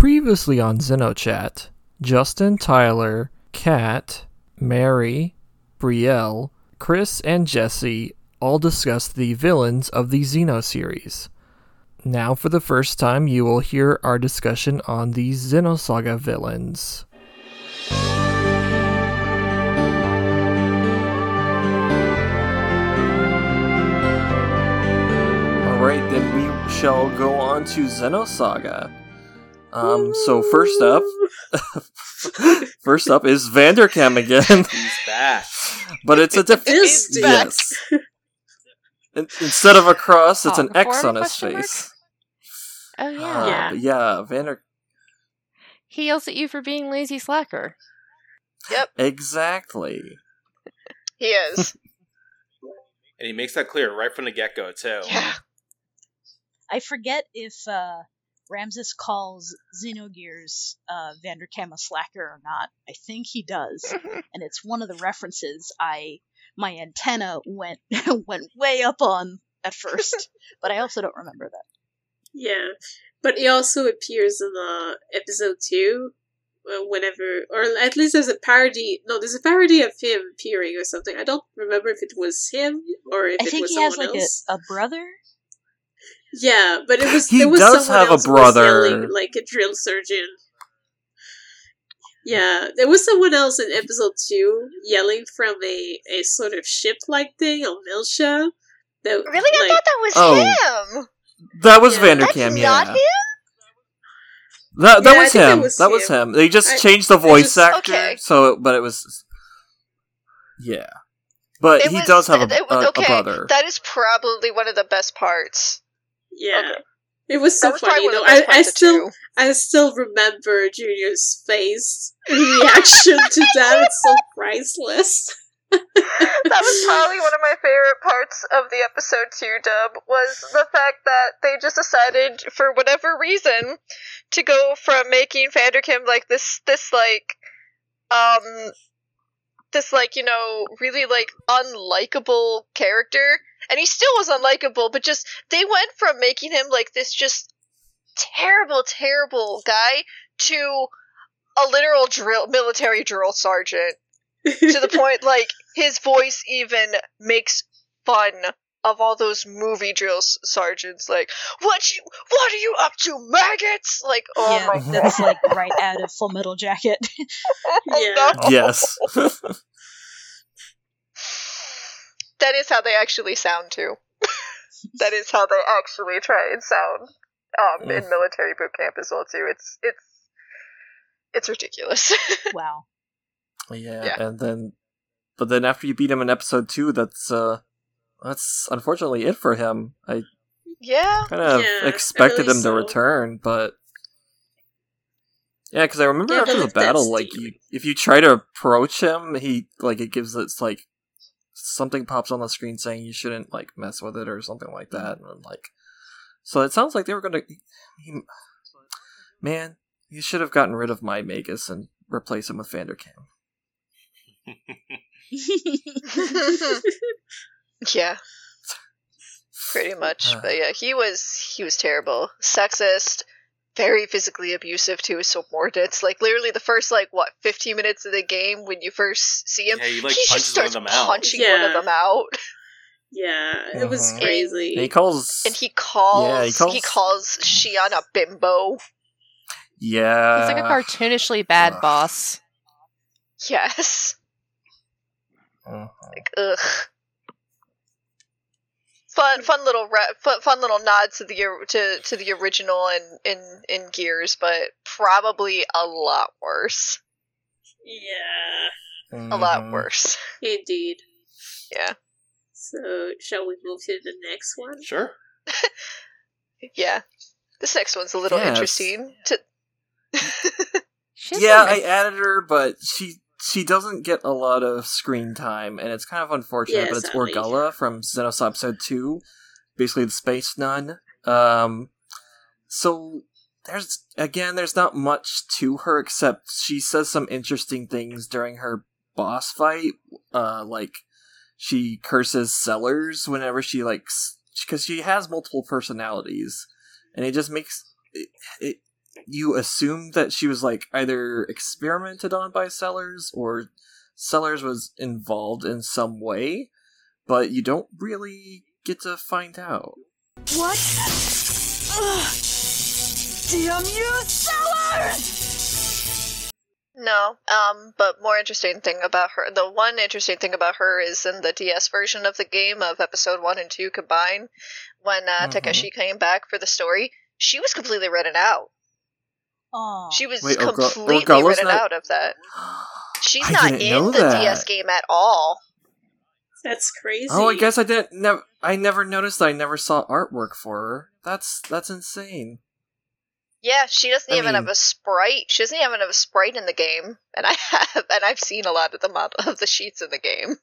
Previously on Xenochat, Justin, Tyler, Kat, Mary, Brielle, Chris, and Jesse all discussed the villains of the Xeno series. Now, for the first time, you will hear our discussion on the Xenosaga villains. Alright, then we shall go on to Xenosaga. Um, so first up, first up is Vanderkaum again, He's back. but it's a different. Yes. In- Instead of a cross, it's an X on his question mark? face. Oh Uh, yeah. Yeah. yeah, Vander. He yells at you for being lazy slacker. Yep. Exactly. He is. And he makes that clear right from the get go, too. yeah. I forget if uh, Ramses calls Xenogears uh, Vanderkaum a slacker or not. I think he does, and it's one of the references I my antenna went went way up on at first, but I also don't remember that. Yeah, but he also appears in uh, episode two. uh, Whenever, or at least there's a parody. No, there's a parody of him appearing or something. I don't remember if it was him or if I it think was he has someone like else. a, a brother. Yeah, but it was He there was does someone have a else who was brother. yelling like a drill surgeon. Yeah, there was someone else in episode two yelling from a, a sort of ship like thing on Miltia. That Really? I thought that was Oh. him. That was Yeah. Vanderkaum. Yeah. not him. That that Yeah, was him. was that was him. him. They just I- changed the voice just- actor, Okay. so but it was. Yeah, but It he was- does have a, it was- a, okay, a brother. That is probably one of the best parts. Yeah. Okay. It was so was funny though. of the best I, I still. I still remember Junior's face reaction to that. It's so priceless. that was probably one of my favorite parts of the episode two dub was the fact that they just decided for whatever reason to go from making Vanderkaum like this this like um this like you know really like unlikable character and he still was unlikable but just they went from making him like this just terrible terrible guy to a literal drill military drill sergeant to the point like his voice even makes fun of all those movie drill sergeants like what you what are you up to maggots like oh yeah, my that's like right out of Full Metal Jacket. Yeah. yes. That is how they actually sound too. That is how they actually try and sound um in military boot camp as well too. It's it's it's ridiculous. Wow. yeah, Yeah. and then, but then after you beat him in episode two, that's uh, that's unfortunately it for him. I yeah. kind of Yeah, expected really him to return, but yeah, because I remember Yeah, after the battle, like you, if you try to approach him, he like it gives it's like something pops on the screen saying you shouldn't like mess with it or something like that, and I'm like, so it sounds like they were gonna, he, man, you should have gotten rid of my Magus and replace him with Vanderkaum. yeah pretty much Uh. but yeah he was he was terrible sexist very physically abusive to his subordinates like literally the first like what 15 minutes of the game when you first see him Yeah, he like he punches just one of starts them out. punching one of them out Yeah, it was Mhm. crazy. And he calls, and he calls, Yeah, he calls he calls- calls Shion a bimbo yeah, He's like a cartoonishly bad ugh. boss. yes Mhm. like ugh fun fun little re- fun, fun little nod to the to to the original in in in gears but probably a lot worse yeah, a lot Mhm. worse indeed. yeah So, shall we move to the next one? Sure. yeah this next one's a little Yes. interesting to She's yeah, I added her, but she she doesn't get a lot of screen time, and it's kind of unfortunate. Yeah, but it's sadly. Orgella from Xenos Episode Two, basically the space nun. Um, so there's again, there's not much to her except she says some interesting things during her boss fight. Uh, like she curses sellers whenever she likes because she has multiple personalities, and it just makes it, it you assume that she was like either experimented on by Sellers or Sellers was involved in some way, but you don't really get to find out. What? Ugh. Damn you, Sellers! No, um, but more interesting thing about her. The one interesting thing about her is in the DS version of the game of episode one and two combined. When uh, Mhm. Takeshi came back for the story, she was completely written out. Oh, She was Wait, completely Ogawa's written not- out of that. She's I not didn't in know the that. DS game at all. That's crazy. Oh, I guess I didn't. Never, I never noticed. I never saw artwork for her. That's that's insane. Yeah, she doesn't I even have a sprite. She doesn't even have a sprite in the game, and I have, and I've seen a lot of the mod- of the sheets in the game.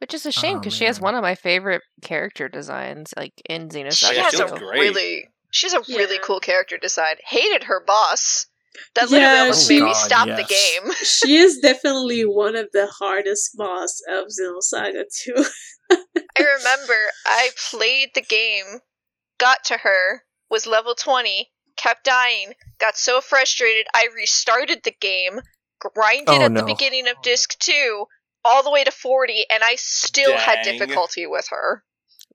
Which is a shame Oh, because she has one of my favorite character designs, like in Xenosaga. She has a great. really, she's a really cool character design. Hated her boss. That literally Yeah, almost she- made me God, stop the game. she is definitely one of the hardest boss of Xenosaga 2. I remember I played the game, got to her, was level 20, kept dying, got so frustrated I restarted the game, grinded Oh, at the beginning of disc 2, all the way to 40, and I still had difficulty with her.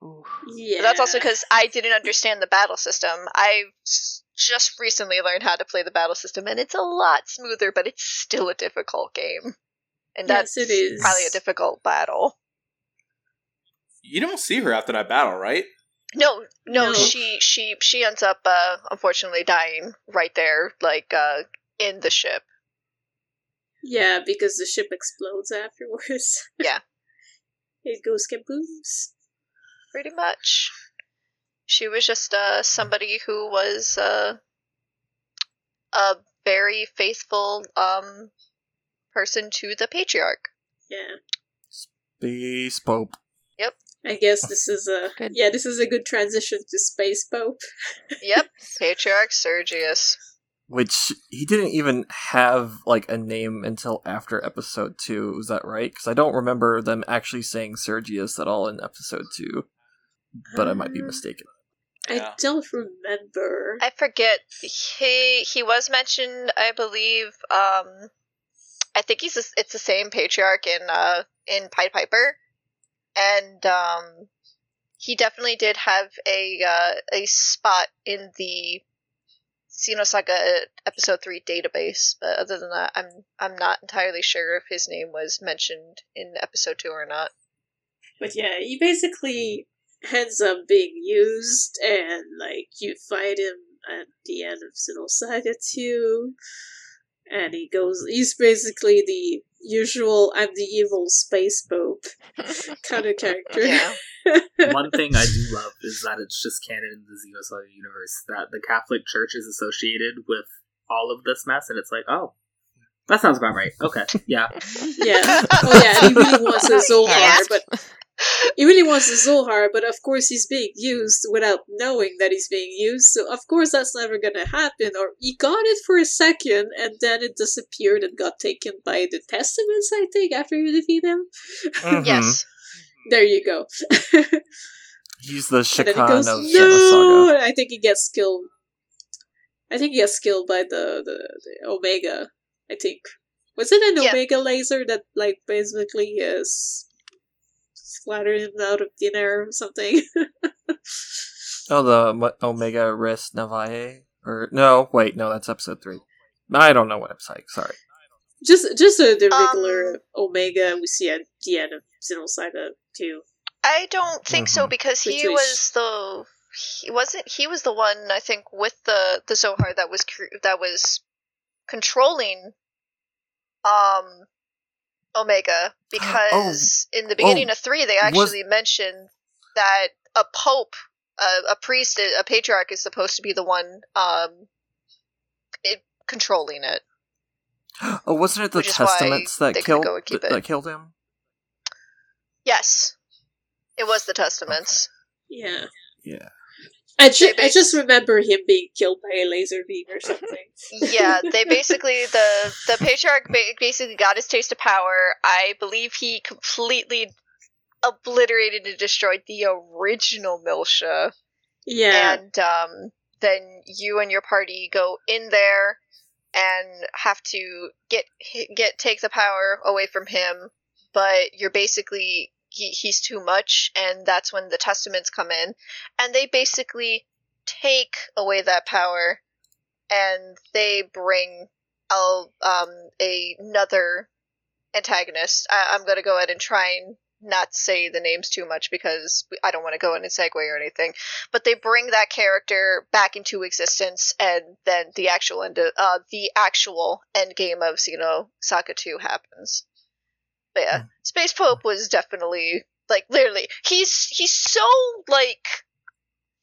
Ooh. yeah. But that's also because I didn't understand the battle system. I just recently learned how to play the battle system, and it's a lot smoother, but it's still a difficult game. And Yes, that's it is. probably a difficult battle. You don't see her after that battle, right? No, no, No. she she she ends up uh unfortunately dying right there, like uh in the ship. Yeah, because the ship explodes afterwards. Yeah. it goes kabooms. Pretty much. She was just uh somebody who was uh a very faithful um person to the patriarch. Yeah. Space Pope. Yep. I guess this is a Good. yeah, this is a good transition to Space Pope. Yep, patriarch Sergius. Which he didn't even have like a name until after episode two. Was that right? Because I don't remember them actually saying Sergius at all in episode two. But I might be mistaken. Yeah. I don't remember. I forget. He he was mentioned, I believe. Um, I think he's the- it's the same patriarch in uh in Pied Piper, and um, he definitely did have a uh, a spot in the Xenosaga episode three database. But other than that, I'm I'm not entirely sure if his name was mentioned in episode two or not. But yeah, he basically ends up being used, and like you fight him at the end of Xenosaga 2, and he goes. He's basically the usual "I'm the evil space pope" kind of character. Yeah. One thing I do love is that it's just canon in the Xenosaga universe that the Catholic Church is associated with all of this mess, and it's like, oh, that sounds about right. Okay, yeah. yeah. Oh yeah, he really wants a Zohar, Yes. but he really wants a Zohar, but of course he's being used without knowing that he's being used. So of course that's never gonna happen. Or he got it for a second, and then it disappeared and got taken by the Testaments. I think after you defeat him. Mhm. Yes. There you go. He's the and he Shikan goes, of no! Xenosaga. I think he gets killed. I think he gets killed by the, the, the Omega. I think. Was it an Yeah. Omega laser that, like, basically is splattered him out of thin air or something? Oh, the Omega Res Novae? Or no, wait, no, that's episode three. I don't know what I'm saying. Sorry. just just a, the Um, regular Omega we see at the end of Xenosaga 2. I don't think so Mhm. because he was- was the he wasn't he was the one I think with the the Zohar that was that was controlling um Omega because in the beginning of 3 they was- actually mentioned that a pope a, a priest a patriarch is supposed to be the one um it, controlling it. Oh, wasn't it the Which is why Testaments that killed go and keep that, it. that killed him? Yes. It was the Testaments. Yeah. Yeah. I, ju- They I just remember him being killed by a laser beam or something. yeah, they basically the the patriarch ba- basically got his taste of power. I believe he completely obliterated and destroyed the original Miltia, yeah. and um, then you and your party go in there and have to get get take the power away from him. But you're basically he, he's too much, and that's when the testaments come in, and they basically take away that power, and they bring out um, another antagonist. I, I'm gonna go ahead and try and not say the names too much because I don't want to go in and segue or anything. But they bring that character back into existence, and then the actual end, uh, the actual end game of Xeno Saga Two happens. But yeah, Space Pope was definitely like literally he's he's so like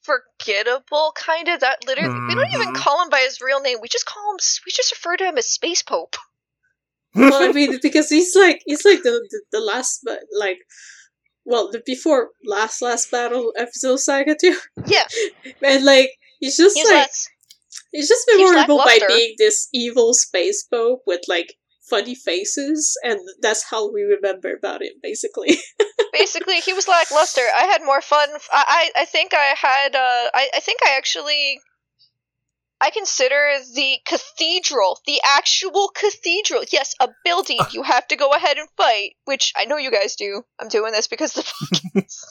forgettable kind of that literally we don't even Mhm. call him by his real name we just call him we just refer to him as space pope. Well, I mean, because he's like he's like the the, the last, but like, well, the before last last battle episode saga too, yeah. And like he's just he's like less he's just memorable by being this evil space pope with like funny faces, and that's how we remember about him, basically. basically he was lackluster i had more fun i i, I think i had uh I, I think i actually I consider the cathedral, the actual cathedral. Yes, a building you have to go ahead and fight, which I know you guys do. I'm doing this because the podcast.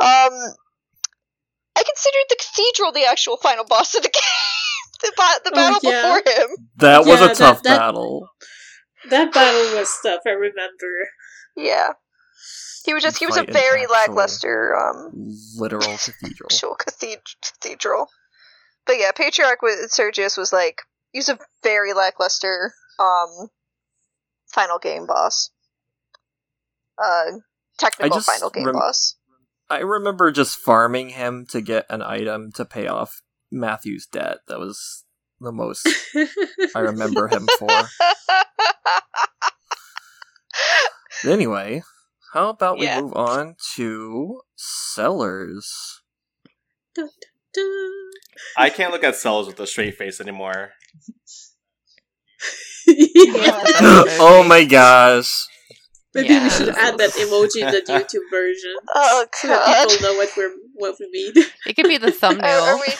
um, I considered the cathedral the actual final boss of the game. the, ba- the Oh, battle yeah. before him. That was Yeah, a that- tough that- battle. That battle was tough. I remember. Yeah. He was just he was a very lackluster um Literal cathedral. actual cathedral. But yeah, Patriarch with Sergius was like he was a very lackluster um final game boss. Uh technical final game rem- boss. I remember just farming him to get an item to pay off Matthew's debt. That was the most I remember him for. Anyway, how about we Yeah. move on to sellers? Dun, dun, I can't look at Sellers with a straight face anymore. dun. oh my gosh. Maybe Yeah. we should add that emoji in the YouTube version. Oh So that god. people know what we're what we mean. It could be the Are, thumbnail. are we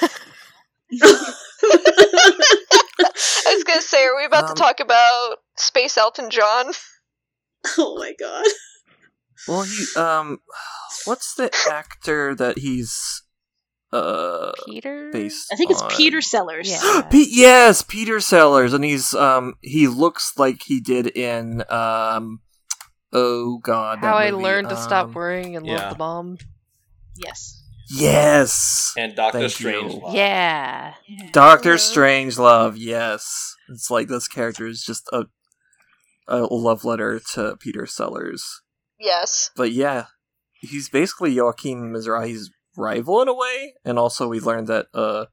I was gonna say, are we about Um, to talk about Space Elton John? oh my god. Well, he um, what's the actor that he's uh Peter? based? I think it's on? Peter Sellers. Yeah. Pe- yes, Peter Sellers, and he's um he looks like he did in um oh god that How I movie, learned to stop um, worrying and yeah. love the bomb. Yes. Yes, And Doctor Thank Strange. you. Yeah. Doctor Strange Love. Yes, it's like this character is just a a love letter to Peter Sellers. Yes. But yeah, he's basically Joachim Mizrahi's rival in a way, and also we learned that uh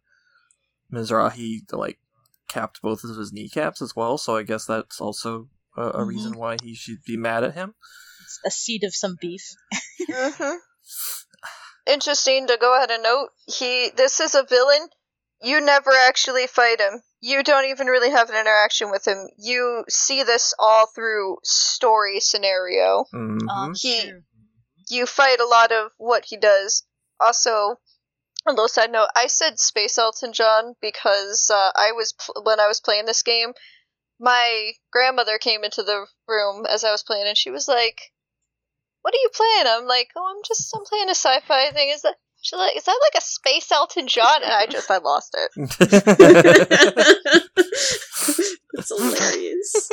Mizrahi like capped both of his kneecaps as well. So I guess that's also a, a Mhm. reason why he should be mad at him. It's a seed of some beef. hmm Interesting to go ahead and note. He this is a villain. You never actually fight him. You don't even really have an interaction with him. You see this all through story scenario. hmm Um, He- You fight a lot of what he does. Also, a little side note: I said Space Elton John because uh, I was pl- when I was playing this game. My grandmother came into the room as I was playing, and she was like, "What are you playing?" I'm like, "Oh, I'm just I'm playing a sci-fi thing." Is that she's like, "Is that like a Space Elton John?" And I just I lost it. That's hilarious.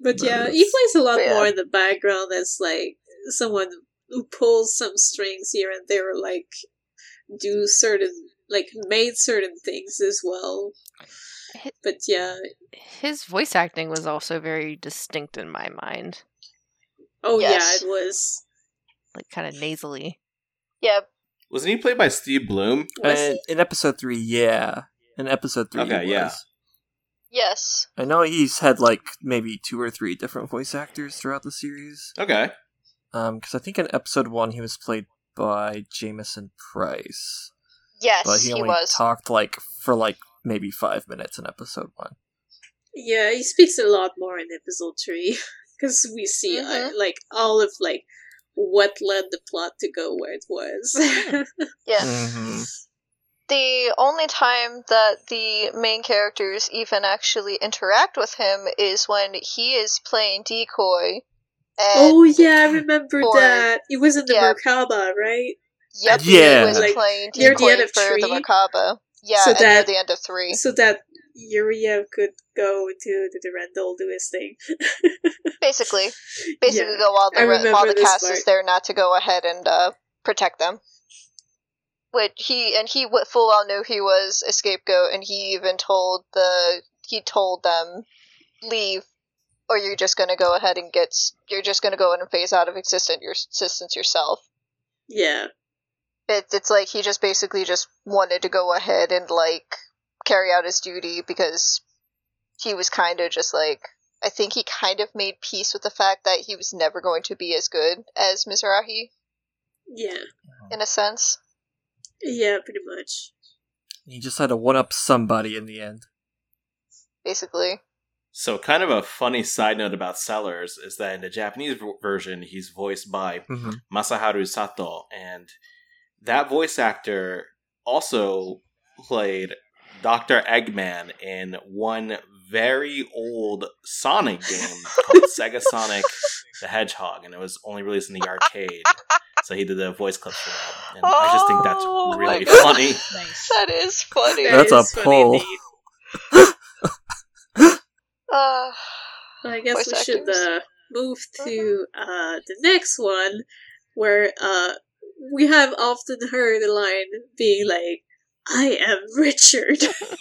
But yeah, he plays a lot Yeah. more in the background as like someone who pulls some strings here and there, like do certain like made certain things as well. But yeah, His voice acting was also very distinct in my mind. Oh Yes. yeah, it was. Like kind of nasally. Yeah, Wasn't he played by Steve Blum? Uh, in episode three, yeah, in episode three, Okay, he yeah. was. yes, I know he's had like maybe two or three different voice actors throughout the series. Okay. Um, because I think in episode one he was played by Jamieson Price, yes, but he he, only was. talked like for like maybe five minutes in episode one. Yeah, he speaks a lot more in episode three because we see uh, Mhm. like all of like what led the plot to go where it was. Yeah. hmm the only time that the main characters even actually interact with him is when he is playing decoy. And oh yeah, I remember or- that. It was in the yeah. Merkabah, right? Yep, Yeah. he was Like, playing near the decoy end of for the three? Merkabah. Yeah, So and near the end of three. So that Uriel could go to the Durandal do his thing. Basically, basically Yeah, go while the while the cast is there not to go ahead and uh, protect them. Which he and he full well knew he was a scapegoat, and he even told the he told them leave, or you're just gonna go ahead and get you're just gonna go in and phase out of existence your existence yourself. Yeah. It, it's like he just basically just wanted to go ahead and like carry out his duty because he was kind of just like I think he kind of made peace with the fact that he was never going to be as good as Mizrahi Yeah. in a sense. Yeah, pretty much. He just had to one up somebody in the end. Basically, So, kind of a funny side note about Sellers is that in the Japanese v- version, he's voiced by Mhm. Masaharu Sato, and that voice actor also played Dr. Eggman in one very old Sonic game called Sega Sonic the Hedgehog, and it was only released in the arcade. So he did the voice clips for that, and I just think that's Oh really funny. Nice. that is funny. That That's a is funny pull. Uh, I guess Voice we should uh, move to uh, the next one, where uh, we have often heard the line being like, "I am Richard."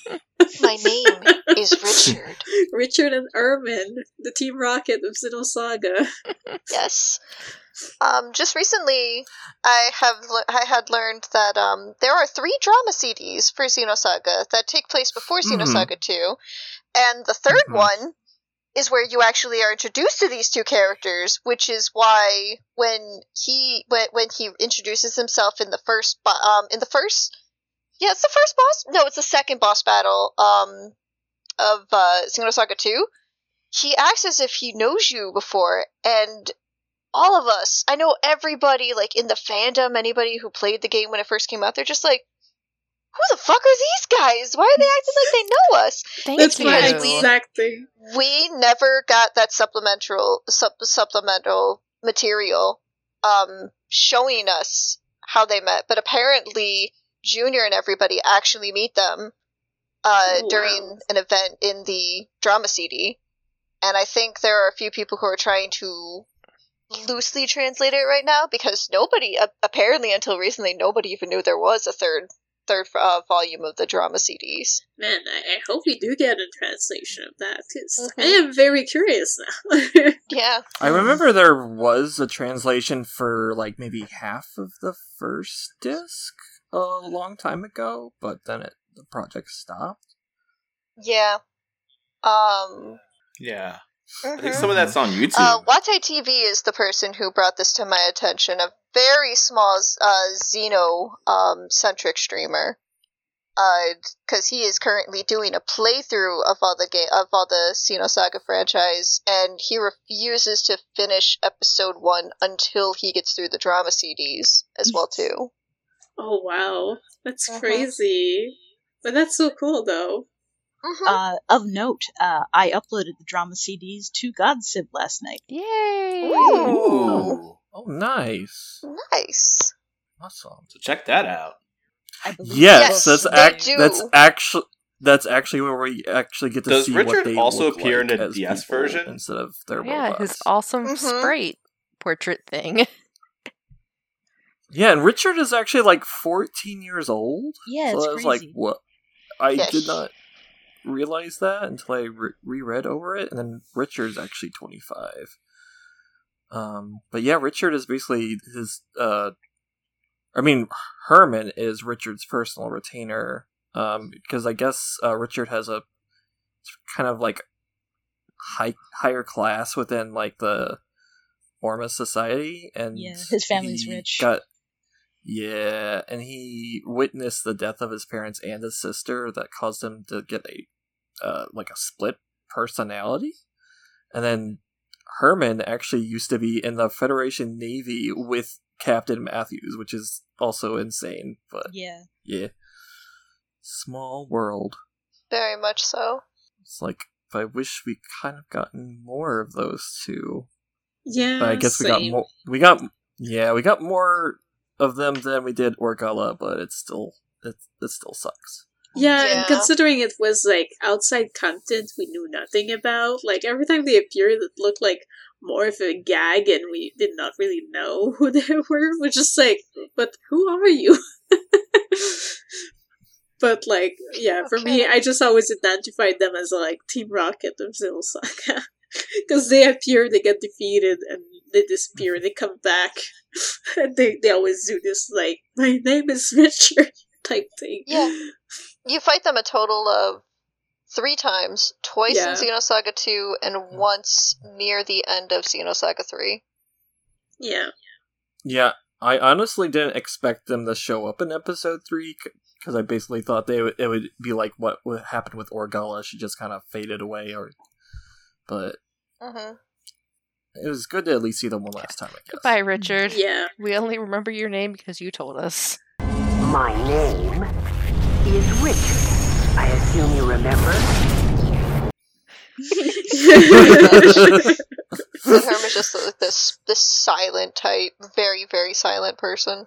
my name is Richard. Richard and Herman, the Team Rocket of Xenosaga. Yes. Um, just recently, I have le- I had learned that um, there are three drama CDs for Xenosaga that take place before. Xenosaga Two, and the 3rd Mhm. one is where you actually are introduced to these two characters, which is why when he when, when he introduces himself in the first bo- um in the first yeah it's the first boss no it's the second boss battle um of uh, Xenosaga Two, he acts as if he knows you before and all of us, I know everybody, like in the fandom, anybody who played the game when it first came out, they're just like, who the fuck are these guys? Why are they acting like they know us? Thank That's you. my we- We never got that supplemental sup- supplemental material um, showing us how they met, but apparently Junior and everybody actually meet them uh, Oh, during wow. an event in the drama CD, and I think there are a few people who are trying to loosely translate it right now because nobody a- apparently until recently nobody even knew there was a third third uh, volume of the drama CDs. Man, I, I hope we do get a translation of that, because I Mhm. am very curious now. Yeah, I remember there was a translation for like maybe half of the first disc a long time ago, but then it the project stopped. yeah. Um, Yeah. I mhm. think some of that's on YouTube. Uh, Wate TV is the person who brought this to my attention. A very small uh, Xeno um, centric streamer, because he is currently doing a playthrough of all the game of all the Xenosaga franchise, and he refuses to finish episode one until he gets through the drama CDs as well too. Oh wow, that's Uh-huh. crazy. But that's so cool, though. Mhm. Uh, of note, uh, I uploaded the drama CDs to Godsib last night. Yay! Ooh. Oh, nice, nice. awesome. So check that out. Yes, Yes, that's they act. That's actually that's actually where we actually get to Does see what Richard they also look appear in like the as DS version? instead of their Yeah, robots. his awesome Mhm. sprite portrait thing. Yeah, and Richard is actually like 14 years old. Yeah, so it's I was like, what? I Yeah, did he- not realize that until I re- reread over it, and then Richard's actually 25. Um, but yeah, Richard is basically his. Uh, I mean, Herman is Richard's personal retainer. Um, because I guess uh, Richard has a kind of like high higher class within like the Orma society, and Yeah, his family's rich. Got yeah, and he witnessed the death of his parents and his sister that caused him to get a uh, like a split personality. And then Herman actually used to be in the Federation Navy with Captain Matthews, which is also insane. But Yeah. yeah, Small world. Very much so. It's like I wish we kind of gotten more of those two. Yeah, But I guess we got more. We got yeah, we got more of them than we did Orgala, but it's still it it still sucks. Yeah, Yeah. and considering it was like outside content we knew nothing about, like every time they appeared, it looked like more of a gag, and we did not really know who they were. We're just like, but who are you? but like, yeah, for me, I just always identified them as like Team Rocket of Xenosaga. Because they appear, they get defeated, and they disappear, they come back. And they, they always do this, like, my name is Richard type thing. Yeah. You fight them a total of three times. Twice Yeah. in Xenosaga 2 and once near the end of Xenosaga 3. Yeah. Yeah, I honestly didn't expect them to show up in episode three because I basically thought they would, it would be like what what happened with Orgala. She just kind of faded away, or but hmm it was good to at least see them one last time. I guess. Bye, Richard. Yeah. We only remember your name because you told us. My name is Richard. I assume you remember? And Herm is just like this this silent type, very very silent person.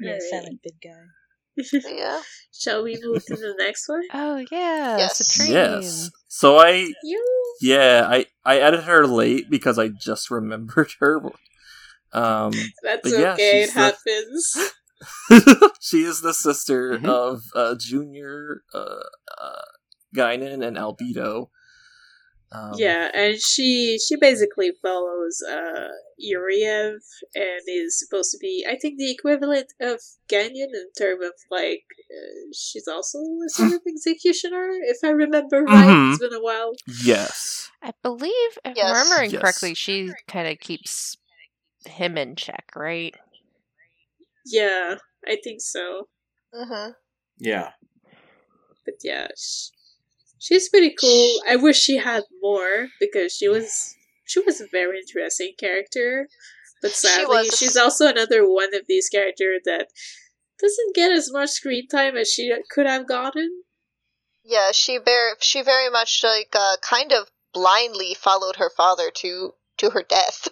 Yeah, Alright. silent big guy. Yeah. Shall we move to the next one? Oh yeah, Yes. Citrine. Yes. So I You. yeah I I added her late because I just remembered her. Um, That's yeah, okay. It the- happens. she is the sister Mhm. of uh, Junior, uh, uh, Gaignun, and Albedo. Um, yeah, and she she basically follows uh Yuriev and is supposed to be, I think, the equivalent of Gaignun in terms of like uh, she's also a sort of executioner, if I remember right. Mhm. It's been a while. Yes. I believe, if Yes. I'm remembering Yes. correctly, she kind of keeps him in check, right? Yeah, I think so. hmm Yeah. But yeah, sh- she's pretty cool. I wish she had more because she was she was a very interesting character. But sadly, was. she's also another one of these characters that doesn't get as much screen time as she could have gotten. Yeah, she very she very much like uh, kind of blindly followed her father to to her death.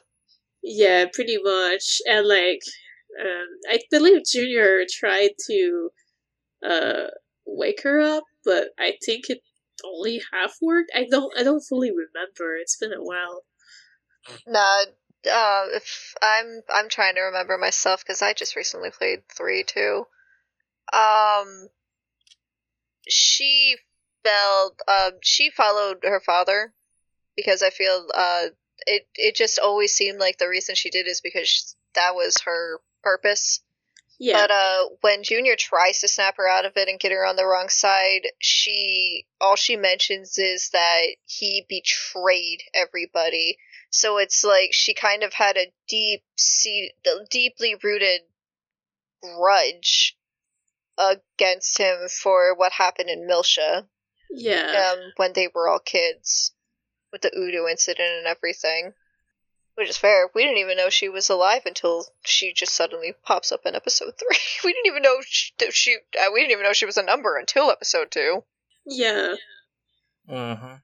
Yeah, pretty much. And like, um, I believe Junior tried to uh wake her up, but I think it only half worked. I don't I don't fully remember. It's been a while. Nah, uh, if I'm I'm trying to remember myself because I just recently played three too. Um, she felt um she followed her father because I feel uh it it just always seemed like the reason she did is because that was her purpose. Yeah. But uh, when Junior tries to snap her out of it and get her on the wrong side, she all she mentions is that he betrayed everybody. So it's like she kind of had a deep, see, deeply rooted grudge against him for what happened in Miltia yeah. um, when they were all kids, with the Udo incident and everything. Which is fair. We didn't even know she was alive until she just suddenly pops up in episode three. We didn't even know she. she uh, we didn't even know she was a number until episode two. yeah. Mm-hmm.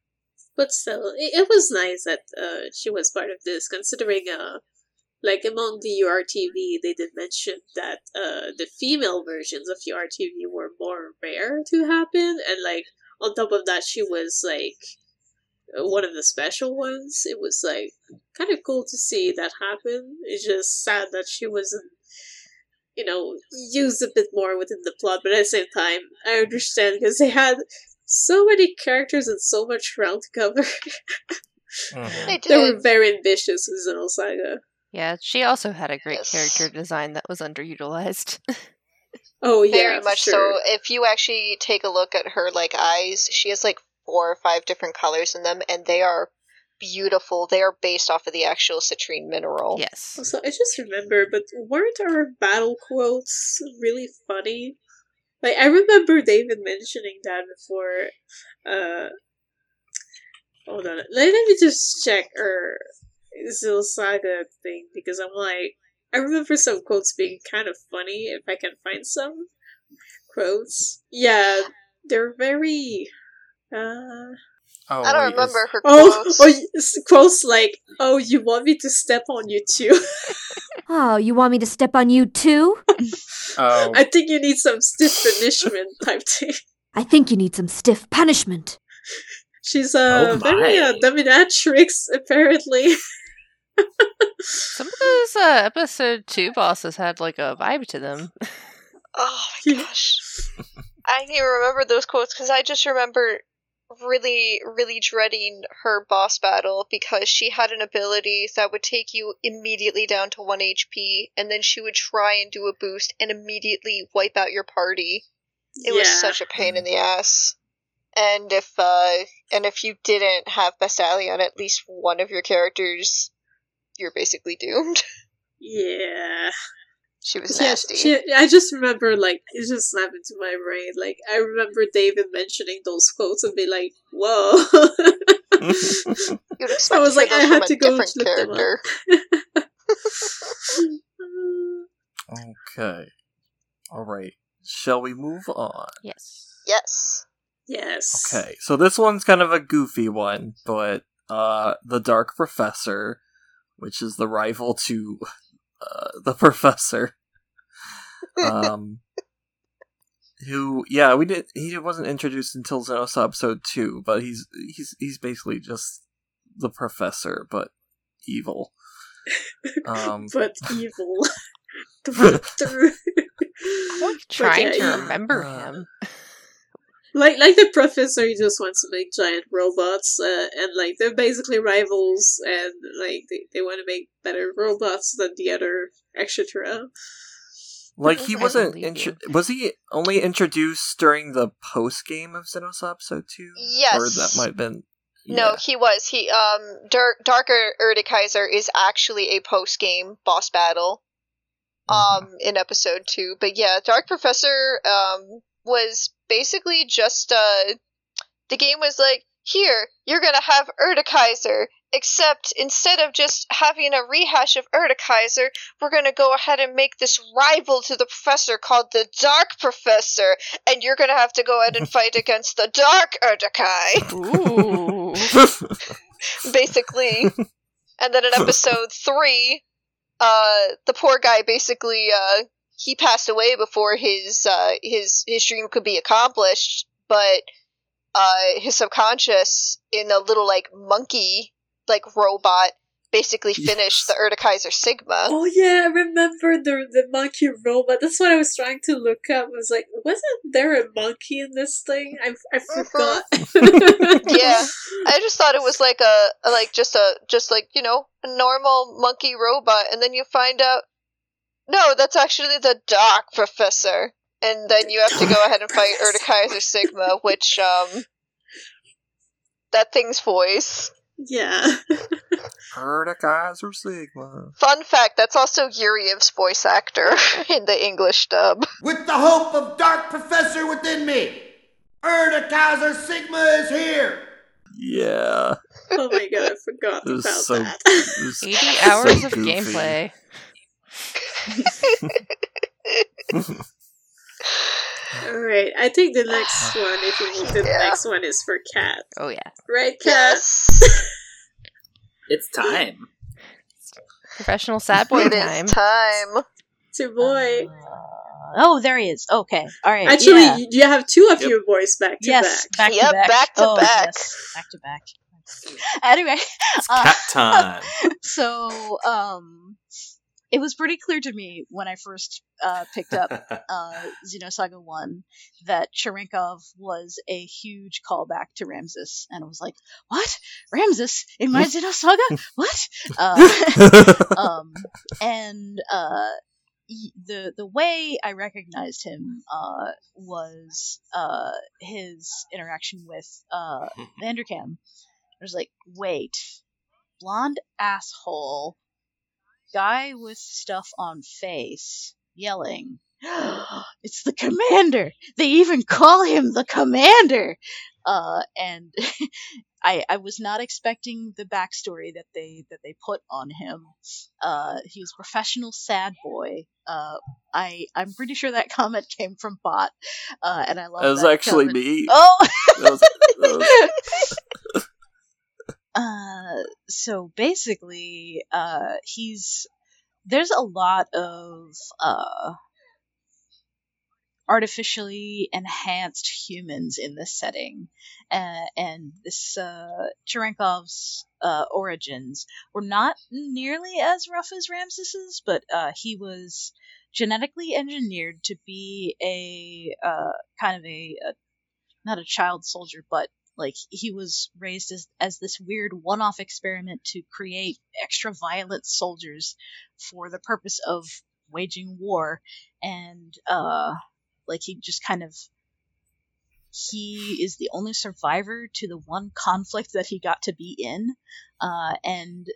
But still, it, it was nice that uh, she was part of this, considering, uh, like among the URTV, they did mention that uh, the female versions of URTV were more rare to happen, and like on top of that, she was like uh, one of the special ones. It was like kind of cool to see that happen. It's just sad that she wasn't, you know, used a bit more within the plot, but at the same time, I understand because they had so many characters and so much ground to cover. Mm-hmm. They they were did. very ambitious with Xenosaga. Yeah, she also had a great Yes. character design that was underutilized. Oh yeah, Very much sure. so. If you actually take a look at her like eyes, she has like four or five different colors in them, and they are beautiful. They are based off of the actual citrine mineral. yes. So I just remember, but weren't our battle quotes really funny? Like I remember David mentioning that before. Uh, hold on, let, me just check our Saga thing because I'm like, I remember some quotes being kind of funny. If I can find some quotes. Yeah, they're very. Uh, Oh, I don't wait, is- remember her oh, quotes. oh, yes, quotes like, "Oh, you want me to step on you too?" Oh, you want me to step on you too? Oh, I think you need some stiff punishment type thing. I think you need some stiff punishment. She's uh, Oh very uh, dominatrix, apparently. Some of those uh, episode two bosses had like a vibe to them. Oh my gosh. I can't even remember those quotes because I just remember really, really dreading her boss battle because she had an ability that would take you immediately down to 1 HP and then she would try and do a boost and immediately wipe out your party. It was such a pain in the ass. And if uh and if you didn't have Bestalia on at least one of your characters, you're basically doomed. Yeah. She was Yeah, nasty. she, I just remember, like, it just snapped into my brain. Like, I remember David mentioning those quotes and be like, whoa. You'd was to like, I had to a go different look them up. character. okay. All right. Shall we move on? Yes. Yes. yes. Okay, so this one's kind of a goofy one, but uh, the Dark Professor, which is the rival to uh, the Professor, um, who yeah, we did he wasn't introduced until Xenos episode two, but he's he's he's basically just the Professor, but evil. Um, but evil. Through- through. I'm like But trying yeah, to remember uh, him. Like like the professor he just wants to make giant robots uh, and like they're basically rivals and like they, they want to make better robots than the other etc like he wasn't believe intro- was he only introduced during the post game of Xenos episode two? Yes. or that might have been No, he was. He um Dark Darker Erdekaiser is actually a post game boss battle. Um in episode two. But yeah, Dark Professor um was basically just uh the game was like, here, you're gonna have Erdekaiser, except instead of just having a rehash of Erdekaiser, we're gonna go ahead and make this rival to the professor called the Dark Professor, and you're gonna have to go ahead and fight against the Dark Erdekai. Ooh. basically. and then in episode three, uh, the poor guy basically uh, he passed away before his uh, his his dream could be accomplished, but uh, his subconscious in a little like monkey like robot basically finished the Erdekaiser Sigma. oh yeah i remember the the monkey robot. That's what i was trying to look up. I was like wasn't there a monkey in this thing? I, I forgot. Yeah, I just thought it was like a like just a just like you know a normal monkey robot, and then you find out no, that's actually the Dark Professor, and then you have to go ahead and fight Erdekaiser Sigma, which um that thing's voice. yeah Erdekaiser Sigma. Fun fact: that's also Yuriev's voice actor in the English dub. With the hope of Dark Professor within me, Erdekaiser Sigma is here! Yeah. oh my god i forgot It about so- that it was 80 so hours of gameplay. all right i think the next one if you move the Yeah. next one is for Kat Oh yeah. right Kat Yes, It's time. Professional sad boy it time. is time. it's your boy Oh, there he is. Okay, all right. Actually, yeah. you you have two of Yep. your boys back to yes, back. back Yep, to back, back to oh, back. yes, back to back. Anyway, It's uh, Kat time. so um, it was pretty clear to me when I first uh, picked up uh, Xenosaga One that Cherenkov was a huge callback to Ramses, and I was like, "What? Ramses in my Xenosaga? What?" Uh, um, and uh, the the way I recognized him uh, was uh, his interaction with uh, Vanderkaum. I was like, wait, blonde asshole, guy with stuff on face, yelling. it's the commander. They even call him the commander. uh, and I I was not expecting the backstory that they that they put on him. Uh, he was a professional sad boy. Uh, I I'm pretty sure that comment came from Bot, uh, and I love That was that actually comment. me. Oh. That was- that uh, so basically, uh, he's there's a lot of uh artificially enhanced humans in this setting, uh, and this uh, Cherenkov's uh, origins were not nearly as rough as Ramses's, but uh, he was genetically engineered to be a uh, kind of a, a not a child soldier, but like he was raised as as this weird one-off experiment to create extra violent soldiers for the purpose of waging war. And uh like he just kind of he is the only survivor to the one conflict that he got to be in. Uh and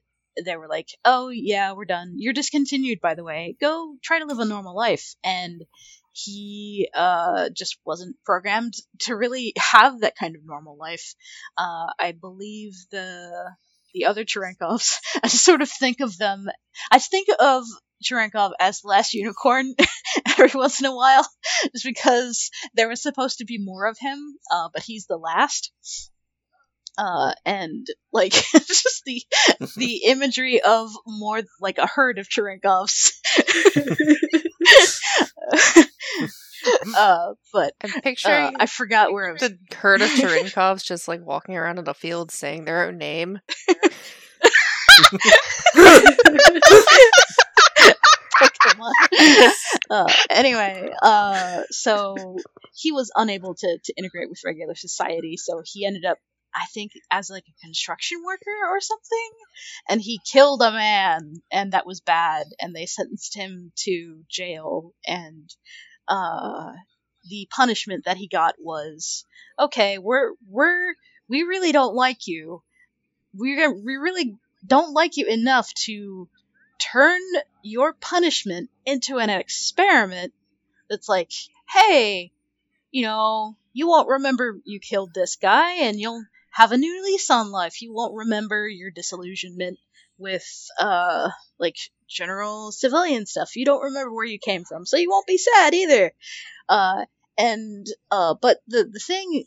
they were like oh yeah we're done. You're discontinued by the way. Go try to live a normal life. And he uh, just wasn't programmed to really have that kind of normal life. Uh, I believe the the other Cherenkovs, I sort of think of them. I think of Cherenkov as last unicorn every once in a while, just because there was supposed to be more of him, uh, but he's the last. Uh, and like just the the imagery of more like a herd of Cherenkovs. uh, but I'm picturing uh, I forgot where I was. the herd of Cherenkovs just like walking around in a field saying their own name. Uh, anyway, uh, so he was unable to, to integrate with regular society, so he ended up, I think, as like a construction worker or something, and he killed a man, and that was bad, and they sentenced him to jail, and uh, the punishment that he got was, okay, we're we're we really don't like you. We're we really don't like you enough to turn your punishment into an experiment that's like, hey, you know, you won't remember you killed this guy and you'll have a new lease on life. You won't remember your disillusionment with, uh, like, general civilian stuff. You don't remember where you came from, so you won't be sad either. Uh, and, uh, but the, the thing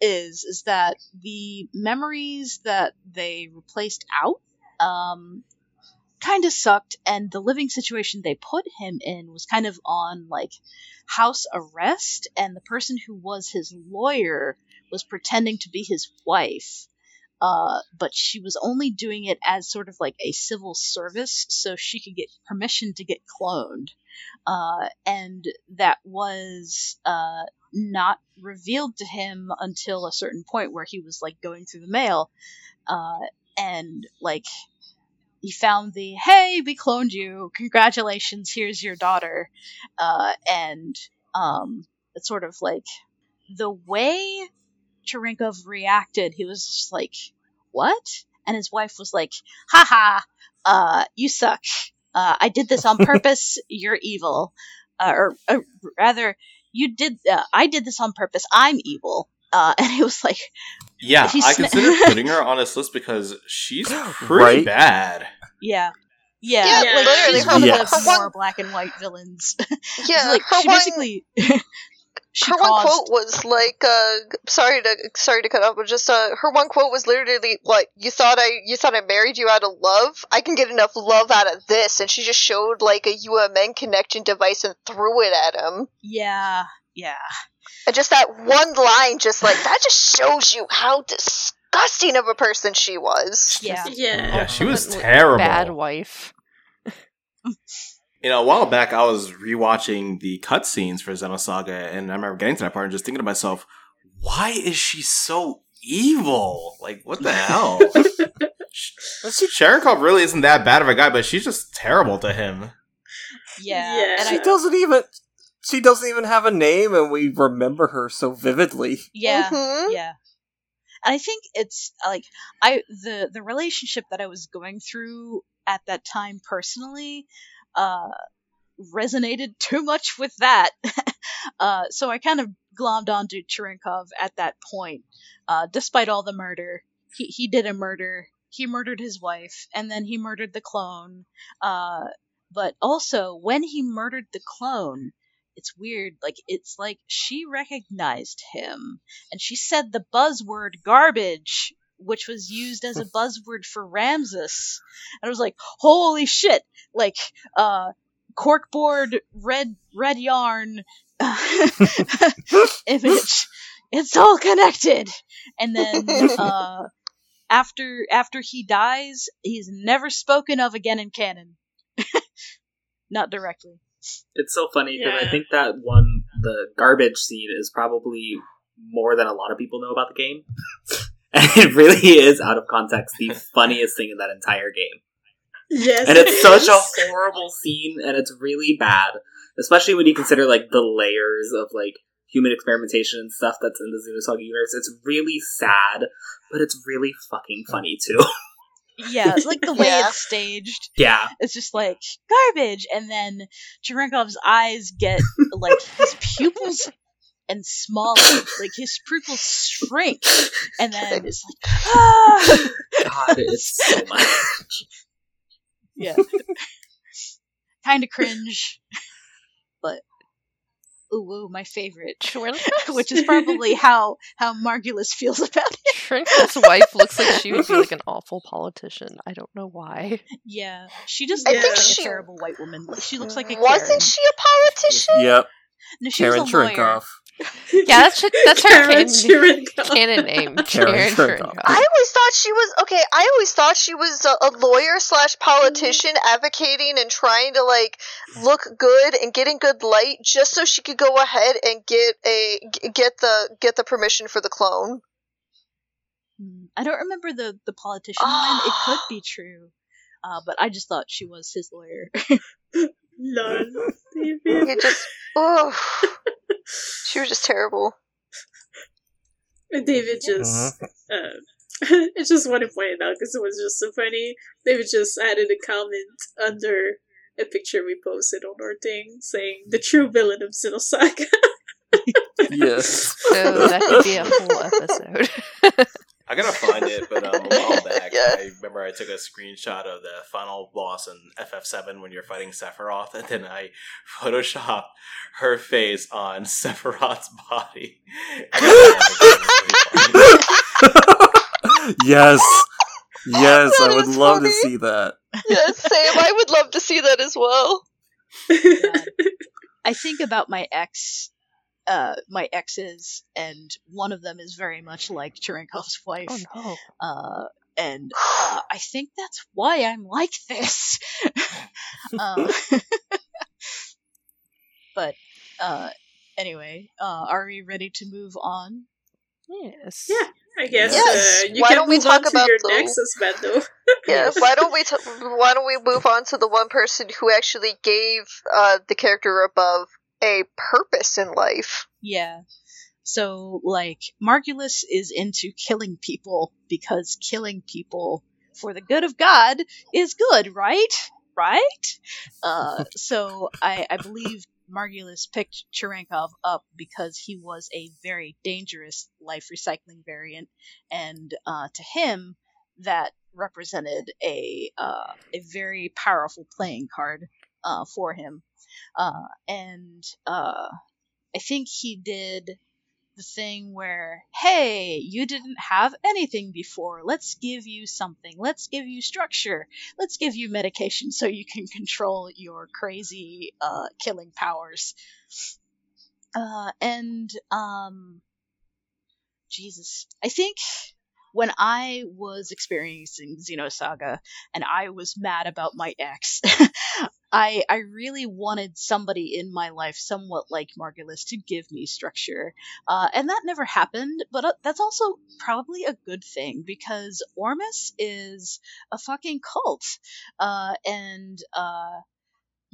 is, is that the memories that they replaced out, um, kind of sucked and the living situation they put him in was kind of on like house arrest and the person who was his lawyer was pretending to be his wife uh, but she was only doing it as sort of like a civil service so she could get permission to get cloned. Uh, and that was uh, not revealed to him until a certain point where he was like going through the mail uh, and like he found the hey we cloned you. Congratulations. Here's your daughter. Uh, and um, it's sort of like the way Cherenkov reacted he was just like what and his wife was like haha uh, you suck uh, i did this on purpose you're evil uh, or, or rather you did uh, i did this on purpose i'm evil uh, and he was like Yeah, he I sna- considered putting her on this list because she's pretty Right? bad. yeah yeah, Yeah, like literally, she's her- one of Yes. the more black and white villains. Yeah, like her she one- basically she her one quote was like, uh, sorry to sorry to cut off, but just uh, her one quote was literally like, "You thought I you thought I married you out of love? I can get enough love out of this." And she just showed like a UMN connection device and threw it at him. yeah yeah And just that one line, just like that, just shows you how disgusting of a person she was. yeah Yeah. Yeah, she was terrible. Bad wife. You know, a while back, I was rewatching the cutscenes for Xenosaga, and I remember getting to that part and just thinking to myself, why is she so evil? Like, what the hell? Cherenkov really isn't that bad of a guy, but she's just terrible to him. yeah, Yeah. and She I, doesn't even. She doesn't even have a name, and we remember her so vividly. yeah Mhm. yeah and i think it's like i the the relationship that i was going through at that time personally uh resonated too much with that uh, so I kind of glommed onto Cherenkov at that point. Uh, despite all the murder, he he did a murder. He murdered his wife, and then he murdered the clone. Uh, but also, when he murdered the clone, it's weird. Like it's like she recognized him, and she said the buzzword "garbage," which was used as a buzzword for Ramses. And I was like, "Holy shit!" Like, uh, corkboard, red red yarn image. It's all connected. And then uh, after after he dies, he's never spoken of again in canon. Not directly. It's so funny because I think that one, the garbage scene, is probably more than a lot of people know about the game. And it really is, out of context, the funniest thing in that entire game. Yes, And it's it such is. a horrible scene, and it's really bad. Especially when you consider, like, the layers of, like, human experimentation and stuff that's in the Xenosaga universe. It's really sad, but it's really fucking funny, too. Yeah, like the way Yeah. it's staged. yeah. It's just like garbage, and then Cherenkov's eyes get like his pupils and smaller, like his pupils shrink, and then it's like ah! God, it's so much. yeah, kind of cringe, but ooh, ooh, my favorite, which is probably how how Margulis feels about it. Shrink's wife looks like she would be like an awful politician. I don't know why. Yeah, she just I looks think like she- a terrible white woman. She looks like a Wasn't Karen. she a politician? Yep. No, she was Karen a lawyer. Cherenkov. Yeah, that's that's her Karen canon, canon name. Karen Karen Cherenkov. Cherenkov. I always thought she was okay. I always thought she was a, a lawyer slash politician advocating and trying to like look good and get in good light, just so she could go ahead and get a get the get the permission for the clone. Hmm, I don't remember the the politician line. It could be true, uh, but I just thought she was his lawyer. Lol. You just oh, she was just terrible. And David just, Uh-huh. uh, I just want to point it out because it was just so funny. David just added a comment under a picture we posted on our thing saying the true villain of Xenosaga. Yes. So that could be a whole episode. I gotta find it, but um, a while back, Yeah. I took a screenshot of the final boss in FF7 when you're fighting Sephiroth, and then I photoshopped her face on Sephiroth's body. Yes. Yes, That I would is love to see that. Yes, same. I would love to see that as well. God. I think about my ex, uh, my exes, and one of them is very much like Cherenkov's wife. oh no. uh, and uh, I think that's why I'm like this. um, but uh, anyway, uh, are we ready to move on? Yes. yeah, I guess Yes, uh, you why can don't we move talk on to about your the- Nexus Bando. Yeah, why don't we t- why don't we move on to the one person who actually gave uh, the character above a purpose in life? Yeah. So, like, Margulis is into killing people because killing people for the good of God is good, right? Right? Uh, so, I, I believe Margulis picked Cherenkov up because he was a very dangerous life recycling variant, and uh, to him, that represented a uh, a very powerful playing card uh, for him. Uh, and uh, I think he did the thing where, hey, you didn't have anything before. Let's give you something. Let's give you structure. Let's give you medication so you can control your crazy uh, killing powers. Uh, and um, Jesus, I think when I was experiencing Xenosaga and I was mad about my ex, I I really wanted somebody in my life somewhat like Margulis to give me structure. Uh, and that never happened, but uh, that's also probably a good thing because Ormus is a fucking cult. Uh, and uh,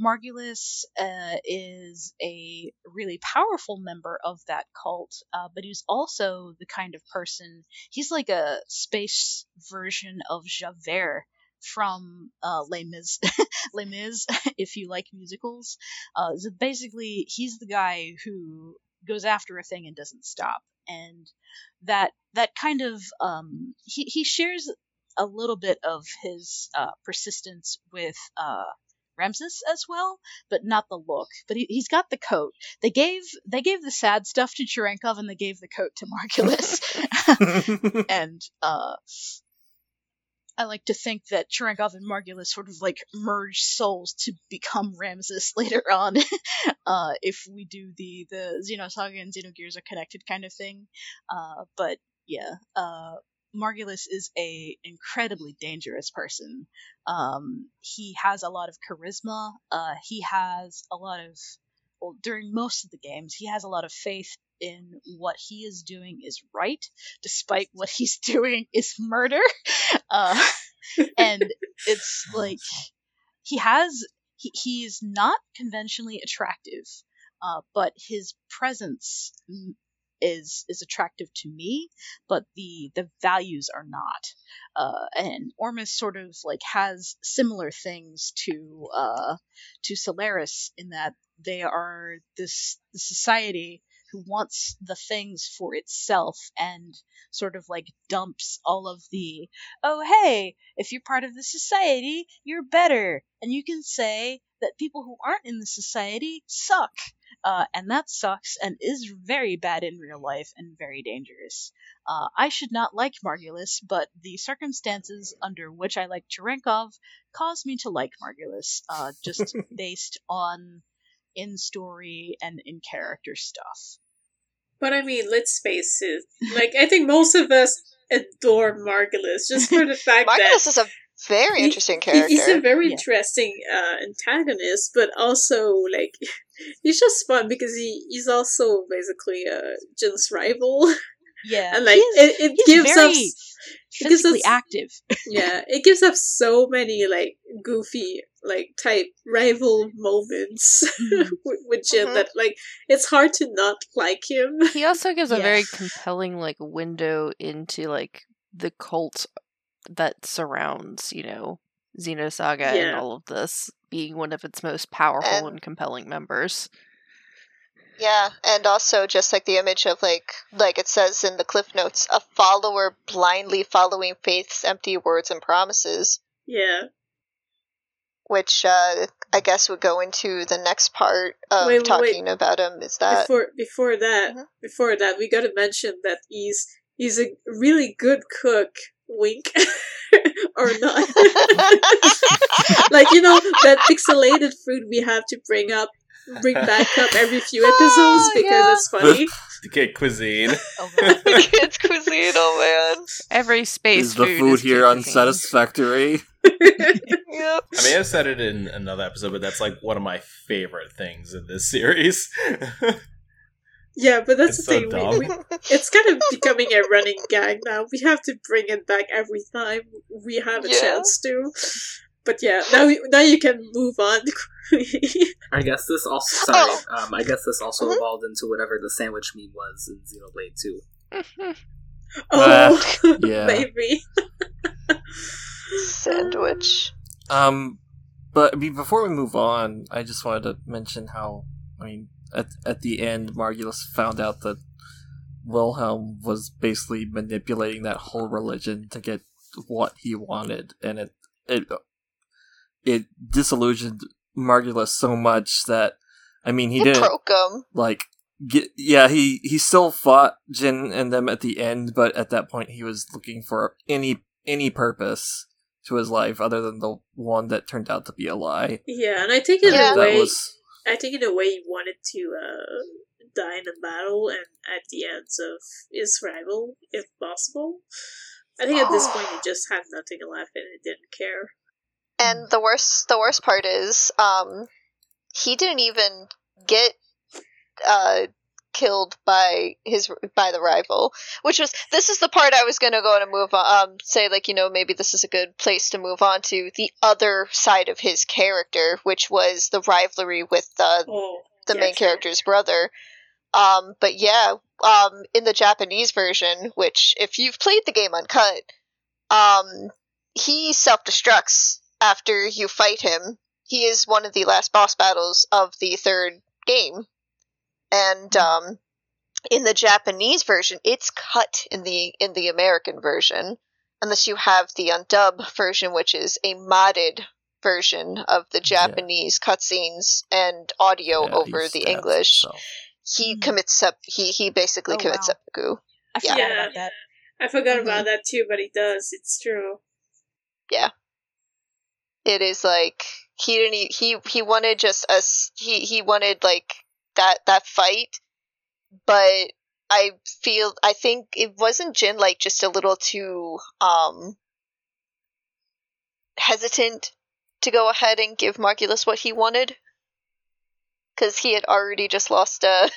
Margulis uh, is a really powerful member of that cult, uh, but he's also the kind of person, he's like a space version of Javert from uh, Les Mis. Les Mis, if you like musicals. Uh, so basically, he's the guy who goes after a thing and doesn't stop, and that that kind of um, he he shares a little bit of his uh, persistence with uh, Ramses as well, but not the look. But he, he's got the coat. They gave they gave the sad stuff to Cherenkov, and they gave the coat to Margulis. and uh, I like to think that Cherenkov and Margulis sort of like merge souls to become Ramses later on. uh, if we do the the Xenosaga and Xenogears are connected kind of thing. Uh, but yeah, uh, Margulis is a incredibly dangerous person. Um, he has a lot of charisma. Uh, he has a lot of well, during most of the games, he has a lot of faith in what he is doing is right, despite what he's doing is murder. Uh, and it's like he has he, he is not conventionally attractive, uh, but his presence is is attractive to me, but the the values are not. Uh, and Ormus sort of like has similar things to uh, to Solaris in that they are this the society who wants the things for itself and sort of like dumps all of the oh hey if you're part of the society you're better and you can say that people who aren't in the society suck uh, and that sucks and is very bad in real life and very dangerous. Uh, I should not like Margulis, but the circumstances under which I like Cherenkov caused me to like Margulis, uh, just based on in story and in character stuff. But I mean, let's face it. Like, I think most of us adore Margulis just for the fact that Margulis is a very he- interesting he- character. He's a very Yeah. interesting uh, antagonist, but also like he's just fun because he he's also basically uh, Jin's rival, Yeah, and like he it, it he's gives very us it gives physically us active. yeah it gives us so many like goofy like type rival moments Mhm. with, with Jin Mhm. that like it's hard to not like him. He also gives a very compelling like window into like the cult that surrounds, you know, Xenosaga and all of this being one of its most powerful And- and compelling members. Yeah, and also just like the image of like like it says in the cliff notes, a follower blindly following faith's empty words and promises, Yeah. which uh, I guess would go into the next part of Wait, wait, wait. talking about him. Is that before before that Mhm. before that we got to mention that he's he's a really good cook wink or not like you know that pixelated food we have to bring up bring back up every few episodes Oh, because yeah. it's funny To get cuisine. Oh, God. kids cuisine? Oh man, Every space Is the food, food is here cuisine. unsatisfactory? yep. I may have said it in another episode, but that's like one of my favorite things in this series. yeah but that's It's the so thing we, we, it's kind of becoming a running gag now we have to bring it back every time we have a Yeah. chance to but yeah now now you can move on I guess this also sorry. Oh. Um, I guess this also Mhm. evolved into whatever the sandwich meme was in Xenoblade Two. oh yeah. maybe Sandwich. Um, but I mean, before we move on, I just wanted to mention how I mean, at at the end, Margulis found out that Wilhelm was basically manipulating that whole religion to get what he wanted, and it it it disillusioned Margulis so much that I mean, he It didn't broke him. like get yeah he he still fought Jin and them at the end, but at that point he was looking for any any purpose to his life other than the one that turned out to be a lie. Yeah, and I think in Yeah. a way, was I think in a way he wanted to uh, die in a battle and at the ends of his rival, if possible. I think at this point he just had nothing left and he didn't care. And the worst the worst part is, um, he didn't even get uh killed by his by the rival, which was this is the part I was gonna go and move on. Um, say like you know maybe this is a good place to move on to the other side of his character, which was the rivalry with uh, Oh, the main character's brother. Um, but yeah, um, in the Japanese version, which if you've played the game uncut, um, he self destructs after you fight him, he is one of the last boss battles of the third game, and um, in the Japanese version, it's cut in the in the American version, unless you have the undub version, which is a modded version of the Japanese cutscenes and audio Yeah, over the English. himself. He commits sep- he he basically Oh, commits wow. seppuku. I Yeah. forgot Yeah. about that. I forgot Mhm. about that too, but he does. It's true. It is like he didn't e- he he wanted just us he he wanted like that that fight but i feel i think it wasn't jin like just a little too um hesitant to go ahead and give margulis what he wanted because he had already just lost uh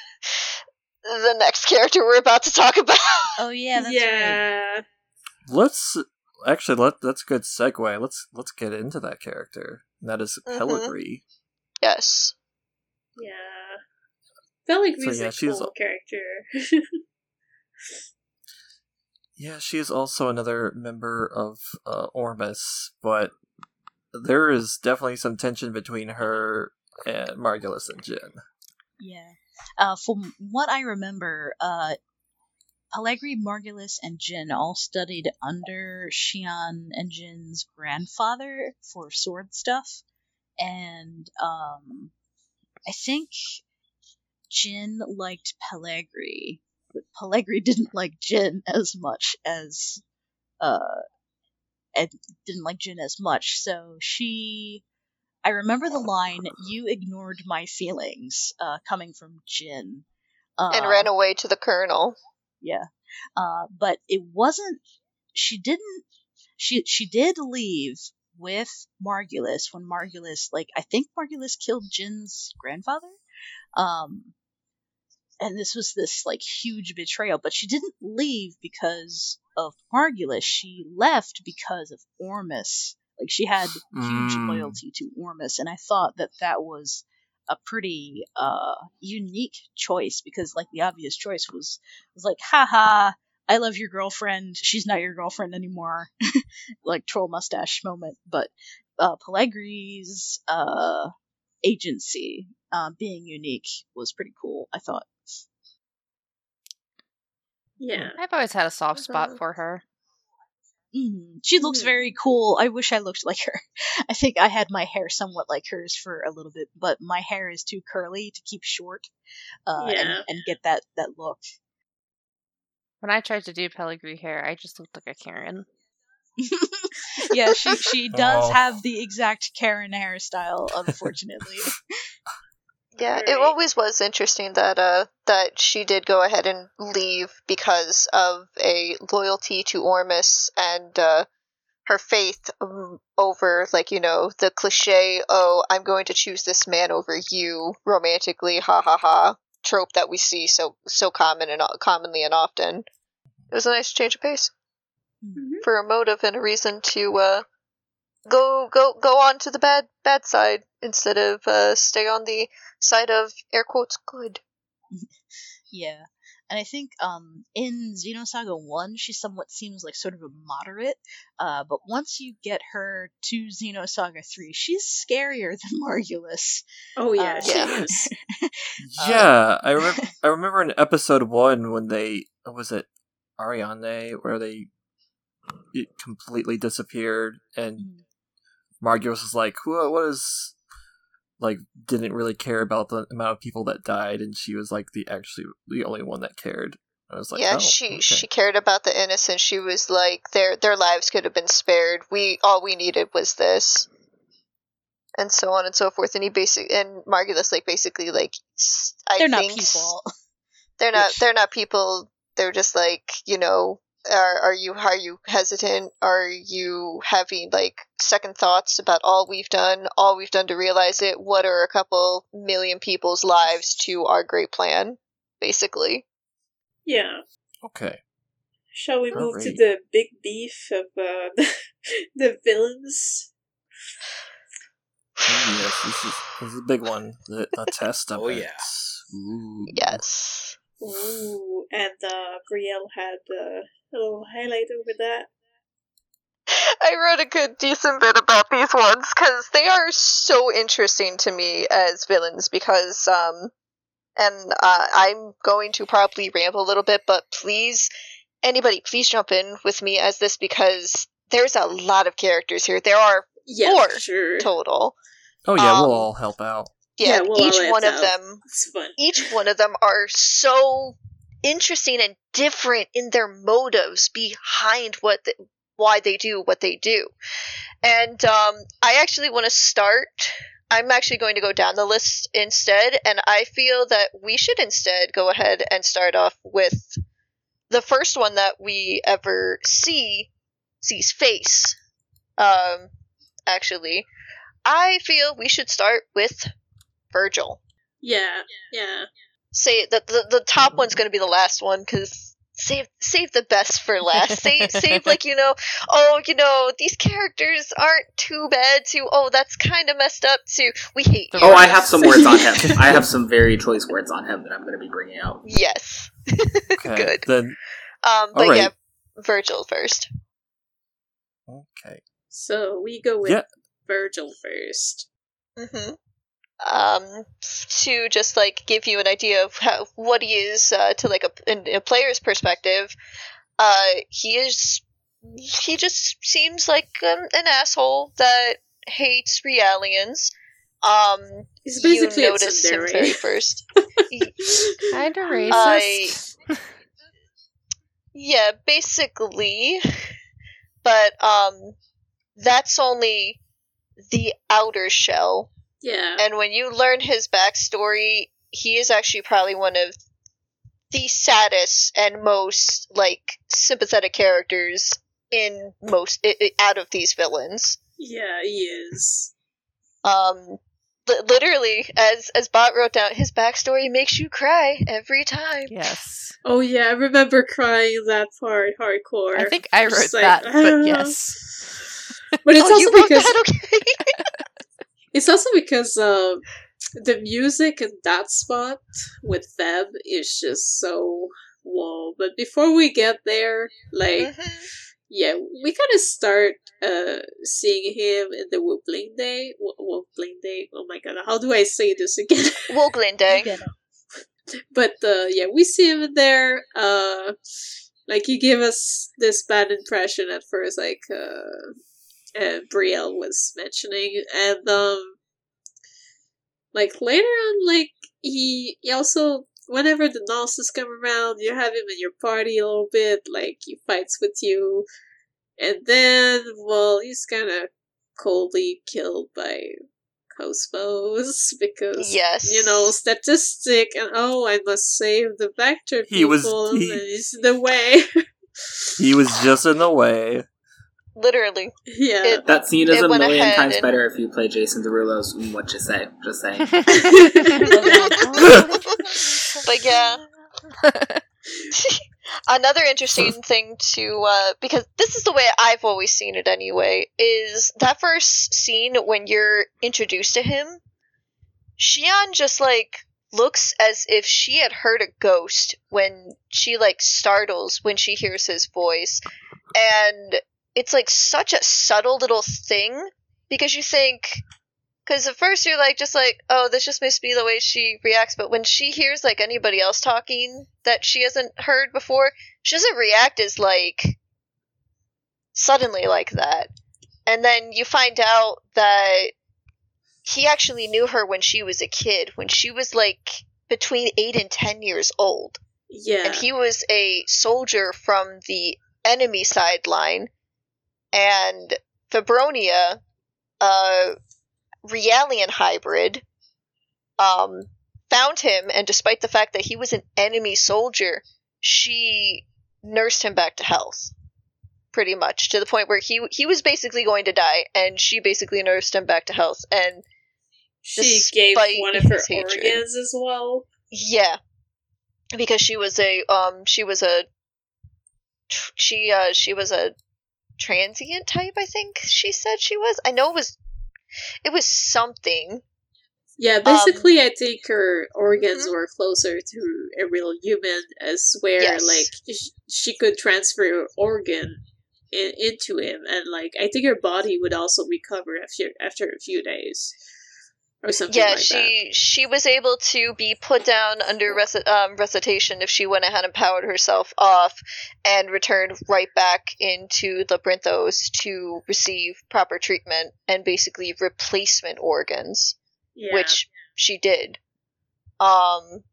the next character we're about to talk about Oh yeah, that's right. yeah. Let's actually let that's a good segue. Let's let's get into that character. And that is Mhm. Pellegrini. yes Yeah. Pellegrin's So, yeah, a she's- cool character. Yeah, she is also another member of uh, Ormus, but there is definitely some tension between her and Margulis and Jin. Yeah. Uh, from what I remember, uh, Pellegrini, Margulis, and Jin all studied under Shion and Jin's grandfather for sword stuff, and um, I think Jin liked Pellegrini, but Pellegrini didn't like Jin as much as uh, and didn't like Jin as much. So she I remember the line, "You ignored my feelings," uh, coming from Jin, uh, and ran away to the colonel Yeah, uh, but it wasn't. She didn't. She she did leave with Margulis when Margulis, like I think Margulis killed Jin's grandfather. Um, and this was this like huge betrayal. But she didn't leave because of Margulis. She left because of Ormus. Like she had huge Mm. loyalty to Ormus, and I thought that that was a pretty uh unique choice because like the obvious choice was was like haha I love your girlfriend she's not your girlfriend anymore like troll mustache moment but uh Pellegrini's uh agency uh being unique was pretty cool I thought yeah. I've always had a soft spot for her. Mhm. She looks Mhm. very cool. I wish I looked like her. I think I had my hair somewhat like hers for a little bit, but my hair is too curly to keep short uh, Yeah. and, and get that, that look. When I tried to do Pellegrini hair, I just looked like a Karen. yeah, she she does Oh. have the exact Karen hairstyle, unfortunately. Yeah, it always was interesting that uh that she did go ahead and leave because of a loyalty to Ormus and uh her faith um, over like you know the cliche oh I'm going to choose this man over you romantically ha ha ha trope that we see so so common and commonly and often. It was a nice change of pace Mhm. for a motive and a reason to uh go go go on to the bad bad side instead of uh stay on the side of air quotes good. yeah. And I think um, in Xenosaga 1, she somewhat seems like sort of a moderate, uh, but once you get her to Xenosaga 3, she's scarier than Margulis. Oh yeah, Uh, she Yeah. is. Yeah, I remember. I remember in episode one when they was it Ariane where they it completely disappeared and Margulis was like, "What? What is?" Like, didn't really care about the amount of people that died, and she was like the actually the only one that cared. I was like, yeah, oh, she okay. she cared about the innocent. She was like their their lives could have been spared. We all we needed was this. And so on and so forth. And he basic and Margulis like basically like s- I They're not think s- people. They're not they're not people. They're just like, you know, are are you are you hesitant? Are you having like second thoughts about all we've done, all we've done to realize it? What are a couple million people's lives to our great plan, basically? Yeah. okay. Shall we move to the big beef of uh, the, the villains? Ooh, yes, this is this is a big one. The, the test of Oh, it. yeah. Ooh. Yes. Ooh, and uh, Brielle had uh, a little highlight over that. I I wrote a good, decent bit about these ones because they are so interesting to me as villains. Because, um, and uh, I'm going to probably ramble a little bit, but please, anybody, please jump in with me as this because there's a lot of characters here. There are Yeah, four sure. total. Oh yeah, we'll Um, all help out. Yeah, Yeah, we'll each all one of out. them each one of them are so interesting and different in their motives behind what the, why they do what they do. And um, I actually want to start. I'm actually going to go down the list instead, and I feel that we should instead go ahead and start off with the first one that we ever see sees face. Um, actually, I feel we should start with Virgil Yeah, yeah. Say that the, the top one's going to be the last one because save save the best for last. save save like you know, oh you know these characters aren't too bad. To oh that's kind of messed up. To we hate. Oh, I have some words on him. I have some very choice words on him that I'm going to be bringing out. Yes. Okay. Good. Then Um, but Alright. yeah, Virgil first. okay. So we go with Yeah. Virgil first. hmm Um, to just like give you an idea of how what he is uh, to like a, in a player's perspective, uh, he is he just seems like um, an asshole that hates realians. Um, He's you basically a notice him very first. Kind of I- racist. Yeah, basically. But um that's only the outer shell. Yeah. And when you learn his backstory, he is actually probably one of the saddest and most like sympathetic characters in most i- i- out of these villains. Yeah, he is. Um li- literally as as Bot wrote down his backstory makes you cry every time. Yes. Oh yeah, I remember crying that part hardcore. I think I wrote Just like, that, but "Ah." yes. But it's oh, you also wrote because that okay. it's also because um the music in that spot with them is just so whoa. But before we get there, like Mhm. yeah, we kind of start uh seeing him in the Woobling Day. Wo- Woobling Day. Oh my god, how do I say this again? Woglinde. But uh yeah, we see him in there. Uh, like he gave us this bad impression at first, like uh, uh Brielle was mentioning, and um, like later on, like he, he also whenever the nonsense come around, you have him in your party a little bit, like he fights with you, and then well, he's kind of coldly killed by Cosmos because Yes. you know statistic and oh I must save the Vector people He was- and he- he's in the way He was just in the way. Literally. yeah It- That scene is a million times and- better if you play Jason Derulo's "Mm, What You Say. Just saying. But yeah. Another interesting thing to uh because this is the way I've always seen it anyway, is that first scene when you're introduced to him, Shion just like looks as if she had heard a ghost when she like startles when she hears his voice. And it's like such a subtle little thing because you think because at first you're like, just like, oh, this just must be the way she reacts. But when she hears like anybody else talking that she hasn't heard before, she doesn't react as like suddenly like that. And then you find out that he actually knew her when she was a kid, when she was like between eight and ten years old. yeah And he was a soldier from the enemy sideline. And Febronia, a Realian hybrid, um, found him, and despite the fact that he was an enemy soldier, she nursed him back to health. Pretty much to the point where he he was basically going to die, and she basically nursed him back to health. And she gave one of her hatred. organs as well yeah, because she was a um she was a she uh she was a transient type. I think she said she was. I know it was it was something. yeah Um, basically I think her organs mhm. were closer to a real human as where Yes. like sh- she could transfer her organ in, into him, and like I think her body would also recover after after a few days, or something yeah, like she she was able to be put down under reci- um, recitation if she went ahead and powered herself off, and returned right back into the Brinthos to receive proper treatment and basically replacement organs, Yeah. which she did. Um,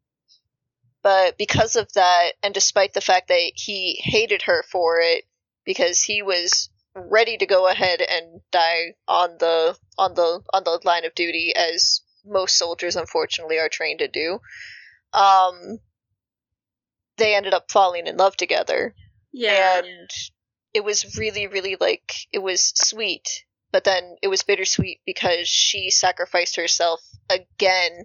but because of that, and despite the fact that he hated her for it, because he was ready to go ahead and die on the on the on the line of duty, as most soldiers unfortunately are trained to do. Um, they ended up falling in love together, Yeah. and it was really, really like it was sweet, but then it was bittersweet because she sacrificed herself again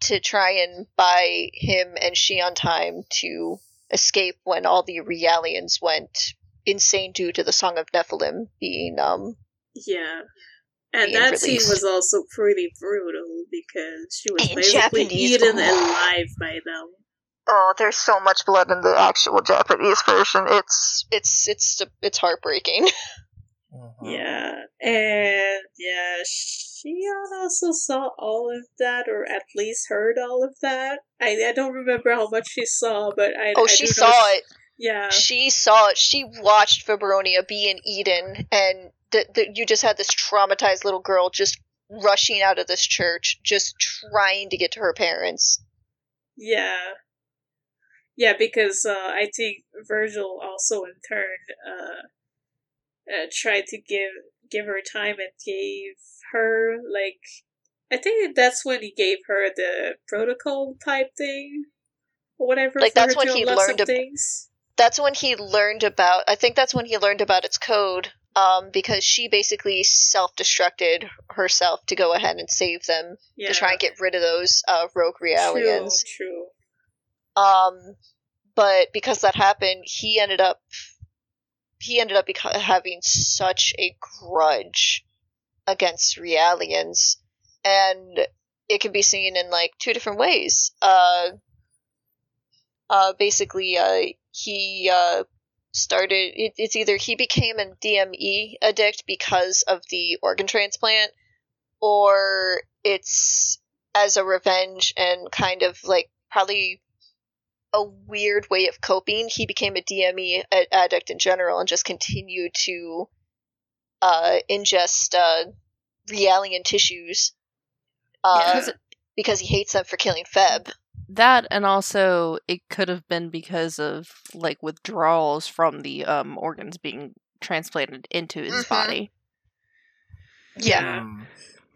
to try and buy him and she on time to escape when all the Realians went insane due to the Song of Nephilim being um Yeah. And being that scene was also pretty brutal because she was In basically Japanese, eaten oh. alive by them. Oh, there's so much blood in the actual Japanese version. It's it's it's it's heartbreaking. Yeah. And yeah, Shion also saw all of that, or at least heard all of that. I, I don't remember how much she saw, but I. Oh, I she do know saw she- it. Yeah. She saw it. She watched Febronia in Eden, and the, the, you just had this traumatized little girl just rushing out of this church, just trying to get to her parents. Yeah. Yeah, because uh, I think Virgil also in turn uh, uh, tried to give give her time and gave her like I think that's when he gave her the protocol type thing or whatever. Like, that's when he learned ab- things. That's when he learned about. I think that's when he learned about its code. Um, because she basically self-destructed herself to go ahead and save them Yeah. to try and get rid of those uh, rogue Realians. True, true. Um, but because that happened, he ended up he ended up beco- having such a grudge against Realians, and it can be seen in like two different ways. Uh, uh, basically, uh, he uh, started. It, it's either he became a DME addict because of the organ transplant, or it's as a revenge and kind of like probably a weird way of coping. He became a DME a- addict in general and just continued to uh, ingest uh, Realian tissues uh, Yeah. because he hates them for killing Feb. That and also it could have been because of like withdrawals from the um organs being transplanted into his Mhm. body. Yeah.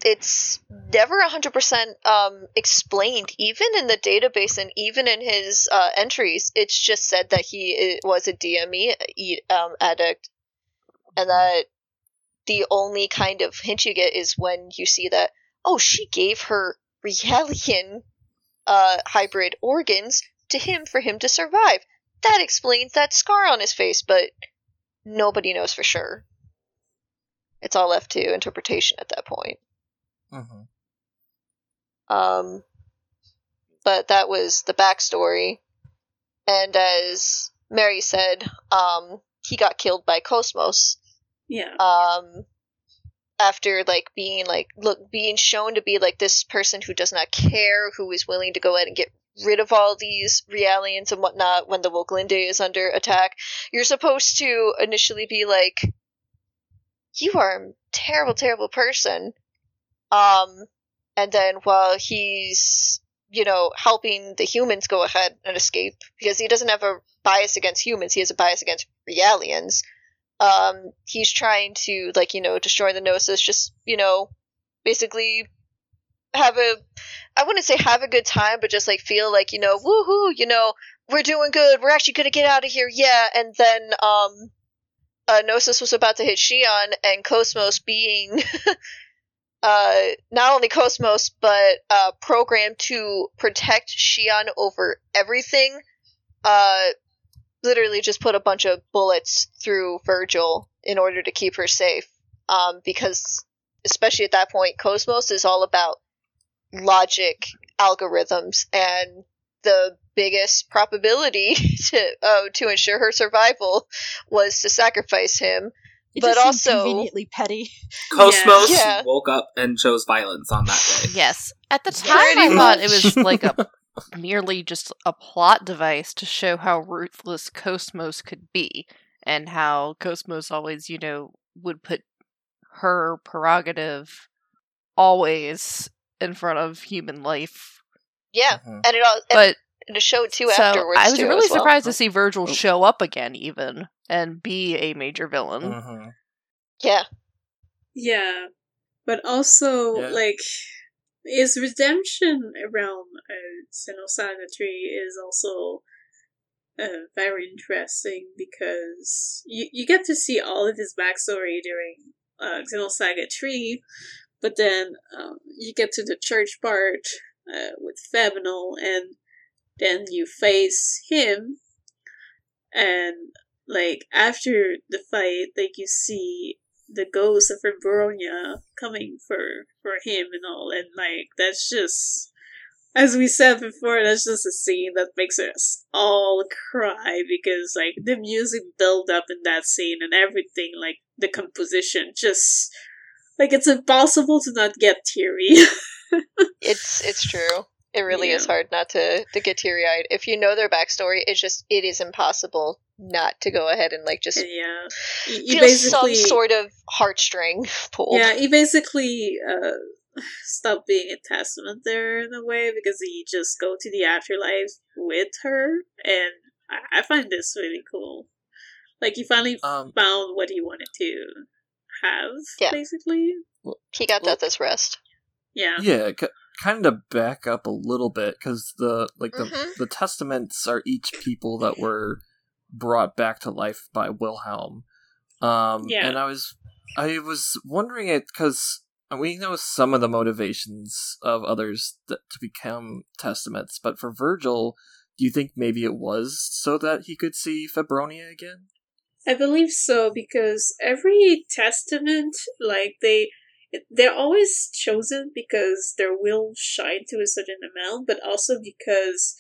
It's never 100% um, explained, even in the database and even in his uh, entries. It's just said that he was a DME e- um, addict, and that the only kind of hint you get is when you see that, oh, she gave her Realian uh, hybrid organs to him for him to survive. That explains that scar on his face, but nobody knows for sure. It's all left to interpretation at that point. Um, but that was the backstory. And as Mary said, um, he got killed by Cosmos. Yeah. Um, after like being like look being shown to be like this person who does not care, who is willing to go ahead and get rid of all these realians and whatnot when the Woglinde is under attack. You're supposed to initially be like, "You are a terrible, terrible person," um, and then while he's you know helping the humans go ahead and escape because he doesn't have a bias against humans, he has a bias against realians um he's trying to like you know destroy the gnosis just you know basically have a i wouldn't say have a good time but just like feel like you know woohoo you know we're doing good we're actually gonna get out of here yeah and then um uh, gnosis was about to hit shion and cosmos being uh not only cosmos but uh programmed to protect shion over everything uh literally just put a bunch of bullets through Virgil in order to keep her safe. Um, because especially at that point, Cosmos is all about logic, algorithms, and the biggest probability to uh, to ensure her survival was to sacrifice him. It but just seemed also conveniently petty. Cosmos Yeah. woke up and chose violence on that day. Yes. At the Pretty time, I thought it was like a merely just a plot device to show how ruthless Cosmos could be, and how Cosmos always, you know, would put her prerogative always in front of human life. yeah, Mhm. and it all and, But and it showed too so afterwards. I was too, really as well. surprised to see Virgil Oh. show up again, even and be a major villain. Mhm. Yeah, Yeah, but also Yeah. like his redemption around uh, Xenosaga Three is also uh, very interesting because you you get to see all of his backstory during uh, Xenosaga Three, but then um, you get to the church part uh, with Febronia, and then you face him, and like after the fight, like you see the ghost of Febronia coming for for him and all, and like that's just as we said before, that's just a scene that makes us all cry because like the music build up in that scene and everything, like the composition, just like it's impossible to not get teary. it's it's true. It really is hard not to to get teary eyed. If you know their backstory, it's just it is impossible not to go ahead and like just yeah, he, he feel some basically sort of heartstring pulled. Yeah, he basically uh, stopped being a testament there in a way because he just go to the afterlife with her, and I, I find this really cool. Like he finally Um, found what he wanted to have, Yeah. basically. He got Well- Death's rest. Yeah, Yeah, c- kind of back up a little bit because the like the Mhm. the testaments are each people that were brought back to life by Wilhelm. Um, Yeah. and I was I was wondering it because we know some of the motivations of others that, to become testaments, but for Virgil, do you think maybe it was so that he could see Febronia again? I believe so because every testament, like they, they're always chosen because their will shine to a certain amount, but also because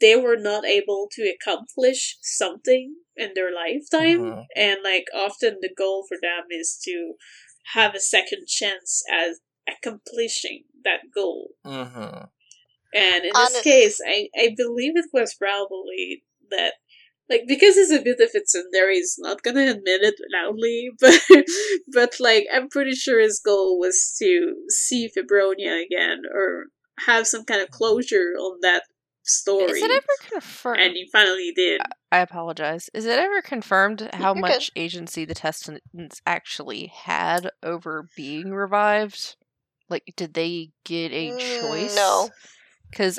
they were not able to accomplish something in their lifetime, Mhm. and like often the goal for them is to have a second chance at accomplishing that goal. Mm-hmm. And in Honest- this case, I, I believe it was probably that, like, because he's a bit of a tsundere, he's not gonna admit it loudly, but, but like, I'm pretty sure his goal was to see Febronia again, or have some kind of closure on that story. Is it ever confirmed? and he finally did. I apologize. Is it ever confirmed how You're good. much agency the Testaments actually had over being revived? Like, did they get a Mm, choice? no. Because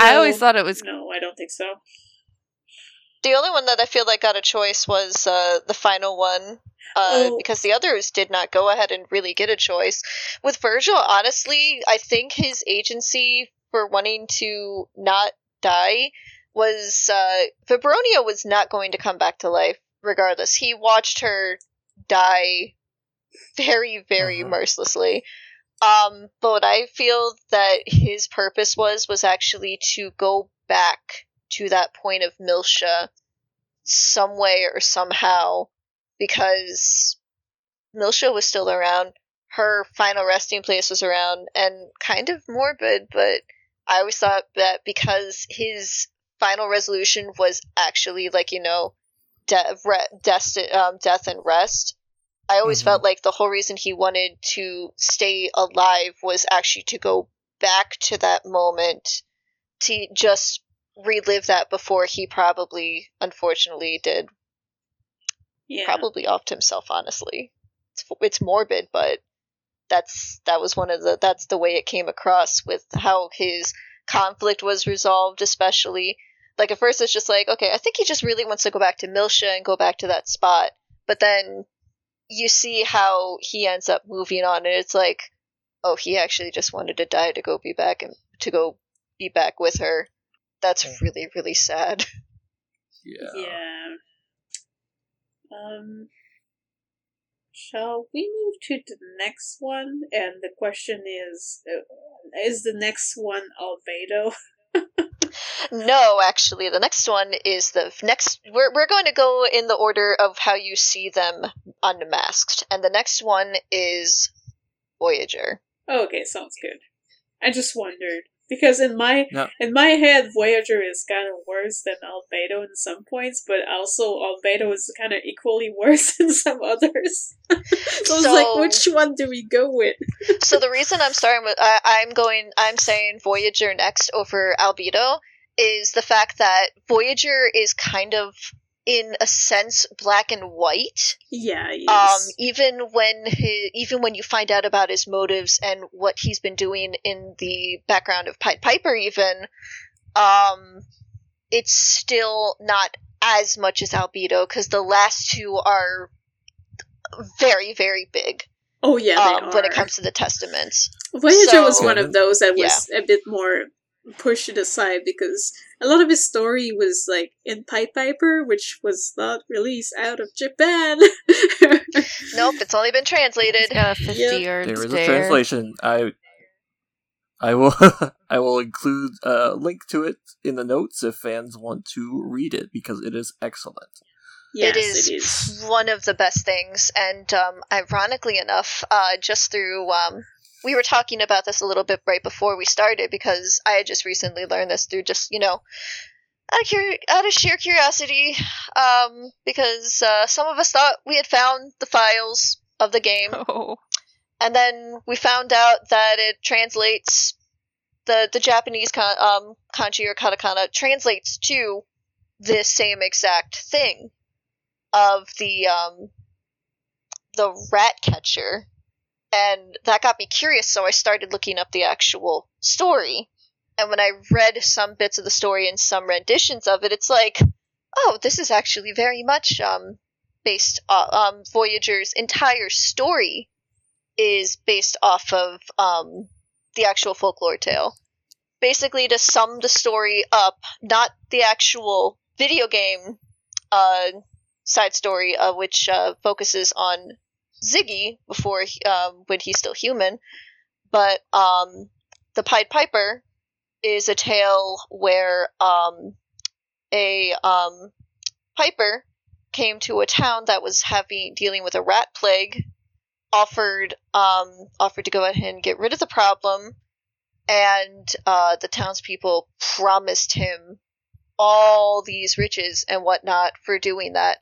I always thought it was. No, I don't think so. The only one that I feel like got a choice was uh, the final one. Uh, Oh. Because the others did not go ahead and really get a choice. With Virgil, honestly, I think his agency for wanting to not die was uh, Febronia was not going to come back to life regardless. He watched her die very, very Mhm. mercilessly. Um, but what I feel that his purpose was was actually to go back to that point of Miltia some way or somehow because Miltia was still around. Her final resting place was around and kind of morbid, but I always thought that because his final resolution was actually like, you know, de- re- desti- um, death and rest. I always Mhm. felt like the whole reason he wanted to stay alive was actually to go back to that moment to just relive that before he probably, unfortunately, did Yeah. probably offed himself. Honestly, it's it's morbid, but that's that was one of the that's the way it came across with how his conflict was resolved, especially. Like at first, it's just like, okay, I think he just really wants to go back to Miltia and go back to that spot. But then you see how he ends up moving on, and it's like, oh, he actually just wanted to die to go be back and to go be back with her. That's really really sad. Yeah. Yeah. Um. Shall we move to the next one? And the question is: uh, Is the next one Albedo? No, actually, the next one is the next. We're we're going to go in the order of how you see them unmasked, and the next one is Voyager. okay, sounds good. I just wondered because in my No. in my head, Voyager is kind of worse than Albedo in some points, but also Albedo is kind of equally worse in some others. so it's like, which one do we go with? so the reason I'm starting with I, I'm going I'm saying Voyager next over Albedo is the fact that Voyager is kind of in a sense black and white. Yeah, Um, even when he, even when you find out about his motives and what he's been doing in the background of Pied Piper, even, um, it's still not as much as Albedo because the last two are very very big oh yeah, they um, when it comes to the testaments. Voyager was one of those that was a bit more pushed it aside because a lot of his story was like in Pied Piper, which was not released out of Japan. Nope, it's only been translated. He's got a 50 Yeah. yard There is a translation. I I will I will include a link to it in the notes if fans want to read it because it is excellent. yes, it is, it is. one of the best things, and um, ironically enough, uh, just through um, we were talking about this a little bit right before we started because I had just recently learned this through just you know out of curi- out of sheer curiosity, um, because uh, some of us thought we had found the files of the game, Oh. and then we found out that it translates the the Japanese kan- um, kanji or katakana translates to this same exact thing of the um, the rat catcher, and that got me curious. So I started looking up the actual story, and when I read some bits of the story and some renditions of it, it's like, oh, this is actually very much um, based uh, um, Voyager's entire story is based off of um, the actual folklore tale. Basically, to sum the story up, not the actual video game uh, side story, uh, which uh, focuses on Ziggy before um, when he's still human, but um, the Pied Piper is a tale where um, a um, piper came to a town that was having dealing with a rat plague offered um, offered to go ahead and get rid of the problem, and uh, the townspeople promised him all these riches and whatnot for doing that.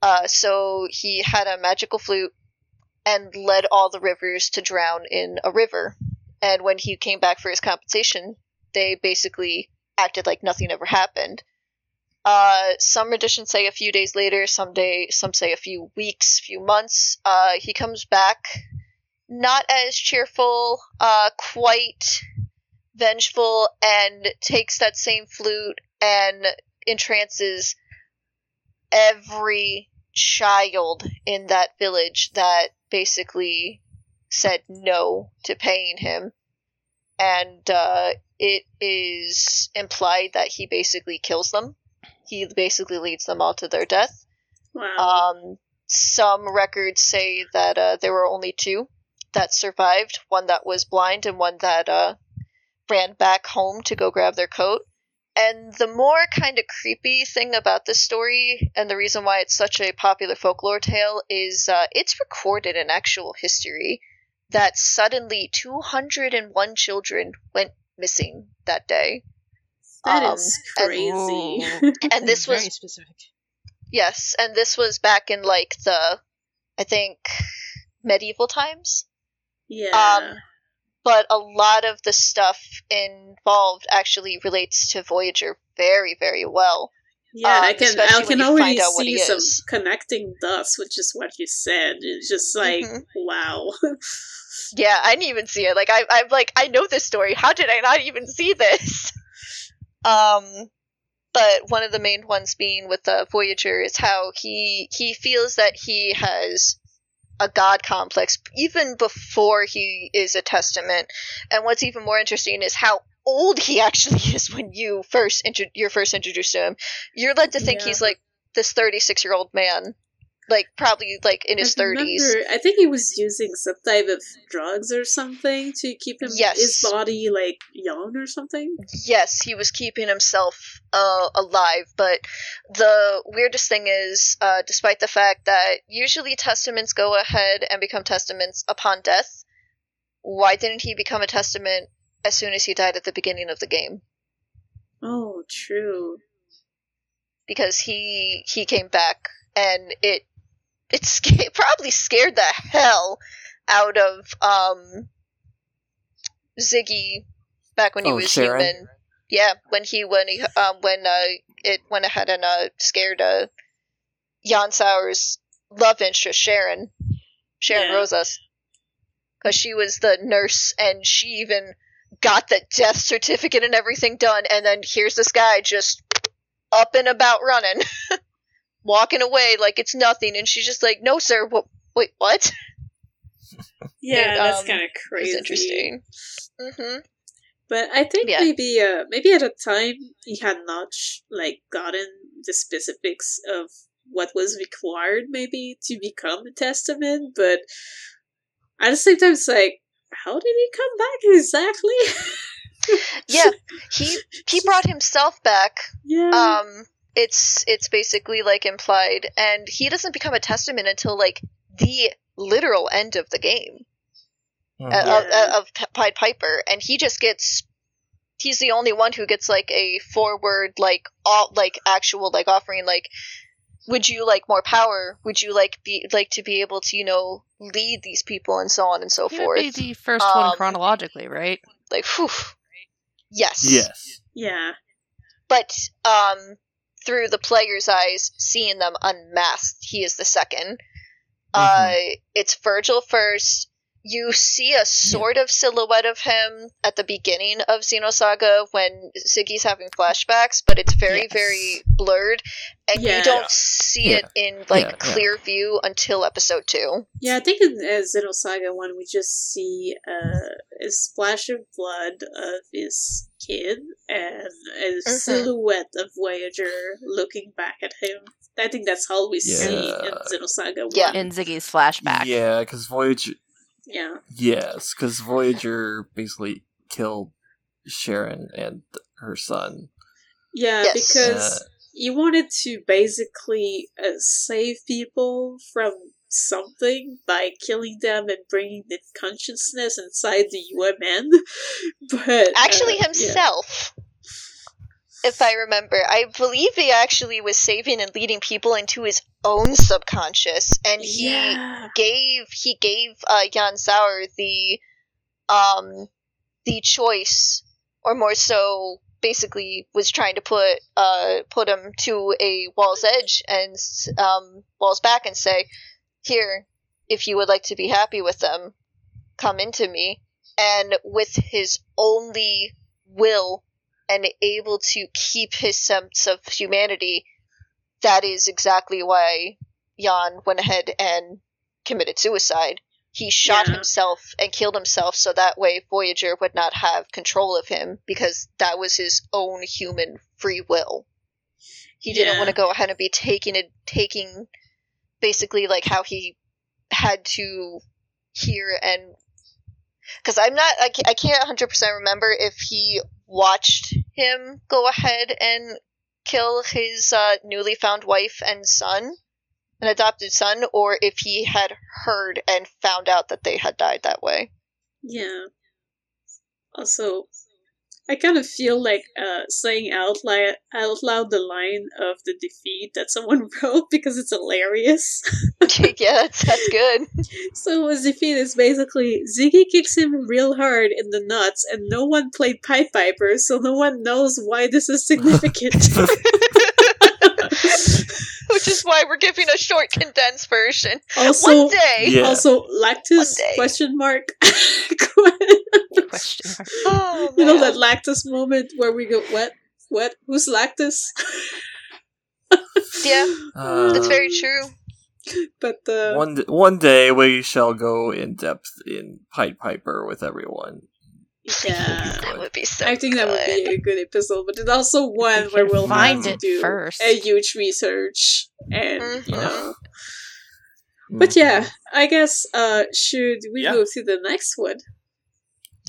Uh, so he had a magical flute and led all the rivers to drown in a river. And when he came back for his compensation, they basically acted like nothing ever happened. Uh, some editions say a few days later, some day, some say a few weeks, few months. Uh, he comes back, not as cheerful, uh, quite vengeful, and takes that same flute and entrances every child in that village that basically said no to paying him. And uh, it is implied that he basically kills them. He basically leads them all to their death. Wow. Um, some records say that uh, there were only two that survived one that was blind and one that uh, ran back home to go grab their coat. And the more kind of creepy thing about this story, and the reason why it's such a popular folklore tale, is uh, it's recorded in actual history that suddenly 201 children went missing that day. That Um, is crazy. And this very was specific. Yes, and this was back in like the, I think, medieval times. yeah. Um, but a lot of the stuff involved actually relates to Voyager very, very well. yeah, and I um, can I can already find out see some is. connecting dots which is what you said. It's just like Mhm. wow. Yeah, I didn't even see it. Like I, I'm like, I know this story. How did I not even see this? Um, but one of the main ones being with the Voyager is how he he feels that he has a god complex even before he is a testament. And what's even more interesting is how old he actually is when you first intro- you're first introduced to him. You're led to think Yeah. he's like this 36 year old man like probably like in his thirties. I think he was using some type of drugs or something to keep him Yes. his body like young or something. Yes, he was keeping himself uh, alive, but the weirdest thing is, uh, despite the fact that usually testaments go ahead and become testaments upon death, why didn't he become a testament as soon as he died at the beginning of the game? Oh, true. Because he he came back and it it sca- probably scared the hell out of um Ziggy back when he Oh, was Sharon? human. Yeah, when he when he um when uh it went ahead and uh scared uh Jan Sauer's love interest Sharon, Sharon Yeah. Rosas, because she was the nurse and she even got the death certificate and everything done, and then here's this guy just up and about running, walking away like it's nothing, and she's just like, "No, sir, what? Wait, what?" Yeah, And, that's um, kind of It's crazy. interesting. hmm But I think Yeah. maybe uh maybe at a time he had not like gotten the specifics of what was required maybe to become a testament, but at the same time it's like how did he come back exactly? Yeah, he he brought himself back. yeah. Um, it's it's basically like implied, and he doesn't become a testament until like the literal end of the game. Mhm. uh, of, Yeah. of P- Pied Piper, and he just gets. He's the only one who gets like a forward, like all, like actual, like offering, like, would you like more power? Would you like be like to be able to, you know, lead these people and so on and so He would forth? be the first Um, one chronologically, right? Like, whew. Yes. Yes. yeah. But um, through the player's eyes, seeing them unmasked, he is the 2nd Uh, it's Virgil first. You see a sort of silhouette of him at the beginning of Xenosaga when Ziggy's having flashbacks, but it's very, Yes. very blurred, and Yeah. you don't see Yeah. it in like Yeah, yeah. clear view until episode two. Yeah, I think in uh, Xenosaga 1 we just see uh, a splash of blood of his kid and a Mhm. silhouette of Voyager looking back at him. I think that's all we see in Yeah. Xenosaga 1. Yeah. In Ziggy's flashback. Yeah, because Voyager. Yeah. Yes, because Voyager basically killed Sharon and her son. Yeah, Yes. because Uh, you wanted to basically uh, save people from something by killing them and bringing the consciousness inside the UMN. But Actually, uh, himself. If I remember, I believe he actually was saving and leading people into his own subconscious, and he yeah. gave he gave uh, Jan Sauer the um the choice, or more so, basically was trying to put uh put him to a wall's edge and um wall's back and say, here, if you would like to be happy with them, come into me. And with his only will and able to keep his sense of humanity, that is exactly why Jan went ahead and committed suicide. He shot Yeah. himself and killed himself so that way Voyager would not have control of him because that was his own human free will. He didn't Yeah. want to go ahead and be taking it, taking basically like how he had to hear and because I'm not I, I can't 100% remember if he watched him go ahead and kill his uh, newly found wife and son an adopted son or if he had heard and found out that they had died that way Yeah. Also, I kind of feel like uh, saying out loud, out loud the line of the defeat that someone wrote because it's hilarious. yeah that's, that's good so his defeat is basically Ziggy kicks him real hard in the nuts, and no one played Pied Piper, so no one knows why this is significant. which is why we're giving a short condensed version also, one day Yeah. also lactose day. question mark. Question mark. oh, you know that lactose moment where we go, what? What? Who's lactose? yeah uh, that's very true but uh, One d- one day we shall go in depth in Pied Piper with everyone. Yeah. that would be so I think that would be a good episode, but it's also one We where we'll find have it to do first. a huge research and you Mhm. know But yeah, I guess uh should we Yeah. go to the next one?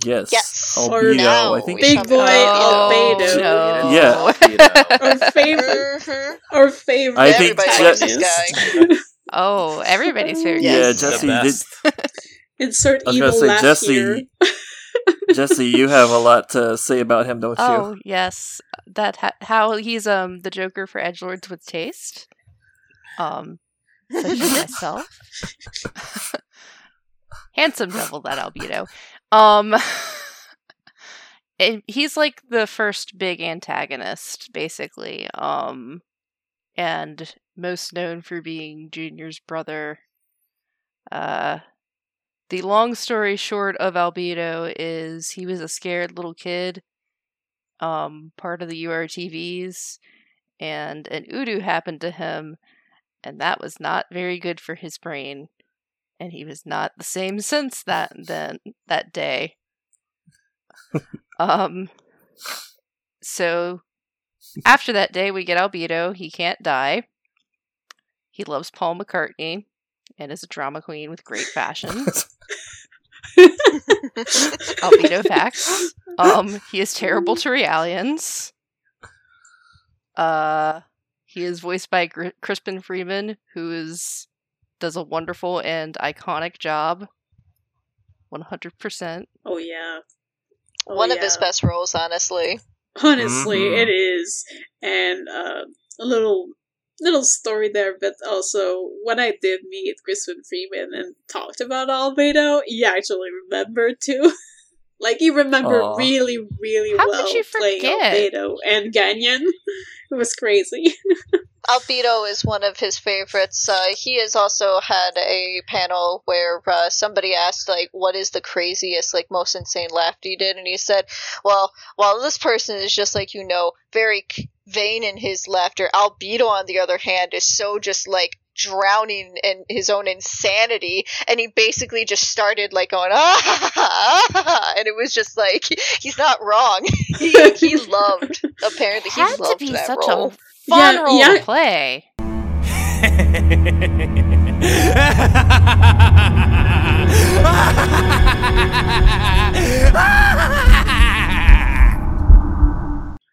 Yes. Yes. Or Albedo, now I think. Big boy Oh, Albedo. no. Yeah. Our favorite Mhm. our favorite I think Everybody Je- loves this guy. Oh, everybody's favorite. Yeah, Jesse. The Did, insert evil gonna say laugh Jesse. here. Jesse, you have a lot to say about him, don't you? Oh yes, that ha- how he's um the Joker for edge lords with taste. Um, such as myself, handsome devil that albedo. Um, and he's like the first big antagonist, basically. Um, and most known for being Junior's brother. Uh, the long story short of Albedo is he was a scared little kid, um, part of the URTVs, and an U-DO happened to him, and that was not very good for his brain. And he was not the same since that then that day. um so after that day we get Albedo, he can't die. He loves Paul McCartney and is a drama queen with great fashion. Albedo facts. Um, he is terrible to Realians. Uh, he is voiced by Gr- Crispin Freeman, who is does a wonderful and iconic job. One hundred percent. Oh yeah. Oh, One of his best roles, honestly. Honestly, Mhm. it is. And uh, a little little story there, but also when I did meet Crispin Freeman and talked about Albedo, he actually remembered too. like he remembered Aw. really, really How well you playing forget? Albedo and Gaignun. it was crazy. Albedo is one of his favorites. Uh, he has also had a panel where uh, somebody asked, like, what is the craziest, like, most insane laugh he did? And he said, well, while this person is just, like, you know, very vain in his laughter, Albedo, on the other hand, is so just, like, drowning in his own insanity. And he basically just started, like, going, ah, ah, ah, and it was just like, he's not wrong. he, he loved, apparently, he Had to be that such role. a fun Yeah, role yeah. to play.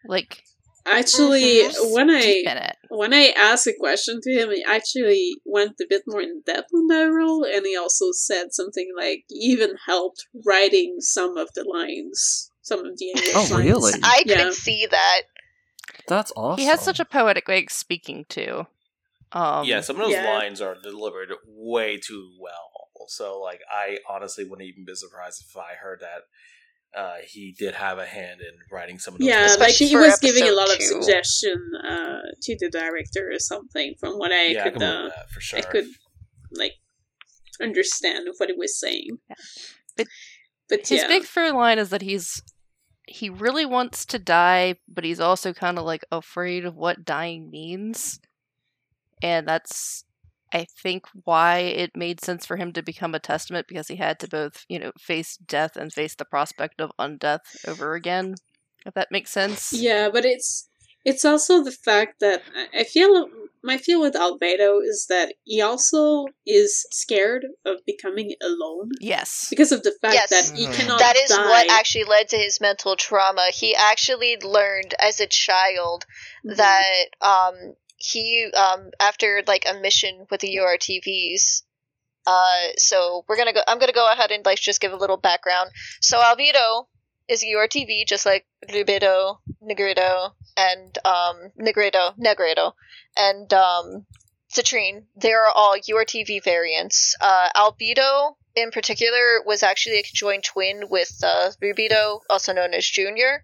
Like actually, when I it. when I asked a question to him, he actually went a bit more in depth on that role, and he also said something like he even helped writing some of the lines, some of the English Oh, lines. really? I Yeah. could see that. That's awesome. He has such a poetic way of speaking too. Um, yeah, some of those yeah. lines are delivered way too well. So, like, I honestly wouldn't even be surprised if I heard that uh, he did have a hand in writing some of those. Yeah, lines. like he was giving a episode lot of two. suggestion uh, to the director or something. From what I yeah, could, can believe uh, that for sure. I could like understand what he was saying. Yeah. But but His yeah, big through line is that he's he really wants to die, but he's also kind of like afraid of what dying means. And that's I think why it made sense for him to become a testament because he had to both, you know, face death and face the prospect of undeath over again. If that makes sense. yeah, but it's it's also the fact that I- I feel my feel with Albedo is that he also is scared of becoming alone Yes. because of the fact Yes. that he Mhm. cannot. That is die. what actually led to his mental trauma. He actually learned as a child Mhm. that um he um after like a mission with the URTVs uh so we're gonna go I'm gonna go ahead and like just give a little background. So Albedo is a URTV just like Rubedo, Nigredo, and um Nigredo, Nigredo, and um Citrine. They are all URTV variants. Uh Albedo in particular was actually a conjoined twin with uh, also known as Junior.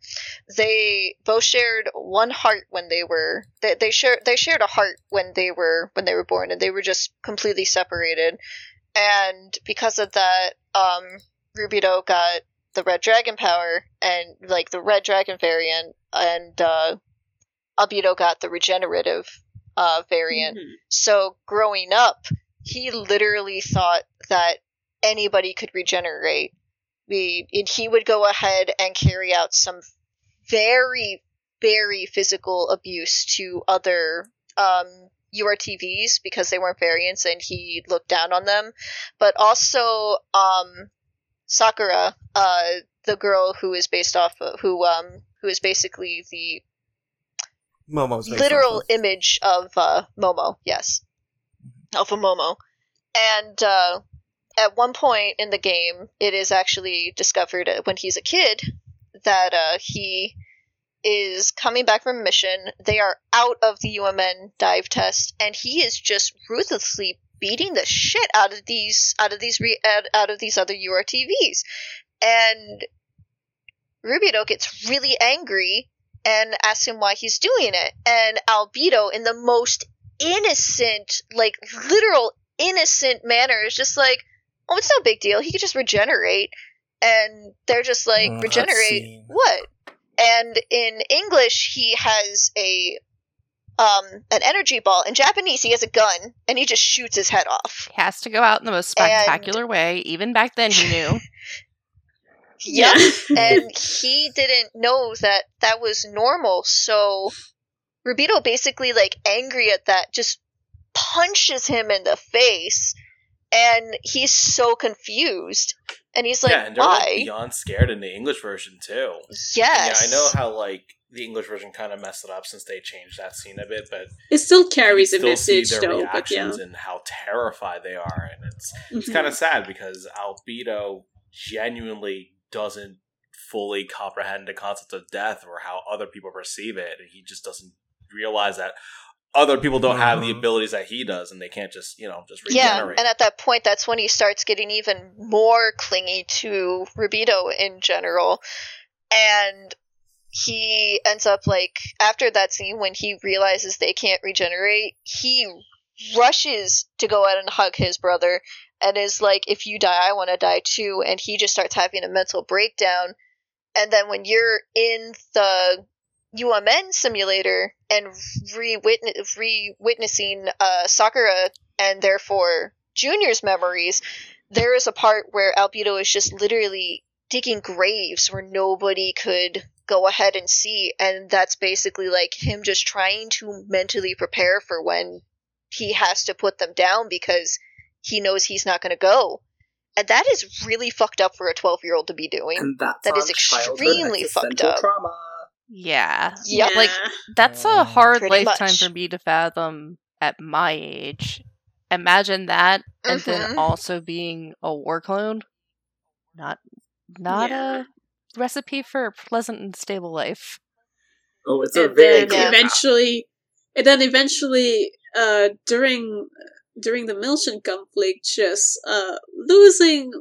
They both shared one heart when they were they, they shared they shared a heart when they were when they were born, and they were just completely separated. And because of that, um, Rubido got the Red Dragon power and like the Red Dragon variant, and uh, Albedo got the regenerative uh, variant. Mhm. So growing up, he literally thought that anybody could regenerate. We, and he would go ahead and carry out some very, very physical abuse to other um, URTVs because they weren't variants and he looked down on them. But also, um, Sakura, uh, the girl who is based off of, who, um, who is basically the Momo's literal of. image of uh, Momo, yes. Alpha Momo. And uh, at one point in the game, it is actually discovered uh, when he's a kid that uh, he is coming back from a mission. They are out of the UMN dive test, and he is just ruthlessly beating the shit out of these out of these re- out, of these other URTVs. And Rubedo gets really angry and asks him why he's doing it. And Albedo, in the most innocent, like literal innocent manner, is just like, "Oh, it's no big deal. He could just regenerate." And they're just like, Mm, "Regenerate what?" And in English, he has a um an energy ball. In Japanese, he has a gun, and he just shoots his head off. He has to go out in the most spectacular way. Even back then, he knew. Yep. and he didn't know that that was normal. So Rubedo basically like angry at that just punches him in the face and he's so confused. And he's like, yeah, and they're "Why?" like beyond scared in the English version too. Yes. And yeah, I know how like the English version kind of messed it up since they changed that scene a bit, but It still you carries a still see message, their though. But yeah, reactions and how terrified they are, and it's it's Mhm. kind of sad because Albedo genuinely doesn't fully comprehend the concept of death or how other people perceive it, and he just doesn't realize that other people don't have the Mhm. abilities that he does, and they can't just you know just Yeah, regenerate. and at that point, that's when he starts getting even more clingy to Rubedo in general. And he ends up, like, after that scene, when he realizes they can't regenerate, he rushes to go out and hug his brother and is like, if you die, I want to die too. And he just starts having a mental breakdown. And then when you're in the UMN simulator and re-witness, re-witnessing uh, Sakura and therefore Junior's memories, there is a part where Albedo is just literally digging graves where nobody could go ahead and see, and that's basically like him just trying to mentally prepare for when he has to put them down because he knows he's not going to go. And that is really fucked up for a 12 year old to be doing. And that's That on is childhood extremely fucked up. Trauma. Yeah. Yep. Like, that's a hard Pretty lifetime much. for me to fathom at my age. Imagine that, and then Mhm. also being a war clone. Not, not Yeah. a recipe for a pleasant and stable life. Oh, it's a and very then clear path. eventually, and then eventually, uh, during during the Miltian conflict, just uh losing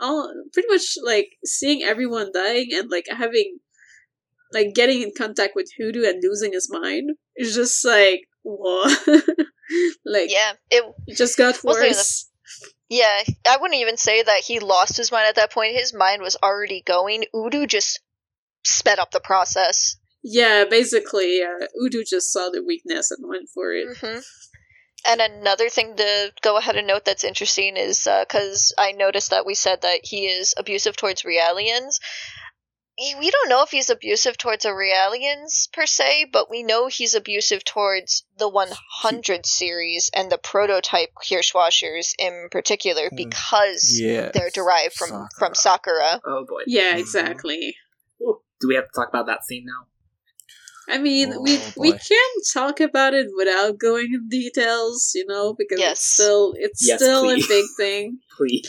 all pretty much like seeing everyone dying and like having like getting in contact with U-DO and losing his mind is just like what like Yeah, it it just got Wasn't even worse. Yeah, I wouldn't even say that he lost his mind at that point. His mind was already going. U-DO just sped up the process. Yeah, basically, uh, U-DO just saw the weakness and went for it. hmm And another thing to go ahead and note that's interesting is because I noticed that we said that he is abusive towards Realians. He- We don't know if he's abusive towards the Realians per se, but we know he's abusive towards the 100 series and the prototype Kirschwassers in particular Hmm. because Yeah. they're derived from from Sakura. Oh boy. Yeah, exactly. Do we have to talk about that scene now? I mean, we Oh, we boy. can talk about it without going in details, you know, because Yes. it's still it's Yes, still please. a big thing. Please.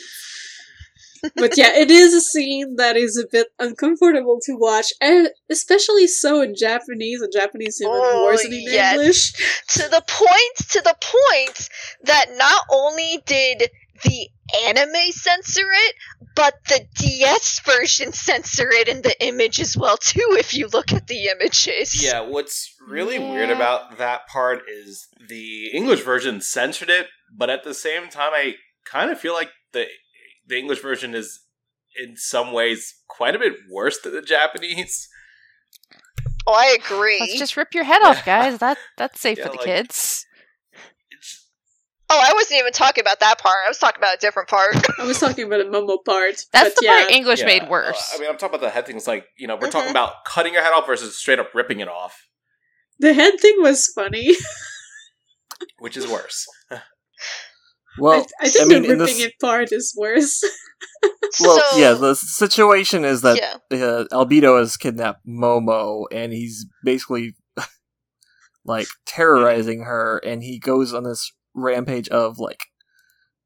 But yeah, it is a scene that is a bit uncomfortable to watch, and especially so in Japanese. And Japanese even Oh, worse than in yes. English. to the point to the point that not only did the anime censor it, but the DS version censor it in the image as well too. If you look at the images, Yeah, what's really weird about that part is the English version censored it, but at the same time, I kind of feel like the the English version is in some ways quite a bit worse than the Japanese. oh, I agree. Let's just rip your head off, guys. That that's safe Yeah, for the like- kids. It's, Oh, I wasn't even talking about that part. I was talking about a different part. I was talking about the Momo part. That's the yeah, part English yeah, made uh, worse. I mean, I'm talking about the head things. Like you know, we're Mhm. talking about cutting your head off versus straight up ripping it off. the head thing was funny. Which is worse? Well, I, I think mean, the ripping this, it apart is worse. well, So- yeah, the situation is that Yeah. uh, Albedo has kidnapped Momo, and he's basically like terrorizing her, and he goes on this rampage of like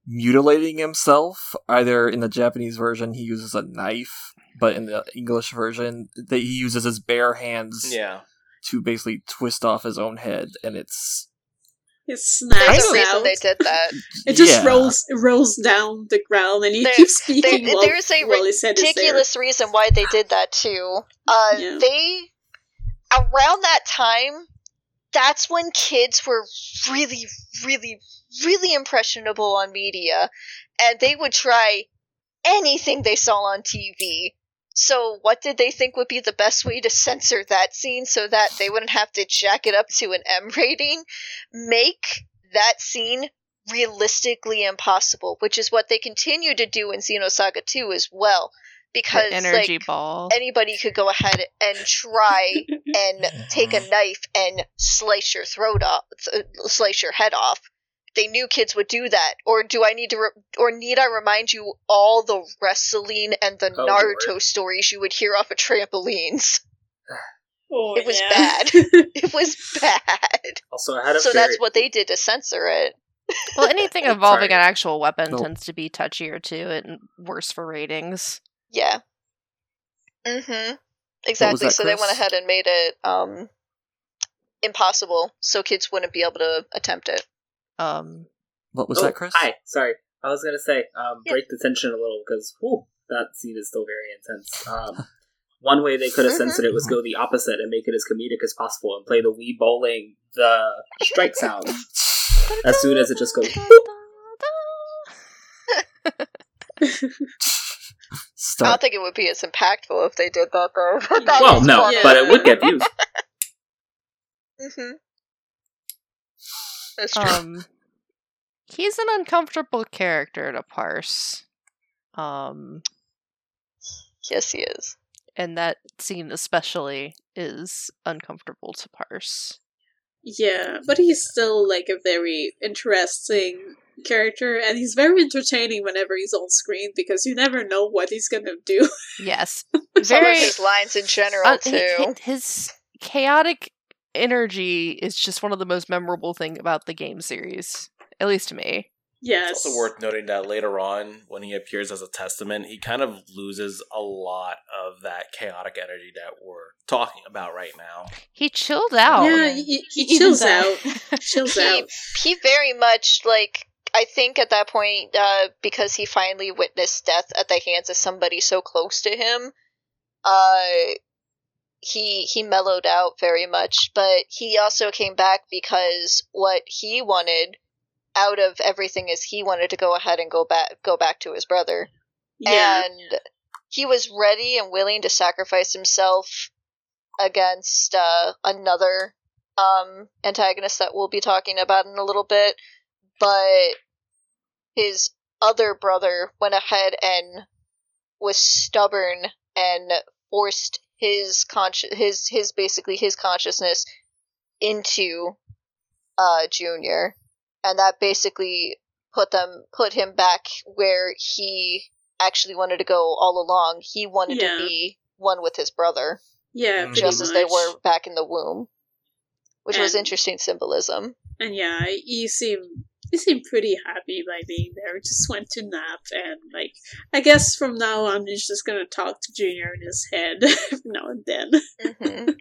mutilating himself. Either in the Japanese version, he uses a knife, but in the English version, that he uses his bare hands Yeah. to basically twist off his own head, and it's It There's snaps a reason out. they did that. It just Yeah. rolls rolls down the ground, and he There- keeps there- speaking while, there's a while his head is there. ridiculous reason why they did that too. Uh, Yeah. They around that time, that's when kids were really, really, really impressionable on media, and they would try anything they saw on TV. So, what did they think would be the best way to censor that scene so that they wouldn't have to jack it up to an M rating? Make that scene realistically impossible, which is what they continue to do in Xenosaga 2 as well. Because The energy like, ball. anybody could go ahead and try and take a knife and slice your throat off, slice your head off. They knew kids would do that. Or do I need to, re- or need I remind you all the wrestling and the Oh, Naruto Lord. stories you would hear off of trampolines? Oh, It was yeah. bad. It was bad. Also, I had a So very, that's what they did to censor it. Well, anything involving an actual weapon No. tends to be touchier too and worse for ratings. Yeah. Mm-hmm. Exactly. that, so they went ahead and made it um impossible so kids wouldn't be able to attempt it. Um, what was Oh, that, Chris? Hi, sorry. I was gonna say, um, Yeah. break the tension a little because that scene is still very intense. Um, one way they could have censored it was go the opposite and make it as comedic as possible and play the Wii bowling the strike sound as soon as it just goes. I don't think it would be as impactful if they did that though. that Well, no. Yeah. but it would get views. hmm That's true. um, he's an uncomfortable character to parse. Um, yes, he is. and that scene especially is uncomfortable to parse. Yeah, but he's still like a very interesting character, and he's very entertaining whenever he's on screen because you never know what he's gonna do. Yes, Some very of his lines in general uh, too. hi- hi- his chaotic energy is just one of the most memorable thing about the game series, at least to me. yes, It's also worth noting that later on, when he appears as a testament, he kind of loses a lot of that chaotic energy that we're talking about right now. He chilled out. Yeah, he, he Even chills though- out. Chills he out. he very much like I think at that point uh, because he finally witnessed death at the hands of somebody so close to him, uh, he he mellowed out very much. But he also came back because what he wanted out of everything is he wanted to go ahead and go back go back to his brother. Yeah, and he was ready and willing to sacrifice himself against uh, another um, antagonist that we'll be talking about in a little bit, but his other brother went ahead and was stubborn and forced his consci- his his basically his consciousness into uh Junior, and that basically put them put him back where he actually wanted to go all along. He wanted Yeah. to be one with his brother, yeah, Mm. just as they were back in the womb, which was interesting symbolism. And yeah, he seemed he seemed pretty happy by being there. Just went to nap and like I guess from now on he's just gonna talk to Junior in his head now and then. hmm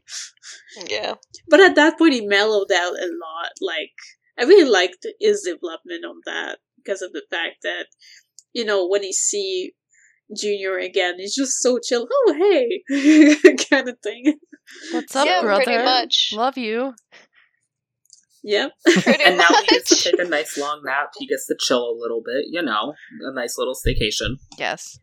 yeah. But at that point he mellowed out a lot. Like I really liked his development on that because of the fact that, you know, when he see Junior again, he's just so chill. Oh hey kind of thing. What's up, Yeah, brother? pretty much. Love you. Yep. Pretty and now much. he gets to take a nice long nap. He gets to chill a little bit, you know, a nice little staycation. Yes.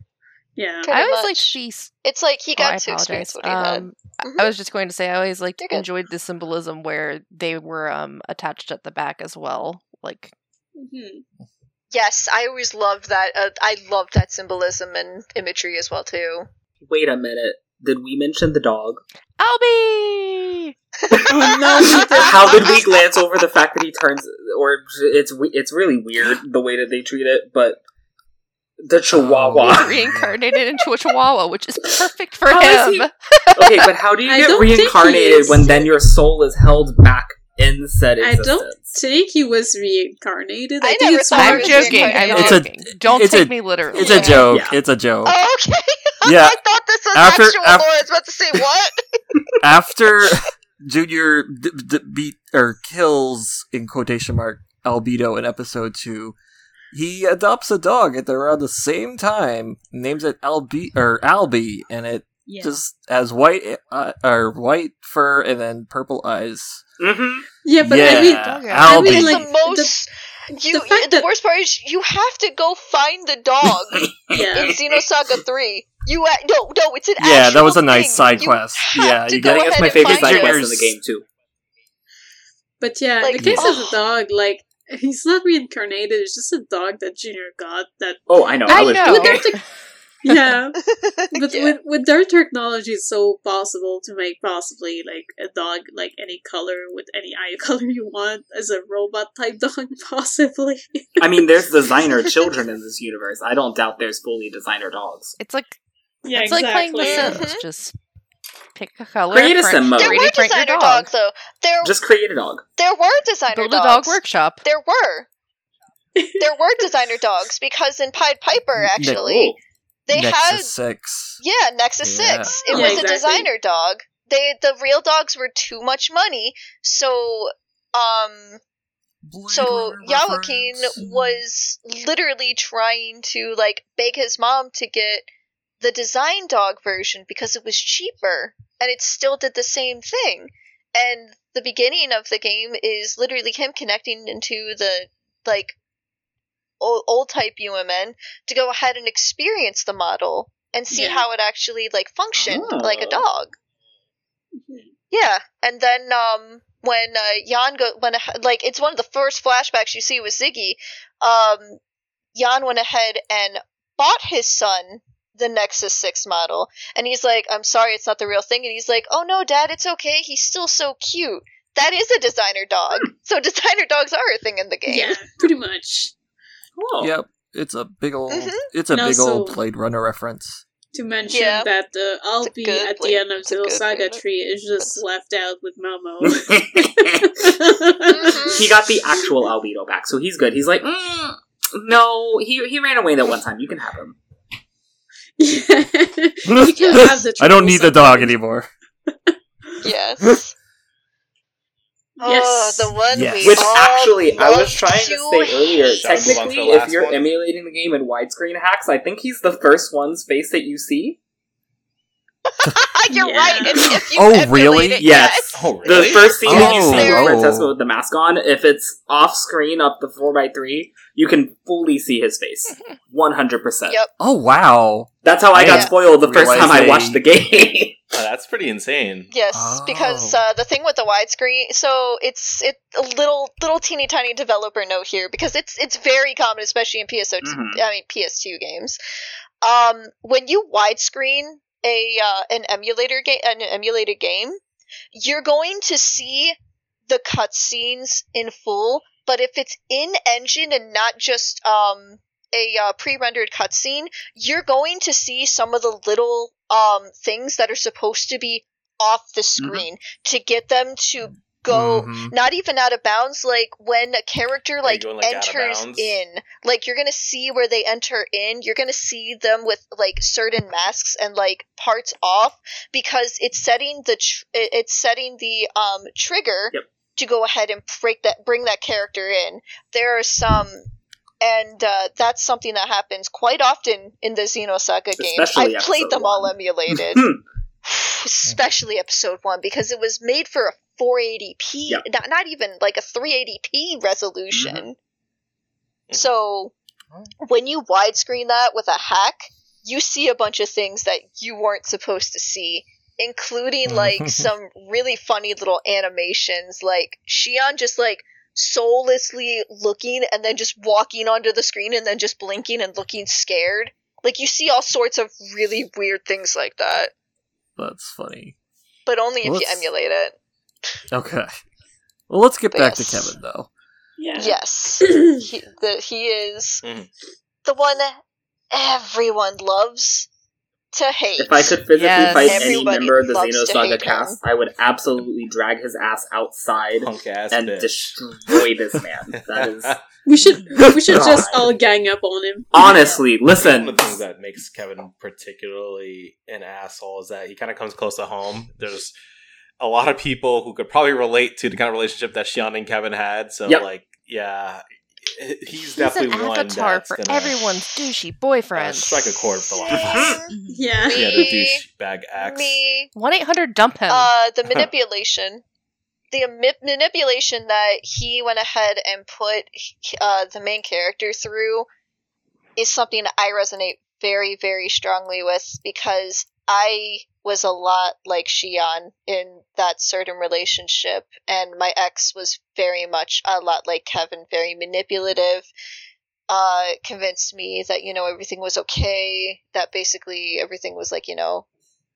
Yeah. Pretty I always much. liked these. It's like he Oh, got to experience what he had. Um, I- Mhm. I was just going to say I always like enjoyed the symbolism where they were um attached at the back as well. Like Mm-hmm. Yes, I always loved that. Uh, I loved that symbolism and imagery as well too. Wait a minute. Did we mention the dog? Albie. Oh, how did we glance over the fact that he turns, or it's it's really weird the way that they treat it, but the oh, Chihuahua. He's reincarnated into a Chihuahua, which is perfect for How is him. okay, but how do you get don't think he reincarnated when then your soul is held back in said existence. I don't think he was reincarnated. I, I think it's thought more I'm joking. I'm reincarnated. It's a- joking. Don't it's take a- me literally. It's a joke. Yeah. It's a joke. Oh, okay. Yeah. I thought this was After- actual af- lore. I was about to say what? After Junior d- d- beat or kills in quotation mark Albedo in episode two, he adopts a dog at around the same time, names it Albi or Albie, and it Yeah. just has white uh, or white fur and then purple eyes. Mm-hmm. Yeah, but yeah, I mean, Albie. I mean, like, the most. you, the you- the that- worst part is you have to go find the dog yeah. in Xenosaga Three. You a- no no, it's an yeah, that was a nice thing. side quest. have Yeah, to you go get I that's my favorite find side quest in the game too. But yeah, Like, in the case of oh. the dog, like he's not reincarnated. It's just a dog that Junior got. That Oh, I know. I I, was know. with their tech- yeah, but Yeah. with with their technology, it's so possible to make possibly like a dog like any color with any eye color you want as a robot type dog, possibly. I mean, there's designer children in this universe. I don't doubt there's fully designer dogs. It's like yeah, it's like playing The exactly. Sims. Just pick a color. Create a print- sim mode. There 3D were print your designer dog. dogs though. There Just create a dog. there were designer Build a dogs. dog workshop. There were. There were designer dogs because in Pied Piper actually they Nexus had six. Yeah, Nexus Yeah. Six. It Yeah, was exactly. a designer dog. They the real dogs were too much money, so um so Yawakin was literally trying to like beg his mom to get the design dog version because it was cheaper and it still did the same thing. And the beginning of the game is literally him connecting into the like old, old type UMN to go ahead and experience the model and see Yeah. how it actually like functioned Oh. like a dog. Yeah, and then um, when uh, Jan go when like it's one of the first flashbacks you see with Ziggy, um, Jan went ahead and bought his son the Nexus Six model, and he's like, "I'm sorry, it's not the real thing," and he's like, "Oh no, Dad, it's okay. He's still so cute." That is a designer dog. so designer dogs are a thing in the game. yeah, pretty much. Oh. Yep, it's a big old. Mhm. It's a And big old also- Blade Runner reference. To mention Yeah. that uh, Albi good at the end of it's a good Xenosaga blade. 3 is just left out with Momo. Mhm. he got the actual albedo back, so he's good. He's like, mm, no, he he ran away that one time. You can have him. Yeah. You can have the I don't need the dog anymore. Yes. Yes. Oh, the one Yes. we Which all actually, I was trying to to say earlier. Shall I move on to the Technically, if you're one? emulating the game in widescreen hacks, I think he's the first one's face that you see. You're Yeah. right. If, if you Oh, really? It, Yes. Oh, really? The first scene that you Oh. see Oh. with with the mask on, if it's off screen up the 4x3, you can fully see his face. 100%. Yep. Oh wow! That's how I I got spoiled the first realize time I watched the game. Oh, that's pretty insane. Yes, because Oh. uh, the thing with the widescreen, so it's it a little little teeny tiny developer note here because it's it's very common, especially in PSO, Mhm. I mean PS2 games. Um, when you widescreen a uh, an emulator game, an emulated game, you're going to see the cutscenes in full. But if it's in engine and not just um a uh, pre-rendered cutscene, you're going to see some of the little um things that are supposed to be off the screen to get them to go Mhm. not even out of bounds like when a character like, going, like, enters in like you're gonna see where they enter in you're gonna see them with like certain masks and like parts off because it's setting the tr- it's setting the um trigger Yep. To go ahead and break that bring that character in. There are some and uh, that's something that happens quite often in the Xenosaga games. Especially I've played episode them all emulated. Especially episode one because it was made for a 480p Yeah. not, not even like a 380p resolution. Mm-hmm. so when you widescreen that with a hack you see a bunch of things that you weren't supposed to see including like some really funny little animations like shion just like soullessly looking and then just walking onto the screen and then just blinking and looking scared like you see all sorts of really weird things like that That's funny. but only if you Let's- emulate it. Okay. Well, let's get But back yes. to Kevin though. Yeah. Yes, he, the, he is Mhm. the one everyone loves to hate. If I could physically Yes. fight any member of the loves to Xenosaga hate cast, I would absolutely drag his ass outside ass and bitch. destroy this man. That is We should we should God. just all gang up on him. honestly, listen. One of the things that makes Kevin particularly an asshole is that he kind of comes close to home. There's a lot of people who could probably relate to the kind of relationship that Shion and Kevin had. So, Yep. like, yeah, he's, He's definitely an one avatar that's for gonna everyone's douchey uh, boyfriend. strike a chord with a lot of us. Yeah. yeah, the Me- douchebag axe. Me, One eight hundred dump him. uh, the manipulation, the ami- manipulation that he went ahead and put uh, the main character through is something I resonate very, very strongly with because I was a lot like Shion in that certain relationship, and my ex was very much a lot like Kevin, very manipulative. Uh, convinced me that you know everything was okay, that basically everything was like you know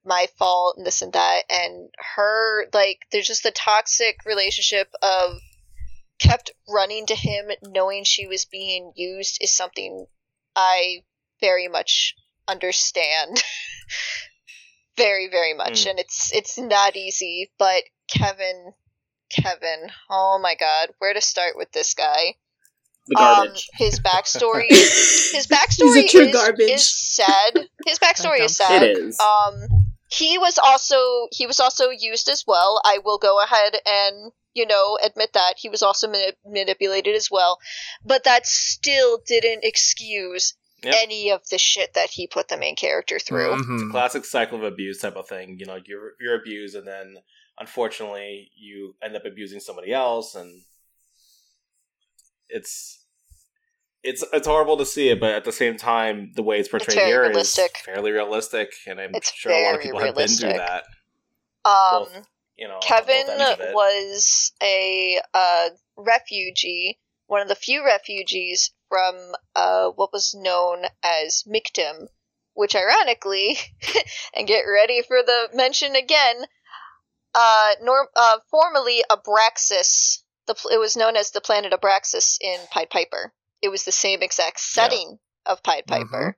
my fault and this and that, and her like there's just the toxic relationship of kept running to him knowing she was being used is something I very much understand. very, very much. Mm. And it's it's not easy, but Kevin Kevin, oh my god, where to start with this guy? The garbage. Um, his backstory his backstory He's a true is, garbage. is sad. His backstory is dump. sad. it is. Um, he was also he was also used as well. I will go ahead and you know admit that he was also mani- manipulated as well, but that still didn't excuse Yep. any of the shit that he put the main character through. Mhm. It's a classic cycle of abuse type of thing. You know, you're you're abused, and then unfortunately you end up abusing somebody else, and it's it's it's horrible to see it, but at the same time, the way it's portrayed very here is realistic. fairly realistic, and I'm It's sure a lot of very people have been through that. Um, Both, you know, Kevin both ends of it. was a uh, refugee, one of the few refugees from uh, what was known as Michtam, which ironically, and get ready for the mention again, uh, norm, uh, formerly Abraxas. The pl- it was known as the planet Abraxas in Pied Piper. It was the same exact setting of Pied Piper.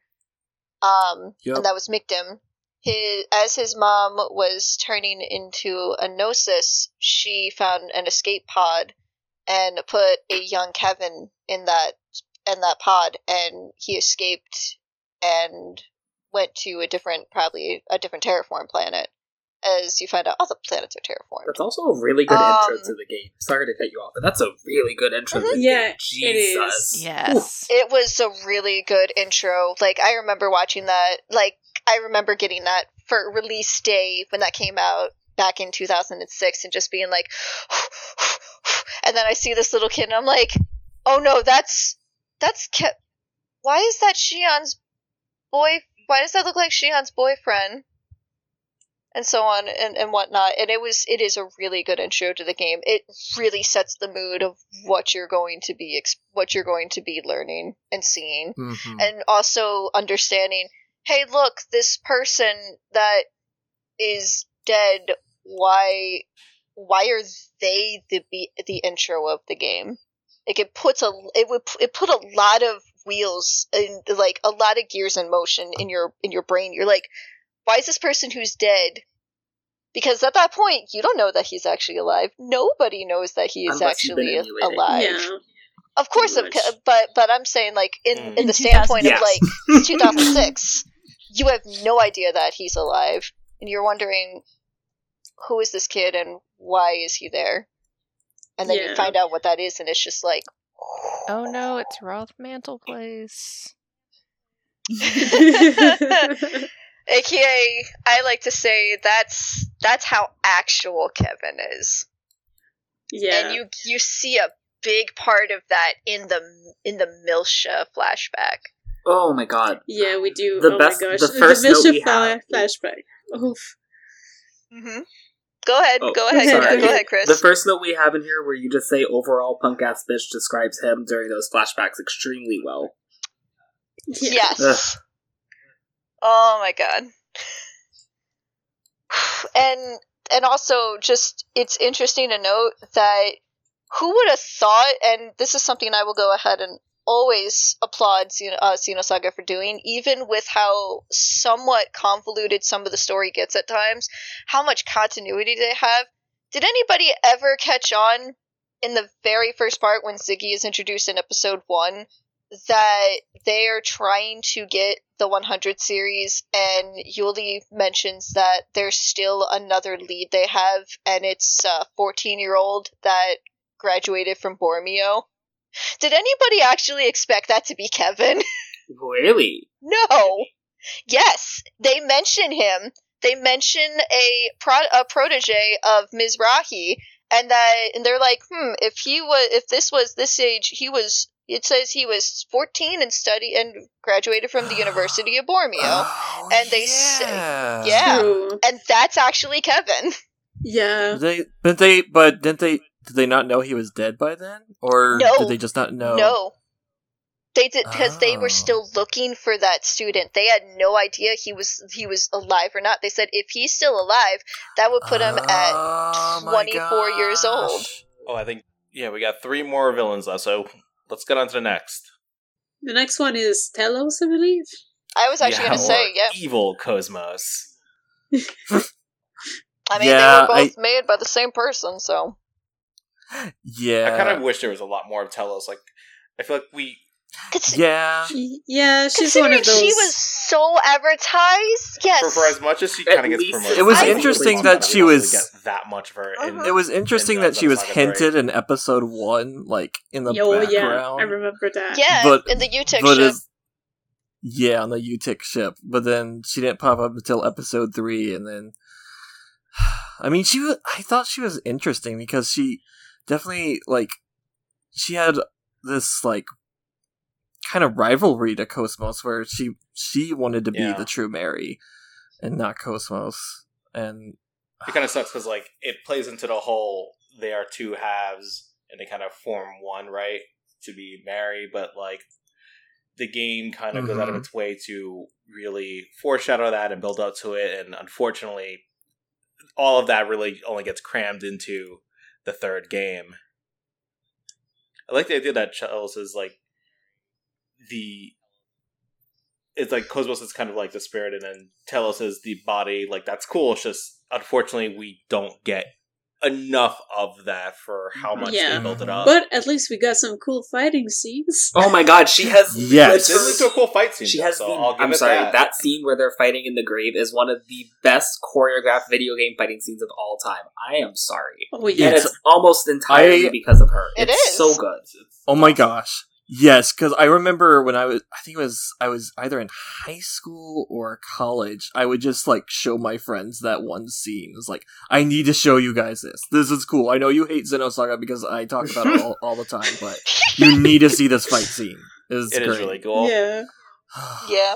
Um, Yep. and that was Michtam. His, as his mom was turning into a Gnosis, she found an escape pod and put a young Kevin in that in that pod, and he escaped and went to a different, probably a different terraform planet. As you find out, all the planets are terraformed. That's also a really good Um, intro to the game. Sorry to cut you off, but that's a really good intro to the Yeah, game. it is. Jesus. yes. It was a really good intro. Like I remember watching that. Like I remember getting that for release day when that came out back in 2006, and just being like, and then I see this little kid, and I'm like, oh no, that's that's Ke- Why is that Shion's boy? Why does that look like Shion's boyfriend? And so on and, and whatnot. And it was it is a really good intro to the game. It really sets the mood of what you're going to be what you're going to be learning and seeing Mhm. and also understanding hey look this person that is dead why why are they the be- the intro of the game like it puts a it would it put a lot of wheels and like a lot of gears in motion in your in your brain. You're like why is this person who's dead? Because at that point you don't know that he's actually alive. Nobody knows that he is Unless actually alive. Yeah. of course, of, but but I'm saying like in Mm. in In the standpoint 2000. of like 2006, you have no idea that he's alive, and you're wondering who is this kid and why is he there, and then you find out what that is, and it's just like, Oh no, it's Roth Mantle Place. aka I like to say that's that's how actual Kevin is, yeah. and you you see a big part of that in the in the Miltia flashback. Oh my god. yeah, we do. The oh best- my gosh. the first note Bishop we have- flashback. Oof. hmm Go ahead, Oh, go ahead, sorry. go ahead, Chris. The first note we have in here where you just say overall punk ass bitch describes him during those flashbacks extremely well. Yes. Ugh. Oh my god. and and also just it's interesting to note that who would have thought, and this is something I will go ahead and always applaud Xeno, uh, for doing, even with how somewhat convoluted some of the story gets at times, how much continuity they have. Did anybody ever catch on in the very first part when Ziggy is introduced in episode one that they are trying to get the 100 series, and Juli mentions that there's still another lead they have, and it's a 14 year old that graduated from Bormio. Did anybody actually expect that to be Kevin? Really? no. Yes, they mention him. They mention a pro- a protege of Mizrahi, and that and they're like, hmm, if he was, if this was this age, he was. It says he was 14 and study and graduated from the University of Bormeo, and they say, yeah. yeah, True. and that's actually Kevin. Yeah. Did they, but they, but didn't they? Did they not know he was dead by then, or No. did they just not know? No. They did because they Oh. were still looking for that student. They had no idea he was he was alive or not. They said if he's still alive, that would put him at Oh my 24 years old. Oh, I think yeah, we got three more villains left, so let's get on to the next. The next one is Telos, I believe. I was actually Yeah, going to say, yeah. evil Cosmos. I mean, Yeah, they were both I- made by the same person, so Yeah, I kind of wish there was a lot more of Telos. Like, I feel like we yeah. Yeah, she's one considering of those. she was so advertised. Yes. for, for as much as she kind of gets promoted. It was I interesting we that she was- get that much of her. In, Uh-huh. It was interesting in, uh, that she was Xenosaga three. hinted in episode one, like in the oh yeah, background. I remember that. yeah, but- in the U-TIC but ship. as- yeah, on the UTIC ship. But then she didn't pop up until episode three, and then I mean, she was. I thought she was interesting because she definitely like she had this like kind of rivalry to Cosmos, where she she wanted to be Yeah. the true Mary and not Cosmos, and it kind of sucks because like it plays into the whole they are two halves and they kind of form one, right? To be Mary, but like the game kind of goes out of Mhm. its way to really foreshadow that and build up to it, and unfortunately, all of that really only gets crammed into the third game. I like the idea that Telos is like the it's like Cosmos is kind of like the spirit, and then Telos is the body. Like that's cool. It's just unfortunately we don't get enough of that for how much Yeah. they built it up. But at least we got some cool fighting scenes. Oh my god, she has Yes. it did lead to a cool fight scene. She though, has so the, I'll give I'm it sorry, that. that. scene where they're fighting in the grave is one of the best choreographed video game fighting scenes of all time. I am sorry. Oh yeah. And it's almost entirely I- because of her. It it's is. so good. Oh my gosh. Yes, because I remember when I was, I think it was, I was either in high school or college. I would just like show my friends that one scene. It was like, I need to show you guys this. This is cool. I know you hate Xenosaga because I talk about it all, all the time, but you need to see this fight scene. It's It great. is really cool. Yeah. yeah.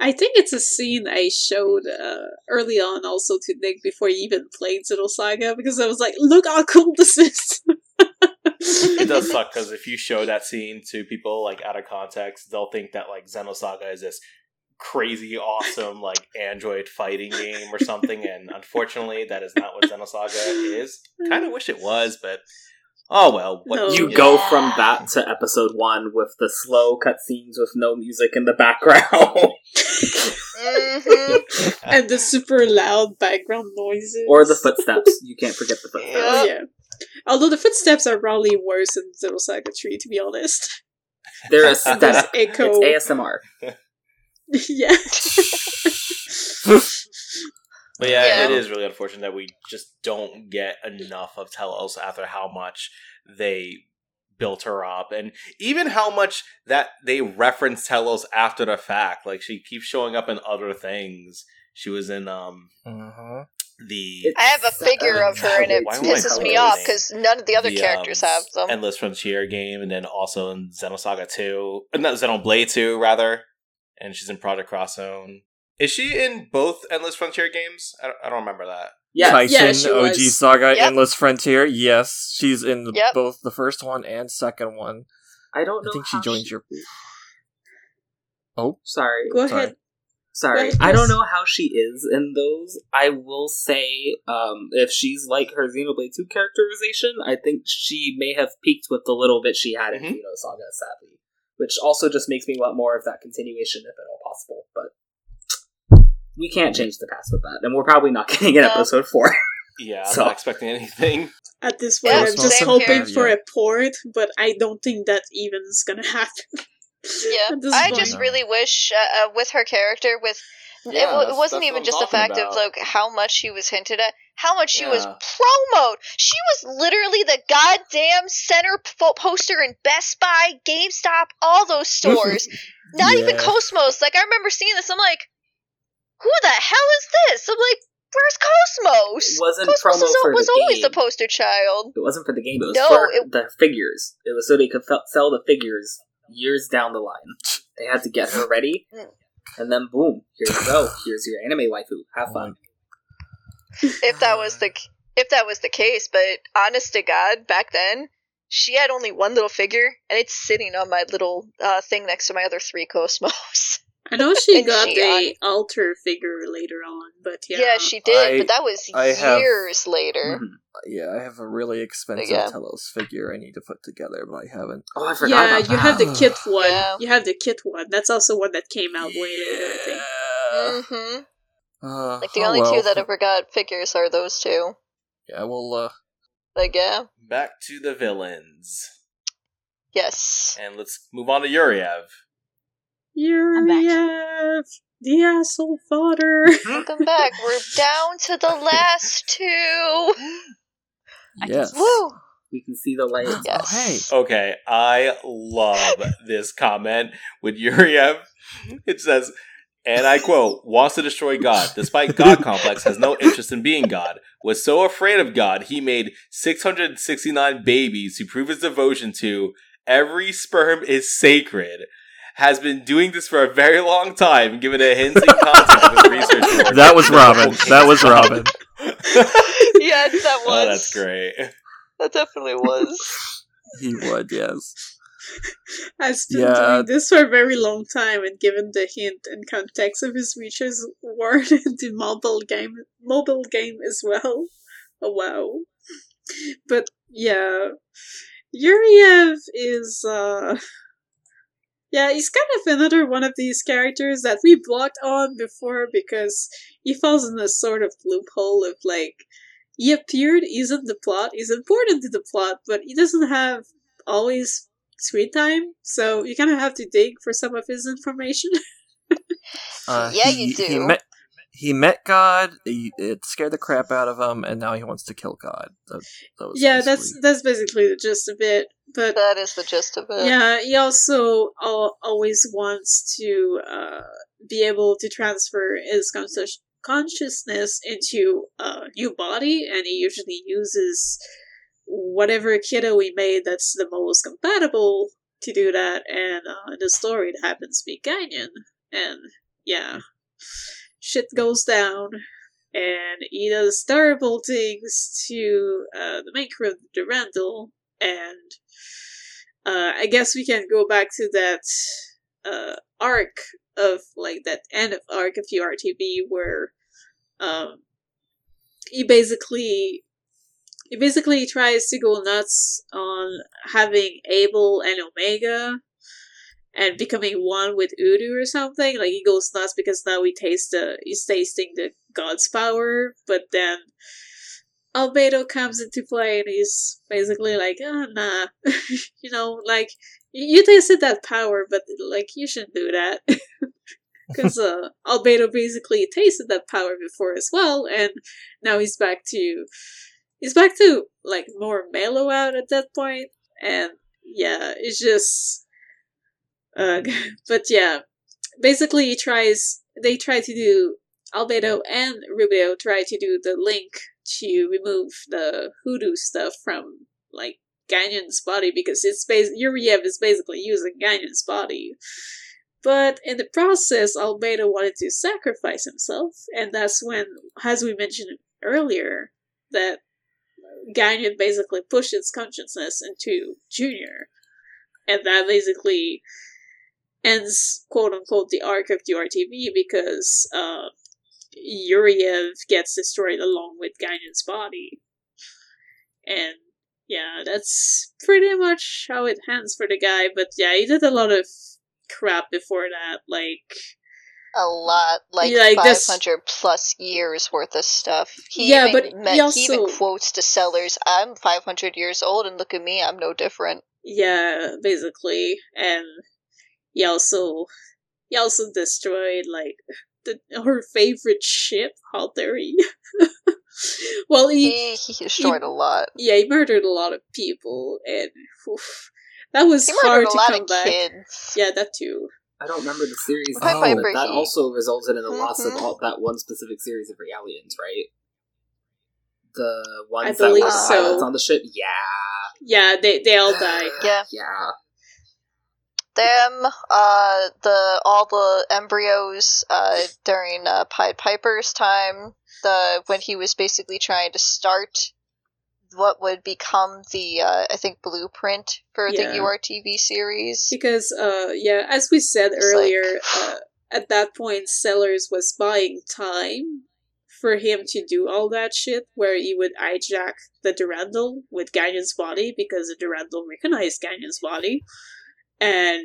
I think it's a scene I showed uh, early on also to Nick before he even played Xenosaga because I was like, look how cool this is. it does suck because if you show that scene to people like out of context, they'll think that like Xenosaga is this crazy awesome like android fighting game or something, and unfortunately, that is not what Xenosaga is. Kind of wish it was, but oh well. What No. You get? go from that to episode one with the slow cutscenes with no music in the background. hmm and the super loud background noises. or the footsteps. You can't forget the footsteps. Oh, yeah. Although the footsteps are probably worse in Xenosaga 3, to be honest. They're There's aesthetic. echo. It's ASMR. yeah. But yeah, Yeah. it is really unfortunate that we just don't get enough of Telos after how much they built her up, and even how much that they reference Telos after the fact. Like she keeps showing up in other things. She was in um Mhm. the I have a figure of her, and it Why won't I pisses me off because none of the other the, characters um, have them. Endless Frontier game, and then also in Xenosaga Two, uh, not Xenoblade Two, rather. And she's in Project Cross Zone. Is she in both Endless Frontier games? I don't, I don't remember that. Yeah. Tyson, yeah, she OG was. Saga, Yep. Endless Frontier. Yes, she's in the, Yep. both the first one and second one. I don't know. I think she how joins your. Oh, Sorry. Go Sorry. ahead. Sorry, Well, I don't know how she is in those. I will say, um, if she's like her Xenoblade 2 characterization, I think she may have peaked with the little bit she had in Mhm. Xenosaga, sadly. Which also just makes me want more of that continuation if at all possible. But we can't change the past with that, and we're probably not getting an No. episode 4. Yeah, I'm So- not expecting anything. At this point, Yeah, I'm just hoping here. for Yeah. a port, but I don't think that even is gonna happen. Yeah, I point. just really wish uh, uh, with her character, with it, w- it wasn't even just the talking fact of like how much she was hinted at, how much she was Yeah. promoed. She was literally the goddamn center po- poster in Best Buy, GameStop, all those stores. Not even Cosmos. Like I remember seeing this, I'm like, who the hell is this? I'm like, where's Cosmos? It wasn't Cosmos promo was, for was the always the poster child. It wasn't for the game, it was No, for it- the figures. It was so they could fel- sell the figures years down the line. They had to get her ready, Mm. and then boom, here you go. Here's your anime waifu. Have fun. if that was the if that was the case but honest to god back then she had only one little figure and it's sitting on my little uh, thing next to my other three cosmos I know she got she a altar figure later on, but yeah. yeah. she did I- but that was I have- years later Mhm. Yeah, I have a really expensive Yeah. Telos figure I need to put together, but I haven't. Oh, I forgot. Yeah, about you that. have the kit one. Yeah. You have the kit one. That's also one that came out way later, I think. Yeah. hmm Uh, like the oh only well. two that ever got figures are those two Yeah, well, uh, like yeah Back to the villains. yes And let's move on to Yuriev. Yuriev, the asshole fodder. welcome back we're down to the last two yes. woo We can see the light. yes oh, Okay, I love this comment with Yuriev. It says, and I quote, wants to destroy God, despite God complex, has no interest in being God. Was so afraid of God, he made 669 babies to prove his devotion to every sperm is sacred. Has been doing this for a very long time, given a hint and context of his research. That was Robin. That was Robin. yes that was Oh, that's great. that definitely was He would, yes. Has been Yeah. doing this for a very long time, and given the hint and context of his research work in the mobile game, mobile game as well. Oh wow! But yeah, Yuriev is uh, yeah, he's kind of another one of these characters that we blocked on before because he falls in a sort of loophole of like he appeared, he's in the plot, he's important to the plot, but he doesn't have always screen time, so you kind of have to dig for some of his information. Uh, Yeah, he, you do. He met, he met God. He, it scared the crap out of him, and now he wants to kill God. That, that was yeah, that's basically- that's basically the gist of it. But that is the gist of it yeah, he also al- always wants to uh, be able to transfer his conscious consciousness into a new body, and he usually uses whatever kiddo we made that's the most compatible to do that. And uh, in the story, it happens to be Gaignun, and yeah, shit goes down. And he does terrible things to uh, the maker of the Durandal, and uh, I guess we can go back to that uh, arc of like that end of arc of URTV where um, he basically he basically tries to go nuts on having Abel and Omega and becoming one with U-DO or something. Like he goes nuts because now he tastes the he's tasting the god's power, but then Albedo comes into play and he's basically like, oh, nah, you know, like you tasted that power, but like you shouldn't do that because uh, Albedo basically tasted that power before as well, and now he's back to he's back to like more mellow out at that point, and yeah, it's just. Uh, but yeah, basically he tries. They try to do Albedo and Rubedo try to do the link to remove the U-DO stuff from like Gaignun's body because it's bas- Yuriev is basically using Gaignun's body. But in the process, Albedo wanted to sacrifice himself, and that's when, as we mentioned earlier, that Gaignun basically pushed its consciousness into Junior. And that basically ends quote unquote the arc of the RTV because uh, Yuriev gets destroyed along with Gaignun's body. And yeah, that's pretty much how it ends for the guy. But yeah, he did a lot of crap before that, like a lot, like, Yeah, like five hundred plus years worth of stuff. He Yeah, even but met- he he even quotes to sellers, "I'm five hundred years old, and look at me, I'm no different." yeah, basically. And he also he also destroyed like the her favorite ship, Halteri. well, he, He he destroyed a lot. yeah, he murdered a lot of people, and oof, that was He hard murdered a to lot come of back. kids. Yeah, that too. I don't remember the series, Pied name, Piper, but that also resulted in the loss of Mhm. all, that one specific series of Realians, right? The ones I that were so. pilots on the ship. Yeah, Yeah, they they all died. Yeah, yeah. Them, uh, the all the embryos, uh, during uh, Pied Piper's time, the when he was basically trying to start what would become the uh, I think blueprint for Yeah. the URTV series. Because, uh, yeah, as we said It's earlier, uh, at that point, Sellers was buying time for him to do all that shit, where he would hijack the Durandal with Gaignun's body because the Durandal recognized Gaignun's body, and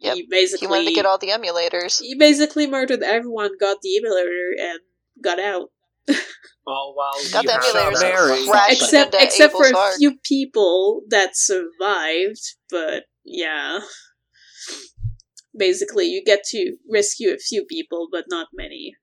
Yep. he basically He wanted to get all the emulators. he basically murdered everyone, got the emulator, and got out. All while Got you the have emulators that Mary. except except for a Ark. few people that survived, but yeah. Basically, you get to rescue a few people, but not many.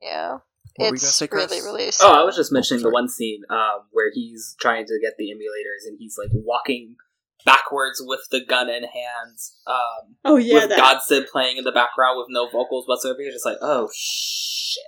Yeah, What were you gonna it's say, Chris? really really. Oh. I was just mentioning the one scene um, where he's trying to get the emulators and he's like walking backwards with the gun in hand. um, Oh yeah, with that. Godsibb playing in the background with no vocals whatsoever. You're just like, oh shit.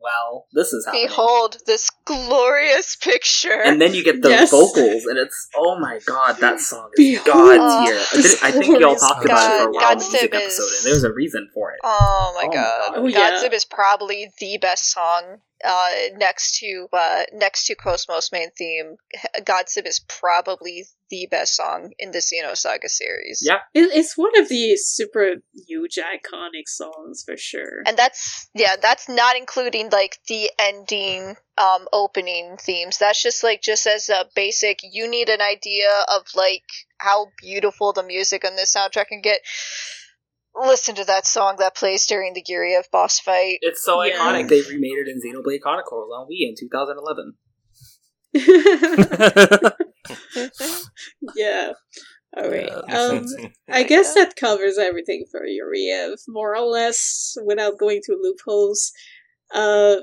Well, this is happening. Behold this glorious picture. and then you get the Yes. vocals, and it's oh my god, that song is Behold god tier. I, I think y'all glorious talked about it for a God- while in the music is- episode, and there's a reason for it. Oh my Oh my god. God. Oh, yeah. Godsibb is probably the best song uh, next to uh, next to Cosmos main theme. Godsibb is probably the best song in the Xenosaga series. Yeah, It, it's one of the super huge iconic songs for sure. And that's yeah, that's not including like the ending um opening themes. That's just like just as a basic you need an idea of like how beautiful the music on this soundtrack can get. Listen to that song that plays during the Yuriev boss fight. it's so Yeah. iconic. They remade it in Xenoblade Chronicles on Wii in 2011. yeah. All right. Yeah. Um, I guess that covers everything for Yuriev, more or less, without going through loopholes. Uh,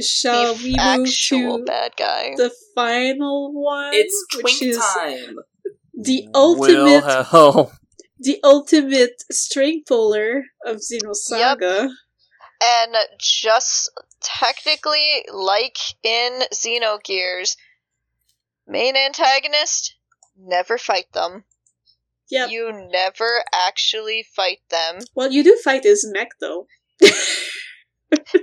shall the we move to bad guy. the final one? It's which twink is time. the ultimate, hell. the ultimate string puller of Xenosaga. And just technically, like in Xenogears, main antagonist, never fight them. Yeah. You never actually fight them. Well, you do fight his mech though.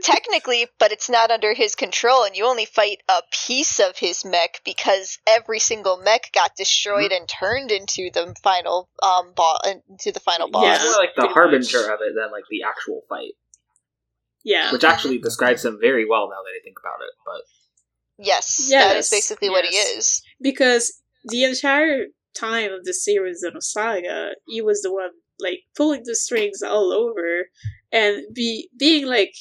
Technically, but it's not under his control, and you only fight a piece of his mech because every single mech got destroyed and turned into the final um boss, into the final boss. Yeah. More like the harbinger much. of it than like the actual fight, Yeah. which actually describes him very well now that I think about it. But Yes, that is Yes, basically what he is. because the entire time of the series of Saga, he was the one like pulling the strings all over and be being like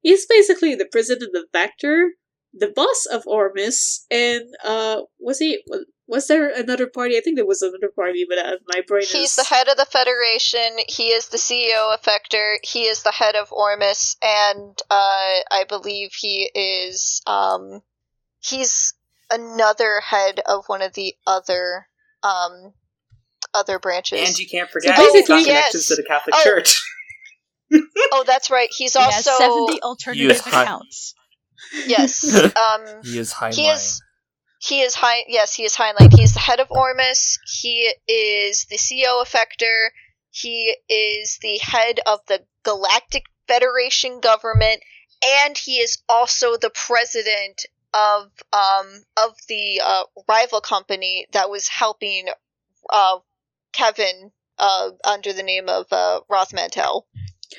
he's basically the president of Vector, the boss of Ormus, and uh was he was, was there another party? I think there was another party, but uh, my brain He's is the head of the Federation. He is the CEO of Vector. He is the head of Ormus, and uh, I believe he is. Um, he's another head of one of the other um, other branches. and you can't forget So he's got basically- connections to the Catholic Oh. Church. oh, that's right. He's He has also 70 alternative Yes, hi- accounts. yes. Um, He is Heinlein. He is. He is high. Yes, he is Heinlein. He's the head of Ormus. He is the CEO of Vector. He is the head of the Galactic Federation government, and he is also the president of um of the uh, rival company that was helping uh Kevin uh, under the name of uh, Roth Mantel.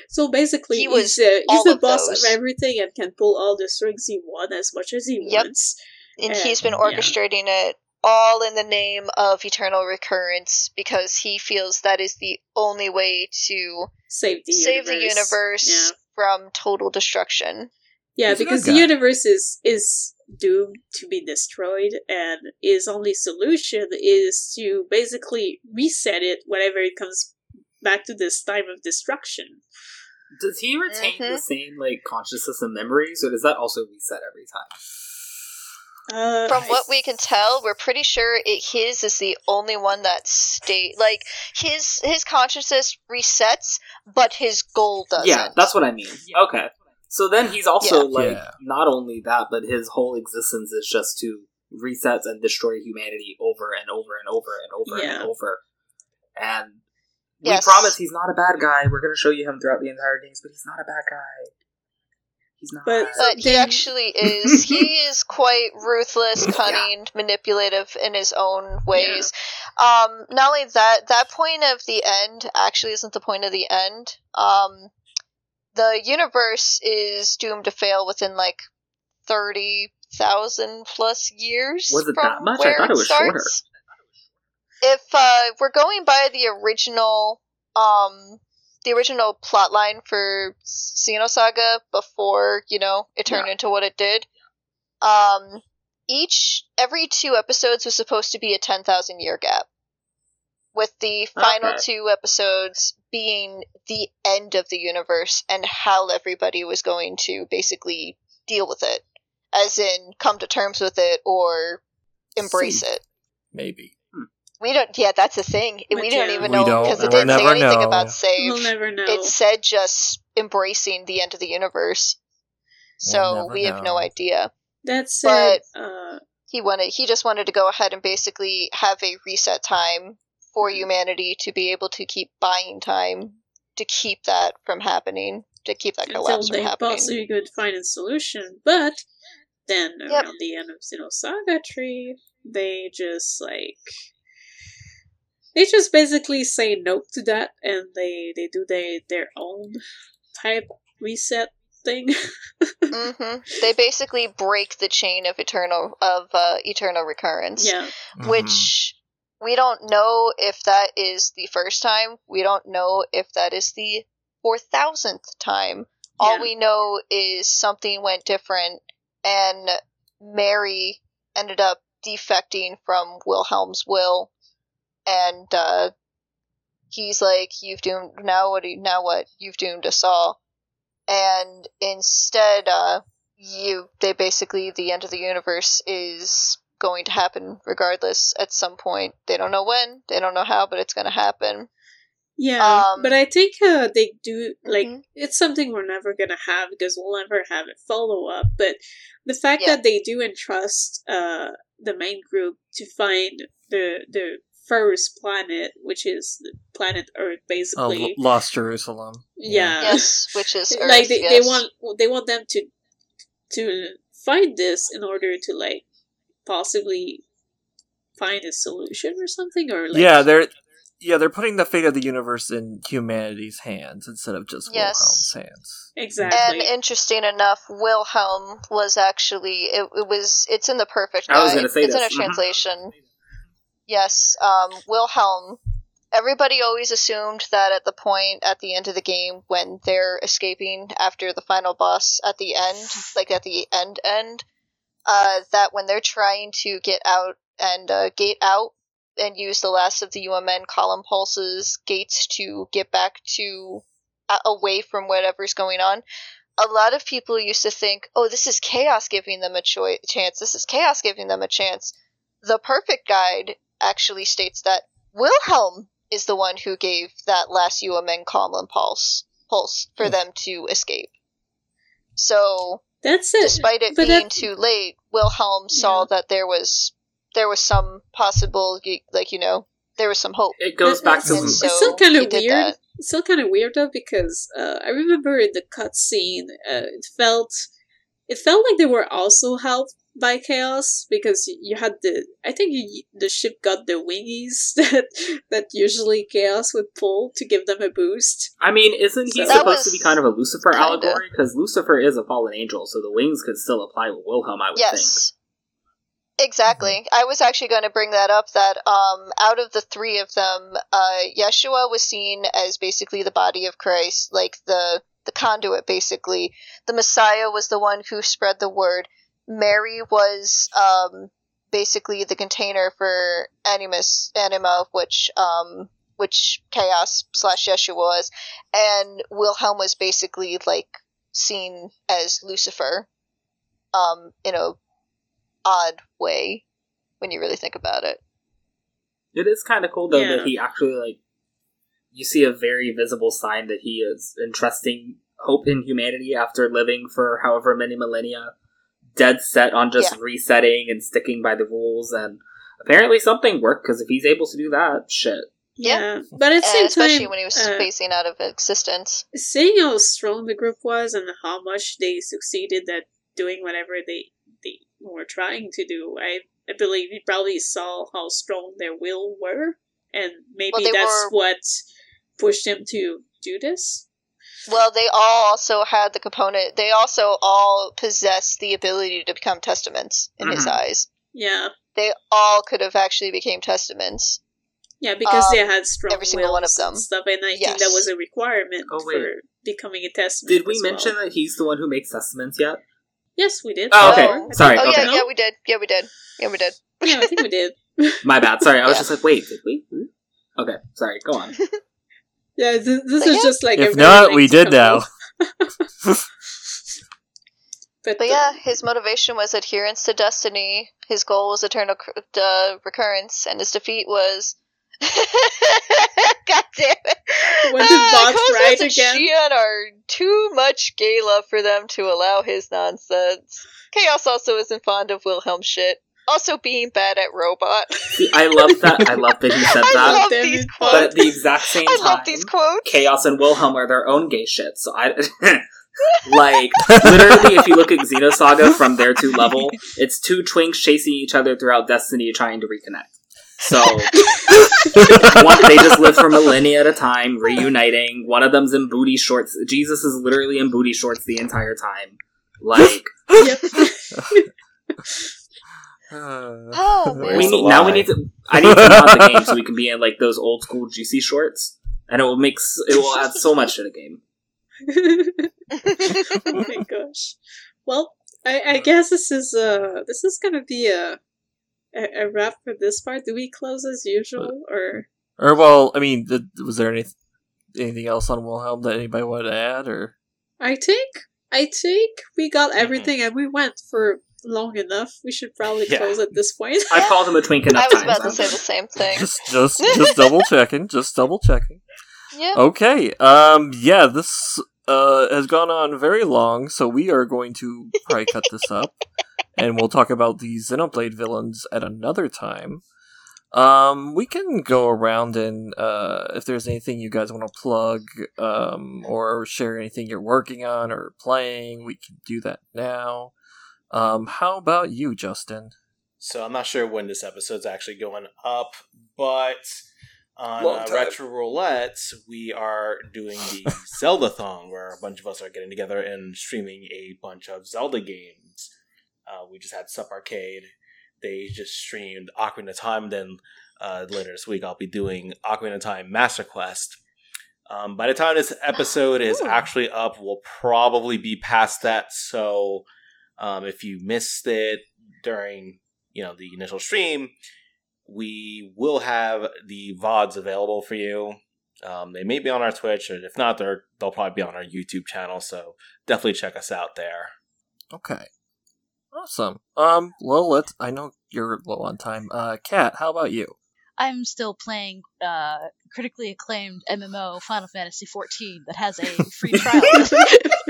So basically, He was he's, uh, he's the of boss those. of everything and can pull all the strings he wants as much as he Yep. wants. And And- he's been yeah. orchestrating it all in the name of eternal recurrence because he feels that is the only way to Save the save the universe. universe Yeah. from total destruction. Yeah, He's because the universe is is doomed to be destroyed, and his only solution is to basically reset it whenever it comes back to this time of destruction. Does he retain Mhm. the same like consciousness and memories, or does that also reset every time? Uh, From what we can tell, we're pretty sure it, his is the only one that stay like his his consciousness resets, but his goal doesn't. Yeah, that's what I mean. Okay. So then he's also Yeah. like Yeah. not only that, but his whole existence is just to reset and destroy humanity over and over and over and over Yeah. and over. And we Yes. promise he's not a bad guy. We're gonna show you him throughout the entire games, but he's not a bad guy. He's not. But- But he actually is. he is quite ruthless, cunning, manipulative in his own ways. Um, not only that, that point of the end actually isn't the point of the end. Um, the universe is doomed to fail within like thirty thousand plus years. Was it that much? I thought it was shorter. If uh, we're going by the original, um, the original plot line for Xenosaga before you know it turned Yeah. into what it did, um, each every two episodes was supposed to be a ten thousand year gap, with the final Okay. two episodes being the end of the universe and how everybody was going to basically deal with it, as in come to terms with it or embrace Save. it. Maybe. We don't. Yeah, that's the thing. But we don't even We know because it didn't say anything know. about save. we'll never know. It said just embracing the end of the universe. So never we have no know. idea. that said, uh, He wanted. He just wanted to go ahead and basically have a reset time for Mm-hmm. humanity to be able to keep buying time to keep that from happening, to keep that until collapse from they happening. possibly could find a solution. But then Yep. around the end of Xenosaga Tree, they just like they just basically say no to that, and they they do they their own type reset thing. hmm They basically break the chain of eternal of uh, eternal recurrence. yeah, Mhm. which we don't know if that is the first time. We don't know if that is the 4000th time. All we know is something went different and Mary ended up defecting from Wilhelm's will and uh he's like you've doomed now what you, now what you've doomed us all and instead uh you they basically the end of the universe is going to happen regardless at some point they don't know when they don't know how but it's going to happen yeah. Um, but I think uh, they do like Mhm. it's something we're never gonna have because we'll never have a follow up. But the fact Yeah. that they do entrust uh, the main group to find the the first planet, which is planet Earth, Oh, basically. L- Lost Jerusalem. yeah. yes which is Earth, like they, they want they want them to to find this in order to like possibly find a solution or something or like yeah, they're yeah they're putting the fate of the universe in humanity's hands instead of just Yes. Wilhelm's hands. exactly and interesting enough wilhelm was actually it, it was it's in the perfect I was gonna say it's in a this. Mhm. translation yes um wilhelm everybody always assumed that at the point at the end of the game when they're escaping after the final boss at the end like at the end end uh that when they're trying to get out and uh, gate out and use the last of the umn column pulses gates to get back to uh, away from whatever's going on a lot of people used to think, oh, this is chaos giving them a choi- chance. This is chaos giving them a chance. The perfect guide actually states that Wilhelm is the one who gave that last UMN column pulse pulse for Hmm. them to escape. So, that's it despite it but being that- too late, Wilhelm saw that there was there was some possible, like you know, there was some hope. It goes back to And it's so still kind of weird that. it's still kind of weird though because uh, I remember in the cutscene, uh, it felt it felt like they were also helped by chaos because you had the I think you, the ship got the wingies that that usually chaos would pull to give them a boost. I mean, isn't he So- supposed to be kind of a Lucifer kinda. allegory? Because Lucifer is a fallen angel, so the wings could still apply with Wilhelm, I would think. Yes. Exactly. I was actually going to bring that up that um, out of the three of them, uh, Yeshua was seen as basically the body of Christ, like the the conduit basically. The Messiah was the one who spread the word. Mary was um, basically the container for animus anima, which um, which chaos slash Yeshua was, and Wilhelm was basically like seen as Lucifer, um, in a odd way when you really think about it. It is kind of cool, though, Yeah. that he actually, like, you see a very visible sign that he is entrusting hope in humanity after living for however many millennia, dead set on just Yeah. resetting and sticking by the rules, and apparently something worked, because if he's able to do that, shit. Yeah, but at the And same especially time, when he was uh, phasing out of existence. seeing how strong the group was and how much they succeeded at doing whatever they they were trying to do, I, I believe he probably saw how strong their will were, and maybe Well, that's were- what pushed him to do this. Well, they all also had the component. They also all possessed the ability to become testaments in his Mhm. eyes. Yeah, They all could have actually became testaments. yeah, because Um, they had strong every single one of wills and them. stuff, and I think that was a requirement Oh, for becoming a testament. Did we as well. mention that he's the one who makes testaments yet? Yes, we did. Oh, okay. Oh. Sorry, oh okay. yeah, yeah, we did. Yeah, we did. Yeah, we did. Yeah, I think we did. My bad. Sorry, I was Yeah. just like, wait, did we? Hmm? Okay, sorry, go on. Yeah, this, this But is yeah. just like a If very not, we did now. But, But uh, yeah, his motivation was adherence to destiny. His goal was eternal cr- uh, recurrence, and his defeat was. God damn it! When did Ah, Bots Cosmos ride and again? Shion are too much gay love for them to allow his nonsense. Chaos also isn't fond of Wilhelm shit. Also being bad at robot. See, I love that. I love that he said I that. love these quotes. But at the exact same I time, love these quotes. Chaos and Wilhelm are their own gay shit. So I, like, literally, if you look at Xenosaga from their two level, it's two twinks chasing each other throughout Destiny, trying to reconnect. So one, they just live for millennia at a time, reuniting. One of them's in booty shorts. Jesus is literally in booty shorts the entire time. Like, Yep. Uh, Oh we need now. We need to. I need to mod the game so we can be in like those old school juicy shorts, and it will make it will add so much to the game. oh my gosh. Well, I, I guess this is uh this is gonna be a, a a wrap for this part. Do we close as usual or or well, I mean, th- was there any anything else on Wilhelm that anybody wanted to add? Or I think I think we got Mm-hmm. everything and we went for long enough. We should probably Yeah. close at this point. I've called him a twink enough I was times. about to say the same thing. just just just double checking, just double checking. Yeah. Okay. Um. Yeah. This uh has gone on very long, so we are going to probably cut this up, and we'll talk about the Xenoblade villains at another time. Um, we can go around and uh, if there's anything you guys want to plug, um, or share anything you're working on or playing, we can do that now. Um, how about you, Justin? So I'm not sure when this episode's actually going up, but on uh. Retro Roulette, we are doing the Zeldathon, where a bunch of us are getting together and streaming a bunch of Zelda games. Uh, we just had Sup Arcade. They just streamed Ocarina of Time. Then uh, later this week, I'll be doing Ocarina of Time Master Quest. Um, by the time this episode is Ooh. actually up, we'll probably be past that. So um, if you missed it during you know the initial stream, we will have the vods available for you. Um, they may be on our Twitch, and if not, they're they'll probably be on our YouTube channel. So definitely check us out there. Okay. Awesome. Um, well, let's. I know you're low on time. Uh, Kat, how about you? I'm still playing uh, critically acclaimed MMO Final Fantasy XIV that has a free trial.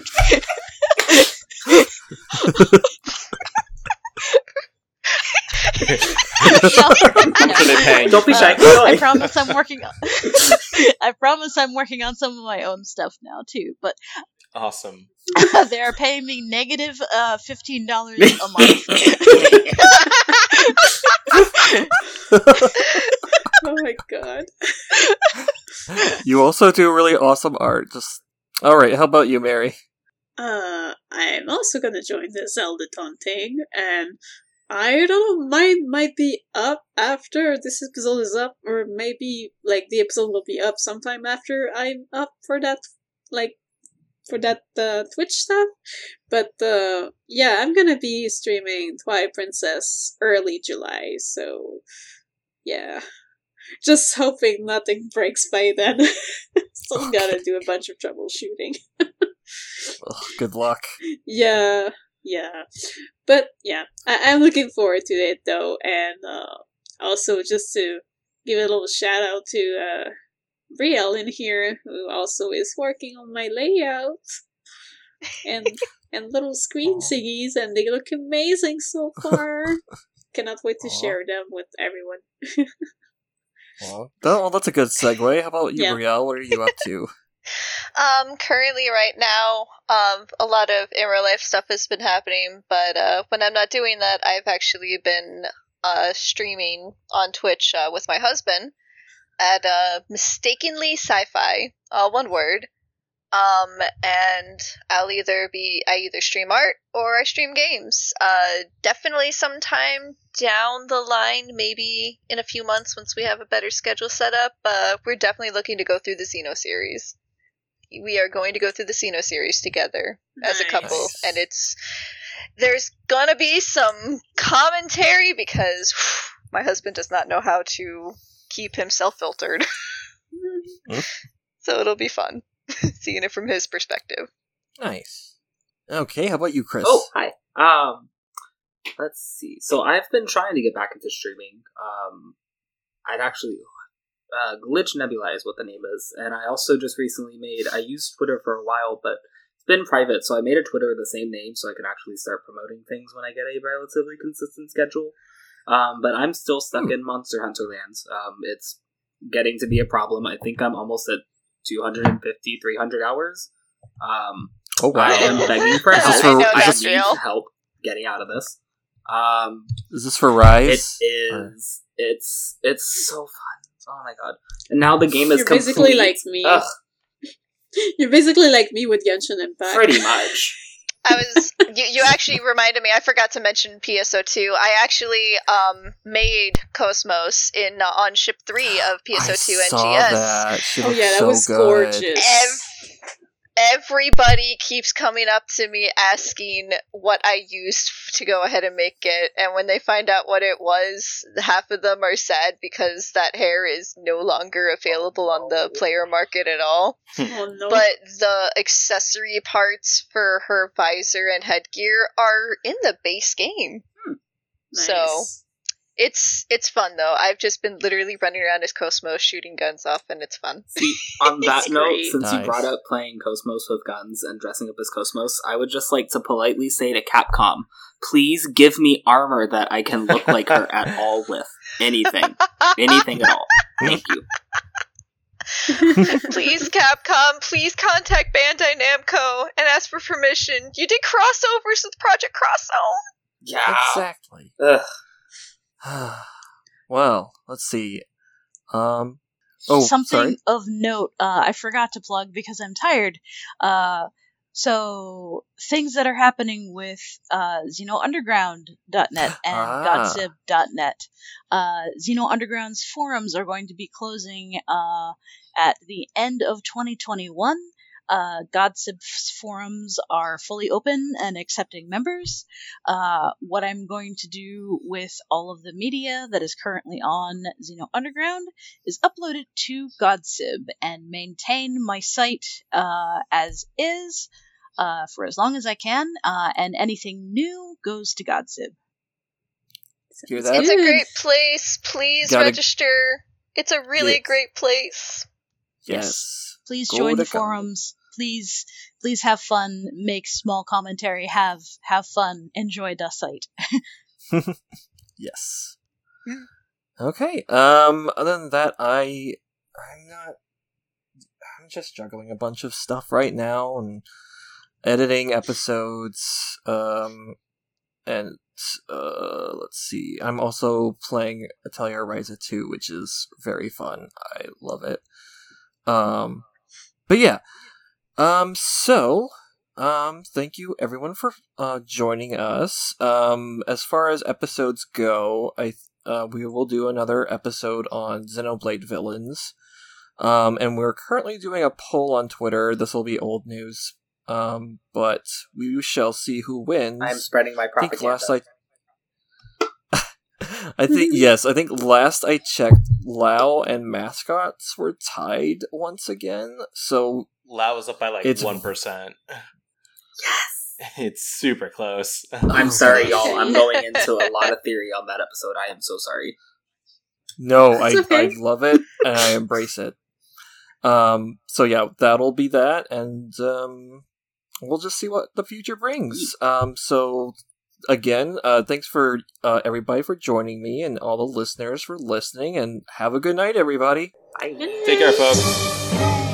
Infinite pain. Don't be shy. Uh. I promise I'm working on. I promise I'm working on some of my own stuff now too. But Awesome. they are paying me negative uh, fifteen dollars a month. oh my god. You also do really awesome art. Just all right. How about you, Mary? Uh, I'm also gonna join the Zelda thing, and I don't know, mine might be up after this episode is up, or maybe like the episode will be up sometime after I'm up for that, like for that uh, Twitch stuff. But uh, yeah, I'm gonna be streaming Twilight Princess early July, so yeah. Just hoping nothing breaks by then. Still gotta do a bunch of troubleshooting. Ugh, good luck. Yeah, yeah. But yeah, I- I'm looking forward to it though, and uh, also just to give a little shout out to uh, Brielle in here, who also is working on my layout and and little screen thingies, and they look amazing so far. Cannot wait to Aw. share them with everyone. Well, that- well, that's a good segue. How about you, Yeah. Brielle? What are you up to? Um, currently, right now, um, a lot of in real life stuff has been happening, but uh, when I'm not doing that, I've actually been uh, streaming on Twitch uh, with my husband at uh, mistakenly sci-fi, uh, one word. Um, and I'll either be I either stream art or I stream games. Uh, definitely sometime down the line, maybe in a few months once we have a better schedule set up. Uh, we're definitely looking to go through the Xeno series we are going to go through the Xeno series together as a couple, and it's there's gonna be some commentary because my husband does not know how to keep himself filtered, so it'll be fun seeing it from his perspective. Nice. Okay, how about you, Chris? Oh, hi. Um, let's see. So I've been trying to get back into streaming. Um, I'd actually uh, Glitch Nebula is what the name is, and I also just recently made. I used Twitter for a while, but it's been private, so I made a Twitter with the same name, so I can actually start promoting things when I get a relatively consistent schedule. Um, but I'm still stuck in Monster Hunter Lands. Um, it's getting to be a problem. I think I'm almost at 250, 300 hours. Um, Oh wow. I am begging for help. for- I is just this- need help getting out of this. Um, Is this for Rise? it is. It's it's so fun. Oh my god! And now the game is You're basically like me. Ugh, You're basically like me with Genshin Impact. pretty much. I was you, you actually reminded me. I forgot to mention PSO2. I actually um made Cosmos in uh, on ship three of PSO2 I saw NGS. that. She Oh yeah, that so was good. gorgeous. Ev- everybody keeps coming up to me asking what I used to go ahead and make it, and when they find out what it was, half of them are sad because that hair is no longer available on the player market at all. Hmm. oh no. But the accessory parts for her visor and headgear are in the base game. Hmm. So Nice. It's it's fun though. I've just been literally running around as Cosmos shooting guns off, and it's fun. See, on that note, great. since you brought up playing Cosmos with guns and dressing up as Cosmos, I would just like to politely say to Capcom, please give me armor that I can look like her at all with. Anything. Anything at all. Thank you. please, Capcom, please contact Bandai Namco and ask for permission. You did crossovers with Project X Zone. Yeah. Exactly. Ugh. well, let's see. Um. Oh, Something sorry. of note, uh, I forgot to plug because I'm tired. Uh, so things that are happening with uh, XenoUnderground.net and Ah. Godsibb.net. Uh, Xeno Underground's forums are going to be closing uh, at the end of 2021. Uh, Godsibb's forums are fully open and accepting members. Uh, what I'm going to do with all of the media that is currently on Xeno Underground is upload it to Godsibb and maintain my site uh, as is uh, for as long as I can, uh, and anything new goes to Godsibb. Hear that? It's a great place. Please Gotta- register. It's a really Yes. great place. Yes. Please Go join the forums. Please, please have fun. Make small commentary. Have have fun. Enjoy the site. Yes. Okay. Um. Other than that, I I'm not. I'm just juggling a bunch of stuff right now, and editing episodes, um, and uh, let's see. I'm also playing Atelier Ryza 2, which is very fun. I love it. Um, but yeah. Um, so, um, thank you everyone for uh, joining us. Um, as far as episodes go, I uh, we will do another episode on Xenoblade villains. Um, and we're currently doing a poll on Twitter. This will be old news, um, but we shall see who wins. I'm spreading my I think last I, I think yes, I think last I checked, Lao and mascots were tied once again. So Lao was up by like It's- one percent. Yes, it's super close. I'm sorry, y'all. I'm going into a lot of theory on that episode. I am so sorry. No, I, okay. I love it and I embrace it. Um, so yeah, that'll be that, and um, we'll just see what the future brings. Um, so again, uh, thanks for uh, everybody for joining me and all the listeners for listening, and have a good night, everybody. Bye. Take care, folks.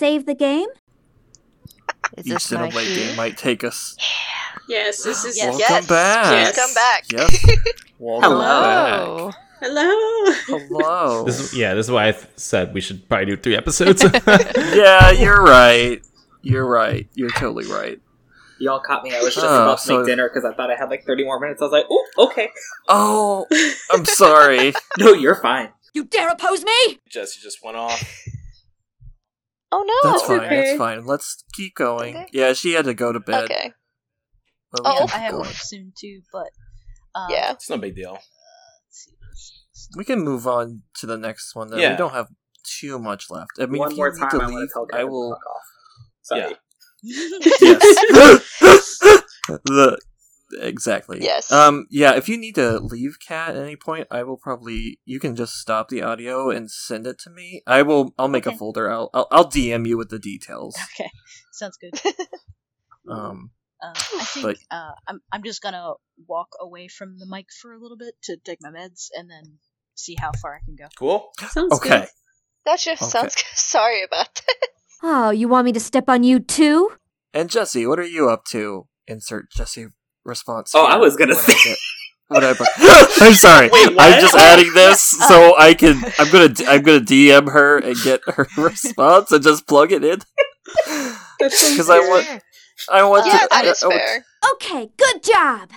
Save the game? Is Each this my Xenoblade game might take us. Yes, this is. Yes. Welcome back. Please come back. Yes. Welcome Hello. Hello. back. Hello. This is, yeah, this is why I th- said we should probably do three episodes. yeah, you're right. You're right. You're totally right. Y'all caught me. I was just Oh, about to so- make dinner because I thought I had like 30 more minutes. I was like, oh, okay. Oh, I'm sorry. No, you're fine. You dare oppose me? Jesse just went off. Oh no. That's fine. okay. That's fine. Let's keep going. Okay. Yeah, she had to go to bed. Okay. but we Oh. can I have going. work soon too, but um, Yeah. It's no big deal. let's see, let's see. We can move on to the next one. Then Yeah. we don't have too much left. I mean, One if more you need time, to I leave, tell I will. to fuck off. Sorry. Yeah. Yes. the exactly. Yes. Um. Yeah. If you need to leave, Kat, at any point, I will probably. You can just stop the audio and send it to me. I will. I'll make a folder. I'll. I'll, I'll DM you with the details. Okay, sounds good. Um. Uh, I think But- uh, I'm I'm just gonna walk away from the mic for a little bit to take my meds and then see how far I can go. Cool. Sounds Okay. good. That just Okay. sounds good. Sorry about that. Oh, you want me to step on you too? And Jesse, what are you up to? Insert Jesse response. Oh, I was gonna when say- I get- when I- I'm sorry. Wait, I'm just adding this so I can. I'm gonna. I'm gonna DM her and get her response and just plug it in because I want. I want yeah, to. that I- is I want- fair. Okay, good job.